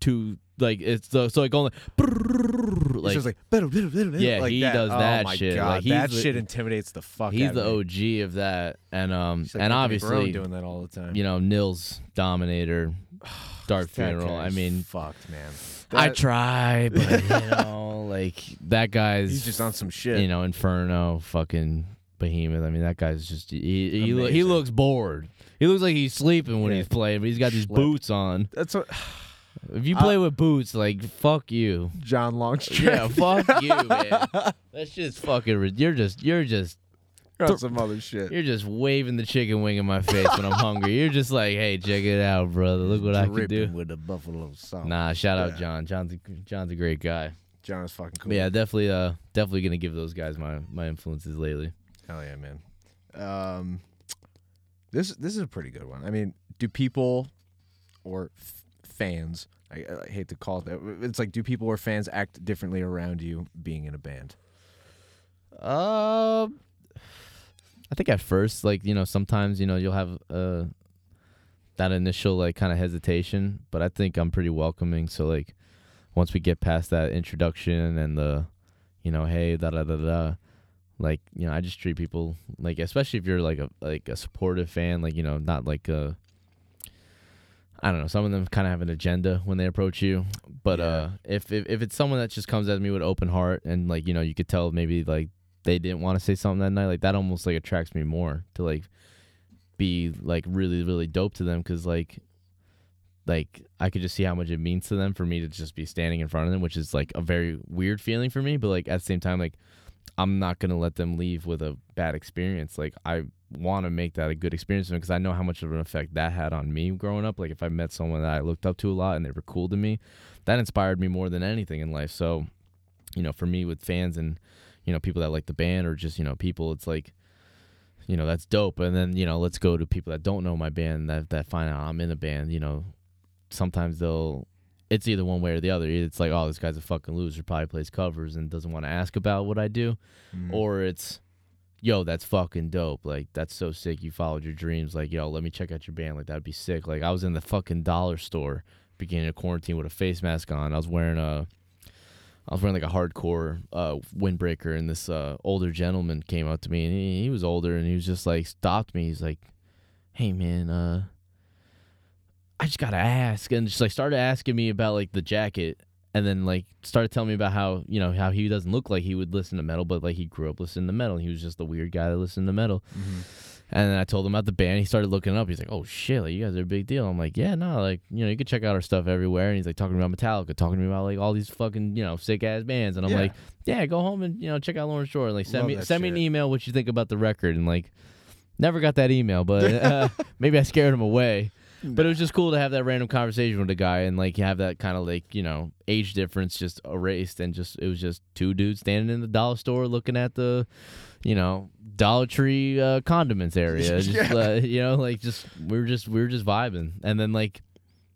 two like it's so, so like going like, like Like, like Yeah, like he that. does oh that my shit. God, Like, that shit intimidates the fuck. he's the me. OG of that, and um like and obviously doing that all the time. you know Nils Dominator, Dark Funeral. I mean, fucked, man. I try, but you know, like that guy's He's just on some shit. you know Inferno, fucking Behemoth. I mean, that guy's just he he, lo- he looks bored. He looks like he's sleeping when Yeah. he's playing, but he's got these boots on. That's what If you play with boots, like fuck you. John Longstreth. Yeah, fuck you, man. That's just fucking. ri- You're just, you're just, on some other shit. you're just waving the chicken wing in my face when I'm hungry. You're just like, hey, check it out, brother. Look what I can do. With the buffalo sauce. Nah, shout out John. John's a, John's a great guy. John is fucking cool. But yeah, definitely, uh, definitely gonna give those guys my my influences lately. Hell yeah, man. Um, this this is a pretty good one. I mean, do people or f- fans? I, I hate to call it that. It's like, do people or fans act differently around you being in a band? Um, I think at first, like you know, sometimes you know you'll have uh that initial like kind of hesitation, but I think I'm pretty welcoming. So like once we get past that introduction and the, you know, hey da da da da, like you know, I just treat people like, especially if you're like a like a supportive fan, like you know, not like a. I don't know. Some of them kind of have an agenda when they approach you, but Yeah. uh, if, if if it's someone that just comes at me with open heart and like you know, you could tell maybe like they didn't want to say something that night, like that almost like attracts me more to like be like really really dope to them because like like I could just see how much it means to them for me to just be standing in front of them, which is like a very weird feeling for me. But like at the same time, like I'm not gonna let them leave with a bad experience. Like I want to make that a good experience because I know how much of an effect that had on me growing up. Like if I met someone that I looked up to a lot and they were cool to me, that inspired me more than anything in life. So, you know, for me with fans and you know people that like the band or just you know people, it's like you know that's dope. And then you know let's go to people that don't know my band that that find out I'm in a band. You know, sometimes they'll. It's either one way or the other. It's like, oh, this guy's a fucking loser. Probably plays covers and doesn't want to ask about what I do Mm. or it's yo that's fucking dope. Like that's so sick you followed your dreams. Like yo let me check out your band. Like that'd be sick. Like i was in the fucking dollar store beginning of quarantine with a face mask on. I was wearing a i was wearing like a hardcore uh windbreaker and this uh older gentleman came up to me and he, he was older and he was just like stopped me. He's like hey man uh i just gotta ask and just like started asking me about like the jacket and then like started telling me about how you know how he doesn't look like he would listen to metal, but like he grew up listening to metal. He was just the weird guy that listened to metal. Mhm. And then I told him about the band. He started looking up. He's like, "Oh shit, like you guys are a big deal." I'm like, "Yeah, no, like you know you can check out our stuff everywhere." And he's like talking about Metallica, talking to me about like all these fucking you know sick ass bands. And I'm Yeah. like, "Yeah, go home and you know check out Lorna Shore. And like send Love me send me an email what you think about the record." And like, never got that email, but uh, maybe I scared him away. But it was just cool to have that random conversation with a guy and like have that kind of like you know age difference just erased and just it was just two dudes standing in the dollar store looking at the you know Dollar Tree uh, condiments area. Just, Yeah. uh, you know, like just we were just we were just vibing, and then like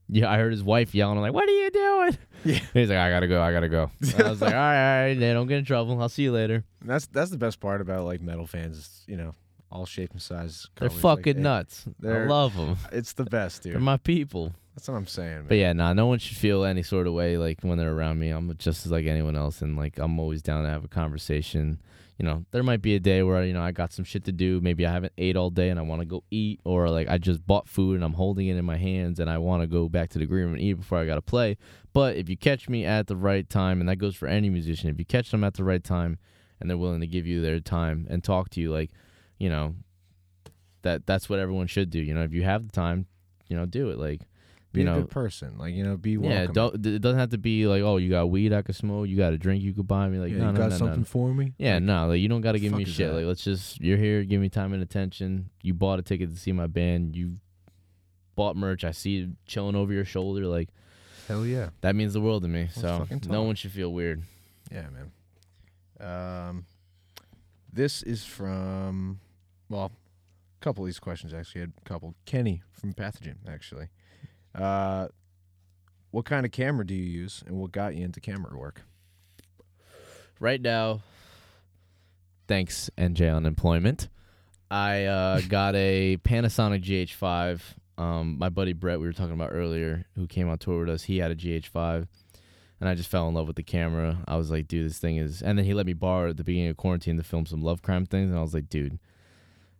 yeah, I heard his wife yelling. I'm like, "What are you doing?" Yeah. He's like, "I gotta go, I gotta go." And I was like, "All right, all right, don't get in trouble. I'll see you later." And that's that's the best part about like metal fans. is, You know, all shape and size. They're colors, like, fucking it- nuts. I they're- love them. It's the best, dude. They're dude. my people. That's what I'm saying, man. But yeah, nah, no one should feel any sort of way like when they're around me. I'm just as like anyone else, and like I'm always down to have a conversation. You know, there might be a day where you know I got some shit to do. Maybe I haven't ate all day and I want to go eat, or like I just bought food and I'm holding it in my hands and I want to go back to the green room and eat before I got to play. But if you catch me at the right time, and that goes for any musician, if you catch them at the right time and they're willing to give you their time and talk to you, like, you know, that that's what everyone should do. You know, if you have the time, you know, do it. Like, be you a know, good person. Like you know, be yeah, don't, it doesn't have to be like, oh, you got weed I could smoke, you got a drink you could buy me. Like, yeah, no, you no, got no, something no. for me? Yeah, Like, no, like you don't got to give me shit. that? Like, let's just, you're here, give me time and attention. You bought a ticket to see my band. You bought merch. I see you chilling over your shoulder. Like, Hell yeah. that means the world to me. So no one should feel weird. Yeah, man. Um, this is from well, a couple of these questions actually. Had a couple. Kenny from Pathogen actually. Uh, what kind of camera do you use, and what got you into camera work? right now, thanks NJ Unemployment, I uh, got a Panasonic GH5. Um, my buddy Brett, we were talking about earlier, who came on tour with us, he had a GH5. And and I just fell in love with the camera. I was like, dude, this thing is. And then he let me borrow at the beginning of quarantine to film some love crime things, and I was like, dude,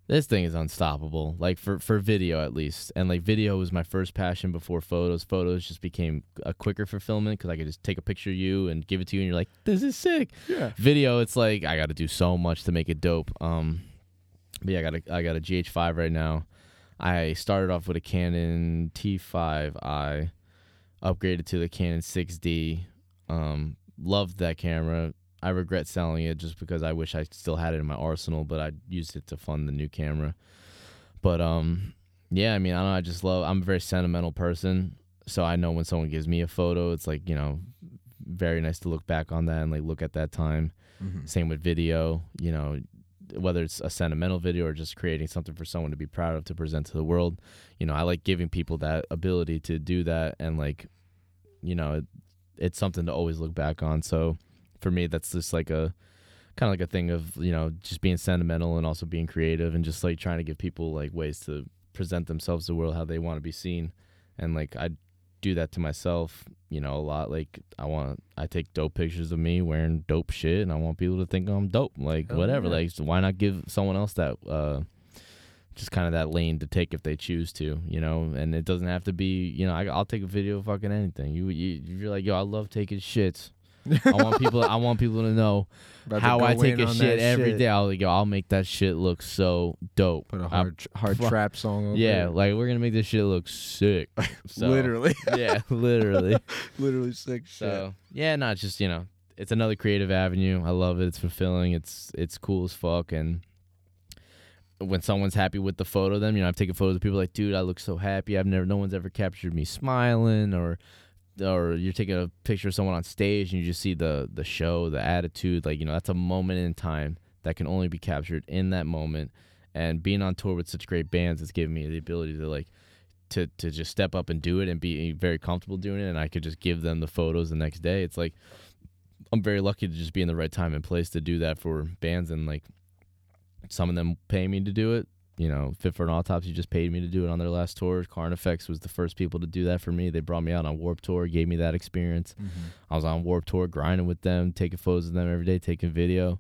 this thing is unstoppable. Like for for video at least, and like video was my first passion before photos. Photos just became a quicker fulfillment because I could just take a picture of you and give it to you, and you're like, this is sick. Yeah. Video, it's like I got to do so much to make it dope. Um, but yeah, I got a I got a GH5 right now. I started off with a Canon T5i, upgraded to the Canon 6D. Um, loved that camera. I regret selling it just because I wish I still had it in my arsenal, but I used it to fund the new camera. But um, yeah, I mean, I don't know. I just love. I'm a very sentimental person, so I know when someone gives me a photo, it's like you know, very nice to look back on that and like look at that time. Mm-hmm. Same with video, you know, whether it's a sentimental video or just creating something for someone to be proud of to present to the world. You know, I like giving people that ability to do that and like, you know, it, it's something to always look back on. So for me, that's just like a kind of like a thing of, you know, just being sentimental and also being creative and just like trying to give people like ways to present themselves to the world how they want to be seen. And like I do that to myself, you know, a lot. Like I want, I take dope pictures of me wearing dope shit, and I want people to think I'm dope. Like Hell whatever. yeah. Like so why not give someone else that, uh, just kind of that lane to take if they choose to, you know. And it doesn't have to be, you know, I, I'll take a video of fucking anything. You, you, you're like, yo, I love taking shits. I want people, I want people to know About to how go I take in a on shit every shit. day. I'll like, I'll make that shit look so dope. Put a hard tr- hard fuck- trap song over yeah, it. like we're gonna make this shit look sick. So, literally, yeah, literally. literally sick shit. So yeah, not just you know, it's another creative avenue. I love it. It's fulfilling. It's it's cool as fuck. And when someone's happy with the photo, of them you know, I've taken photos of people like, dude, I look so happy. I've never, no one's ever captured me smiling, or or you're taking a picture of someone on stage and you just see the the show, the attitude. Like you know, that's a moment in time that can only be captured in that moment. And being on tour with such great bands has given me the ability to like to to just step up and do it and be eh, very comfortable doing it and I could just give them the photos the next day. It's like I'm very lucky to just be in the right time and place to do that for bands and like some of them pay me to do it. You know, Fit for an Autopsy just paid me to do it on their last tour. Carnifex was the first people to do that for me. They brought me out on Warped Tour, gave me that experience. Mhm. I was on Warped Tour grinding with them, taking photos of them every day, taking video.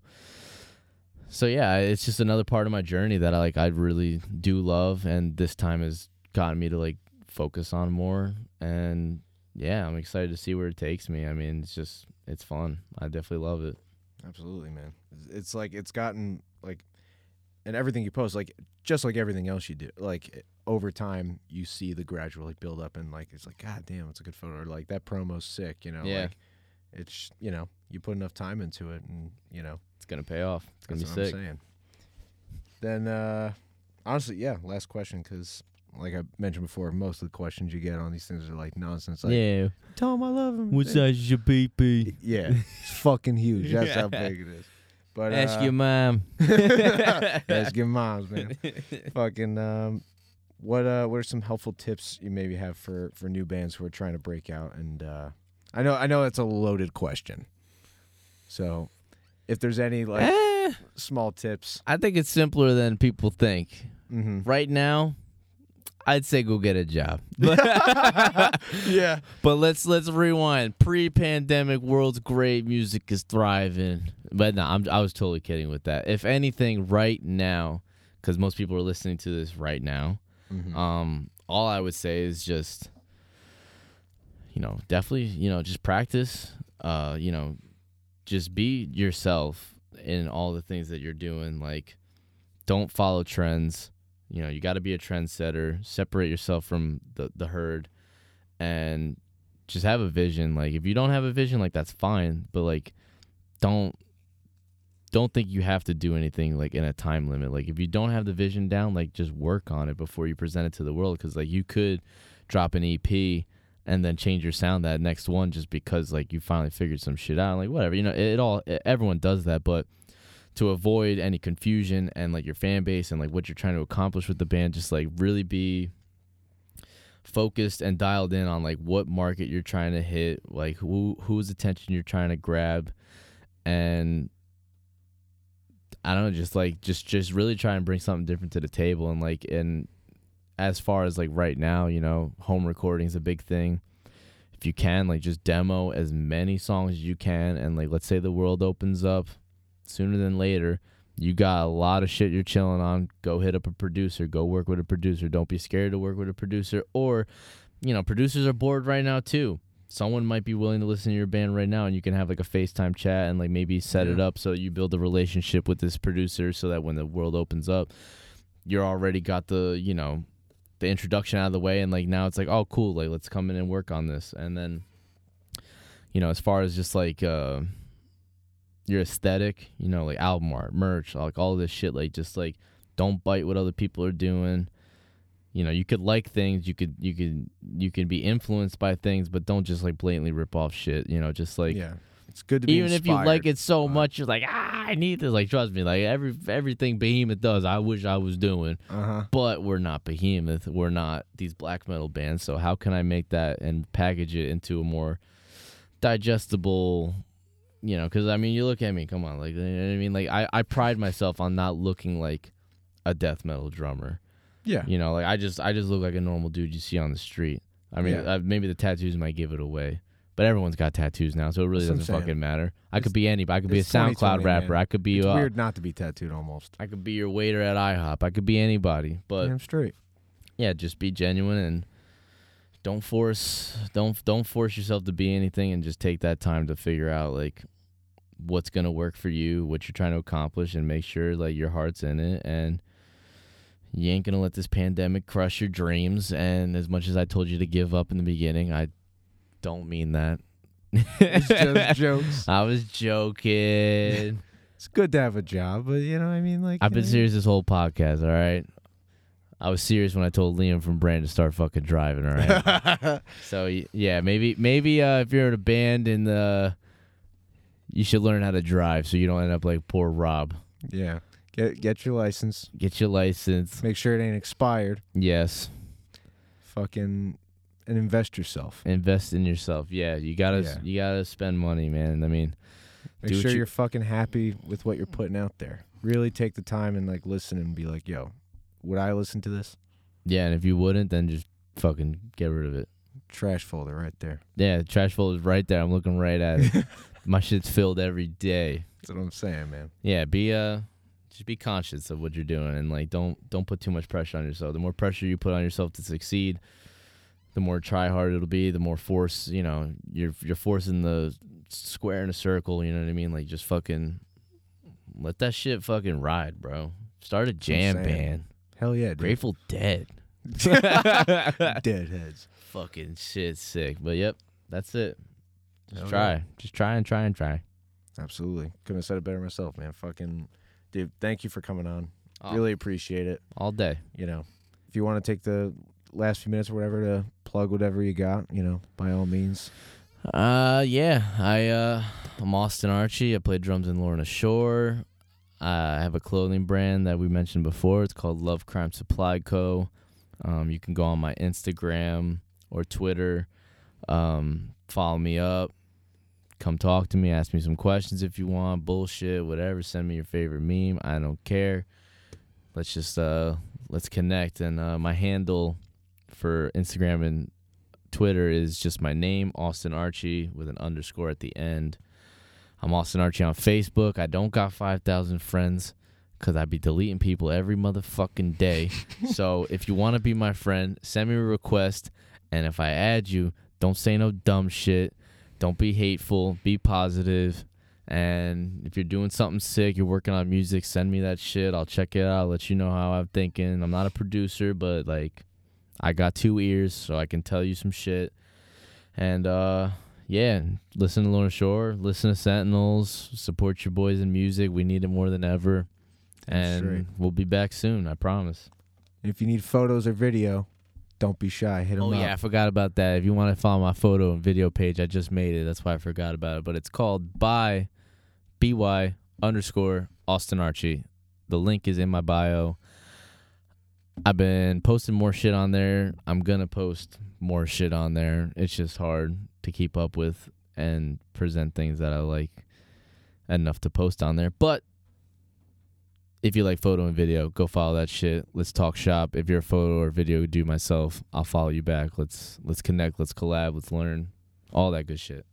So yeah, it's just another part of my journey that I like I really do love and this time has gotten me to like focus on more and yeah, I'm excited to see where it takes me. I mean, it's just it's fun. I definitely love it. Absolutely, man. It's like it's gotten like, and everything you post, like just like everything else you do, like over time you see the gradual like build up and like it's like God damn, it's a good photo. Or like that promo's sick, you know. Yeah. Like it's you know you put enough time into it, and you know It's going to pay off. It's to be what sick. I'm saying. Then uh honestly, yeah. Last question, because like I mentioned before, most of the questions you get on these things are like nonsense. Like, yeah. tell him I love him. What Eh, size is your PP? Yeah, it's fucking huge. That's how big it is. But Ask uh, your mom. Ask your moms, man. Fucking um, what uh, what are some helpful tips you maybe have for for new bands who are trying to break out? And uh, I know I know that's a loaded question. So, if there's any like Eh, small tips, I think it's simpler than people think. mm-hmm. Right now, I'd say go get a job. yeah, But let's let's rewind. Pre-pandemic, world's great, music is thriving. But no, I'm I was totally kidding with that. If anything, right now, because most people are listening to this right now, Mhm. um, all I would say is just, you know, definitely, you know, just practice. Uh, you know, just be yourself in all the things that you're doing. Like, don't follow trends. You know, you got to be a trendsetter. Separate yourself from the the herd, and just have a vision. Like, if you don't have a vision, like that's fine. But like, don't don't think you have to do anything like in a time limit. Like if you don't have the vision down, like just work on it before you present it to the world. Because like you could drop an EP and then change your sound that next one just because like you finally figured some shit out. Like whatever, you know, it, it all it, everyone does that, but to avoid any confusion and like your fan base and like what you're trying to accomplish with the band, just like really be focused and dialed in on like what market you're trying to hit, like who whose attention you're trying to grab, and I don't know, just like just just really try and bring something different to the table and like and as far as like right now, you know, home recording is a big thing. If if you can, like just demo as many songs as you can and like let's say the world opens up sooner than later. You got a lot of shit you're chilling on. Go hit up a producer. Go work with a producer. Don't be scared to work with a producer. Or, you know, producers are bored right now too. Someone might be willing to listen to your band right now, and you can have like a FaceTime chat and like maybe set it up so you build a relationship with this producer so that when the world opens up, you're already got the you know the introduction out of the way and like now it's like oh cool like let's come in and work on this and then you know as far as just like uh your aesthetic you know like album art merch like all this shit like just like don't bite what other people are doing. You know you could like things you could you could you could be influenced by things but don't just like blatantly rip off shit you know just like yeah, it's good to be even if you like it so much you're like ah i need this. Like trust me like every everything behemoth does i wish i was doing. Uh-huh. but we're not behemoth. We're not these black metal bands. So how can i make that and package it into a more digestible you know because i mean you look at me come on like you know what i mean like I, I pride myself on not looking like a death metal drummer Yeah. you know like i just i just look like a normal dude you see on the street i mean Yeah. uh, maybe the tattoos might give it away but everyone's got tattoos now so it really That's doesn't fucking matter i It's- could be anybody i could be a soundcloud rapper man. i could be It's uh, weird not to be tattooed almost. i could be your waiter at ihop i could be anybody but Damn straight. yeah, just be genuine and don't force don't don't force yourself to be anything and just take that time to figure out like what's going to work for you, what you're trying to accomplish and make sure like your heart's in it and you ain't going to let this pandemic crush your dreams and as much as I told you to give up in the beginning, I don't mean that. It's just jokes. I was joking. It's good to have a job, but you know, what I mean, like I've been uh, serious this whole podcast, all right? I was serious when I told Liam from Brand to start fucking driving, all right? So yeah, maybe maybe uh, if you're in a band and uh, you should learn how to drive so you don't end up like poor Rob. yeah. Get get your license. Get your license. Make sure it ain't expired. Yes, Fucking and invest yourself. invest in yourself. Yeah, you gotta Yeah. you gotta spend money, man. I mean, Make sure you- you're fucking happy with what you're putting out there. Really take the time and like listen and be like, yo, would I listen to this? yeah, and if you wouldn't, then just fucking get rid of it. Trash folder right there. Yeah, the trash folder is right there. I'm looking right at it. My shit's filled every day. That's what I'm saying, man. Yeah, be uh just be conscious of what you're doing and like don't don't put too much pressure on yourself. The more pressure you put on yourself to succeed, the more try hard it'll be, the more force, you know, you're you're forcing the square in a circle, you know what I mean? Like just fucking let that shit fucking ride, bro. Start a jam band. Hell yeah, dude. Grateful Dead. Deadheads. Fucking shit sick. But yep, that's it. Just try. Just try and try and try. Absolutely. Couldn't have said it better myself, man. Fucking dude, thank you for coming on. Oh, Really appreciate it. all day. You know, if you want to take the last few minutes or whatever to plug whatever you got, you know, by all means. Uh, yeah, I uh, I'm Austin Archey. I play drums in Lorna Shore. I have a clothing brand that we mentioned before. It's called Love Crime Supply Co. Um, you can go on my Instagram or Twitter. Um, follow me up. Come talk to me. Ask me some questions if you want. Bullshit, whatever. Send me your favorite meme. I don't care. Let's just uh, let's connect. And uh, my handle for Instagram and Twitter is just my name, Austin Archey, with an underscore at the end. I'm Austin Archey on Facebook. I don't got 5,000 friends because I be deleting people every motherfucking day. so if you want to be my friend, send me a request. And if I add you, don't say no dumb shit. Don't be hateful. Be positive. And if you're doing something sick, you're working on music, send me that shit. I'll check it out. let you know how I'm thinking. I'm not a producer, but like I got two ears, so I can tell you some shit. And uh yeah, listen to Lorna Shore, listen to Sentinels, support your boys in music. We need it more than ever. That's And straight. we'll be back soon, I promise. If you need photos or video, don't be shy. Hit them Oh up. yeah, I forgot about that. If you want to follow my photo and video page, I just made it. That's why I forgot about it. But it's called by by underscore Austin Archey. The link is in my bio. I've been posting more shit on there. I'm gonna post more shit on there. It's just hard to keep up with and present things that I like enough to post on there. But if you like photo and video, go follow that shit. Let's talk shop. If you're a photo or video do myself, I'll follow you back. Let's let's connect, let's collab, let's learn. all that good shit.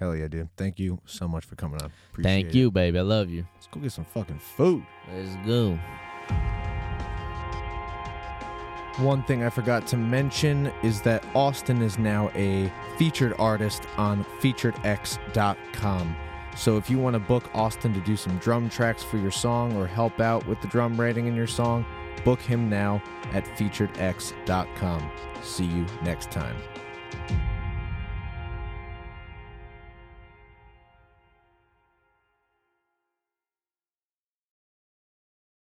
Hell yeah, dude. Thank you so much for coming on. Appreciate it. Thank it. you, baby. I love you. Let's go get some fucking food. Let's go. One thing I forgot to mention is that Austin is now a featured artist on featuredx.com. So if you want to book Austin to do some drum tracks for your song or help out with the drum writing in your song, book him now at featuredx.com. See you next time.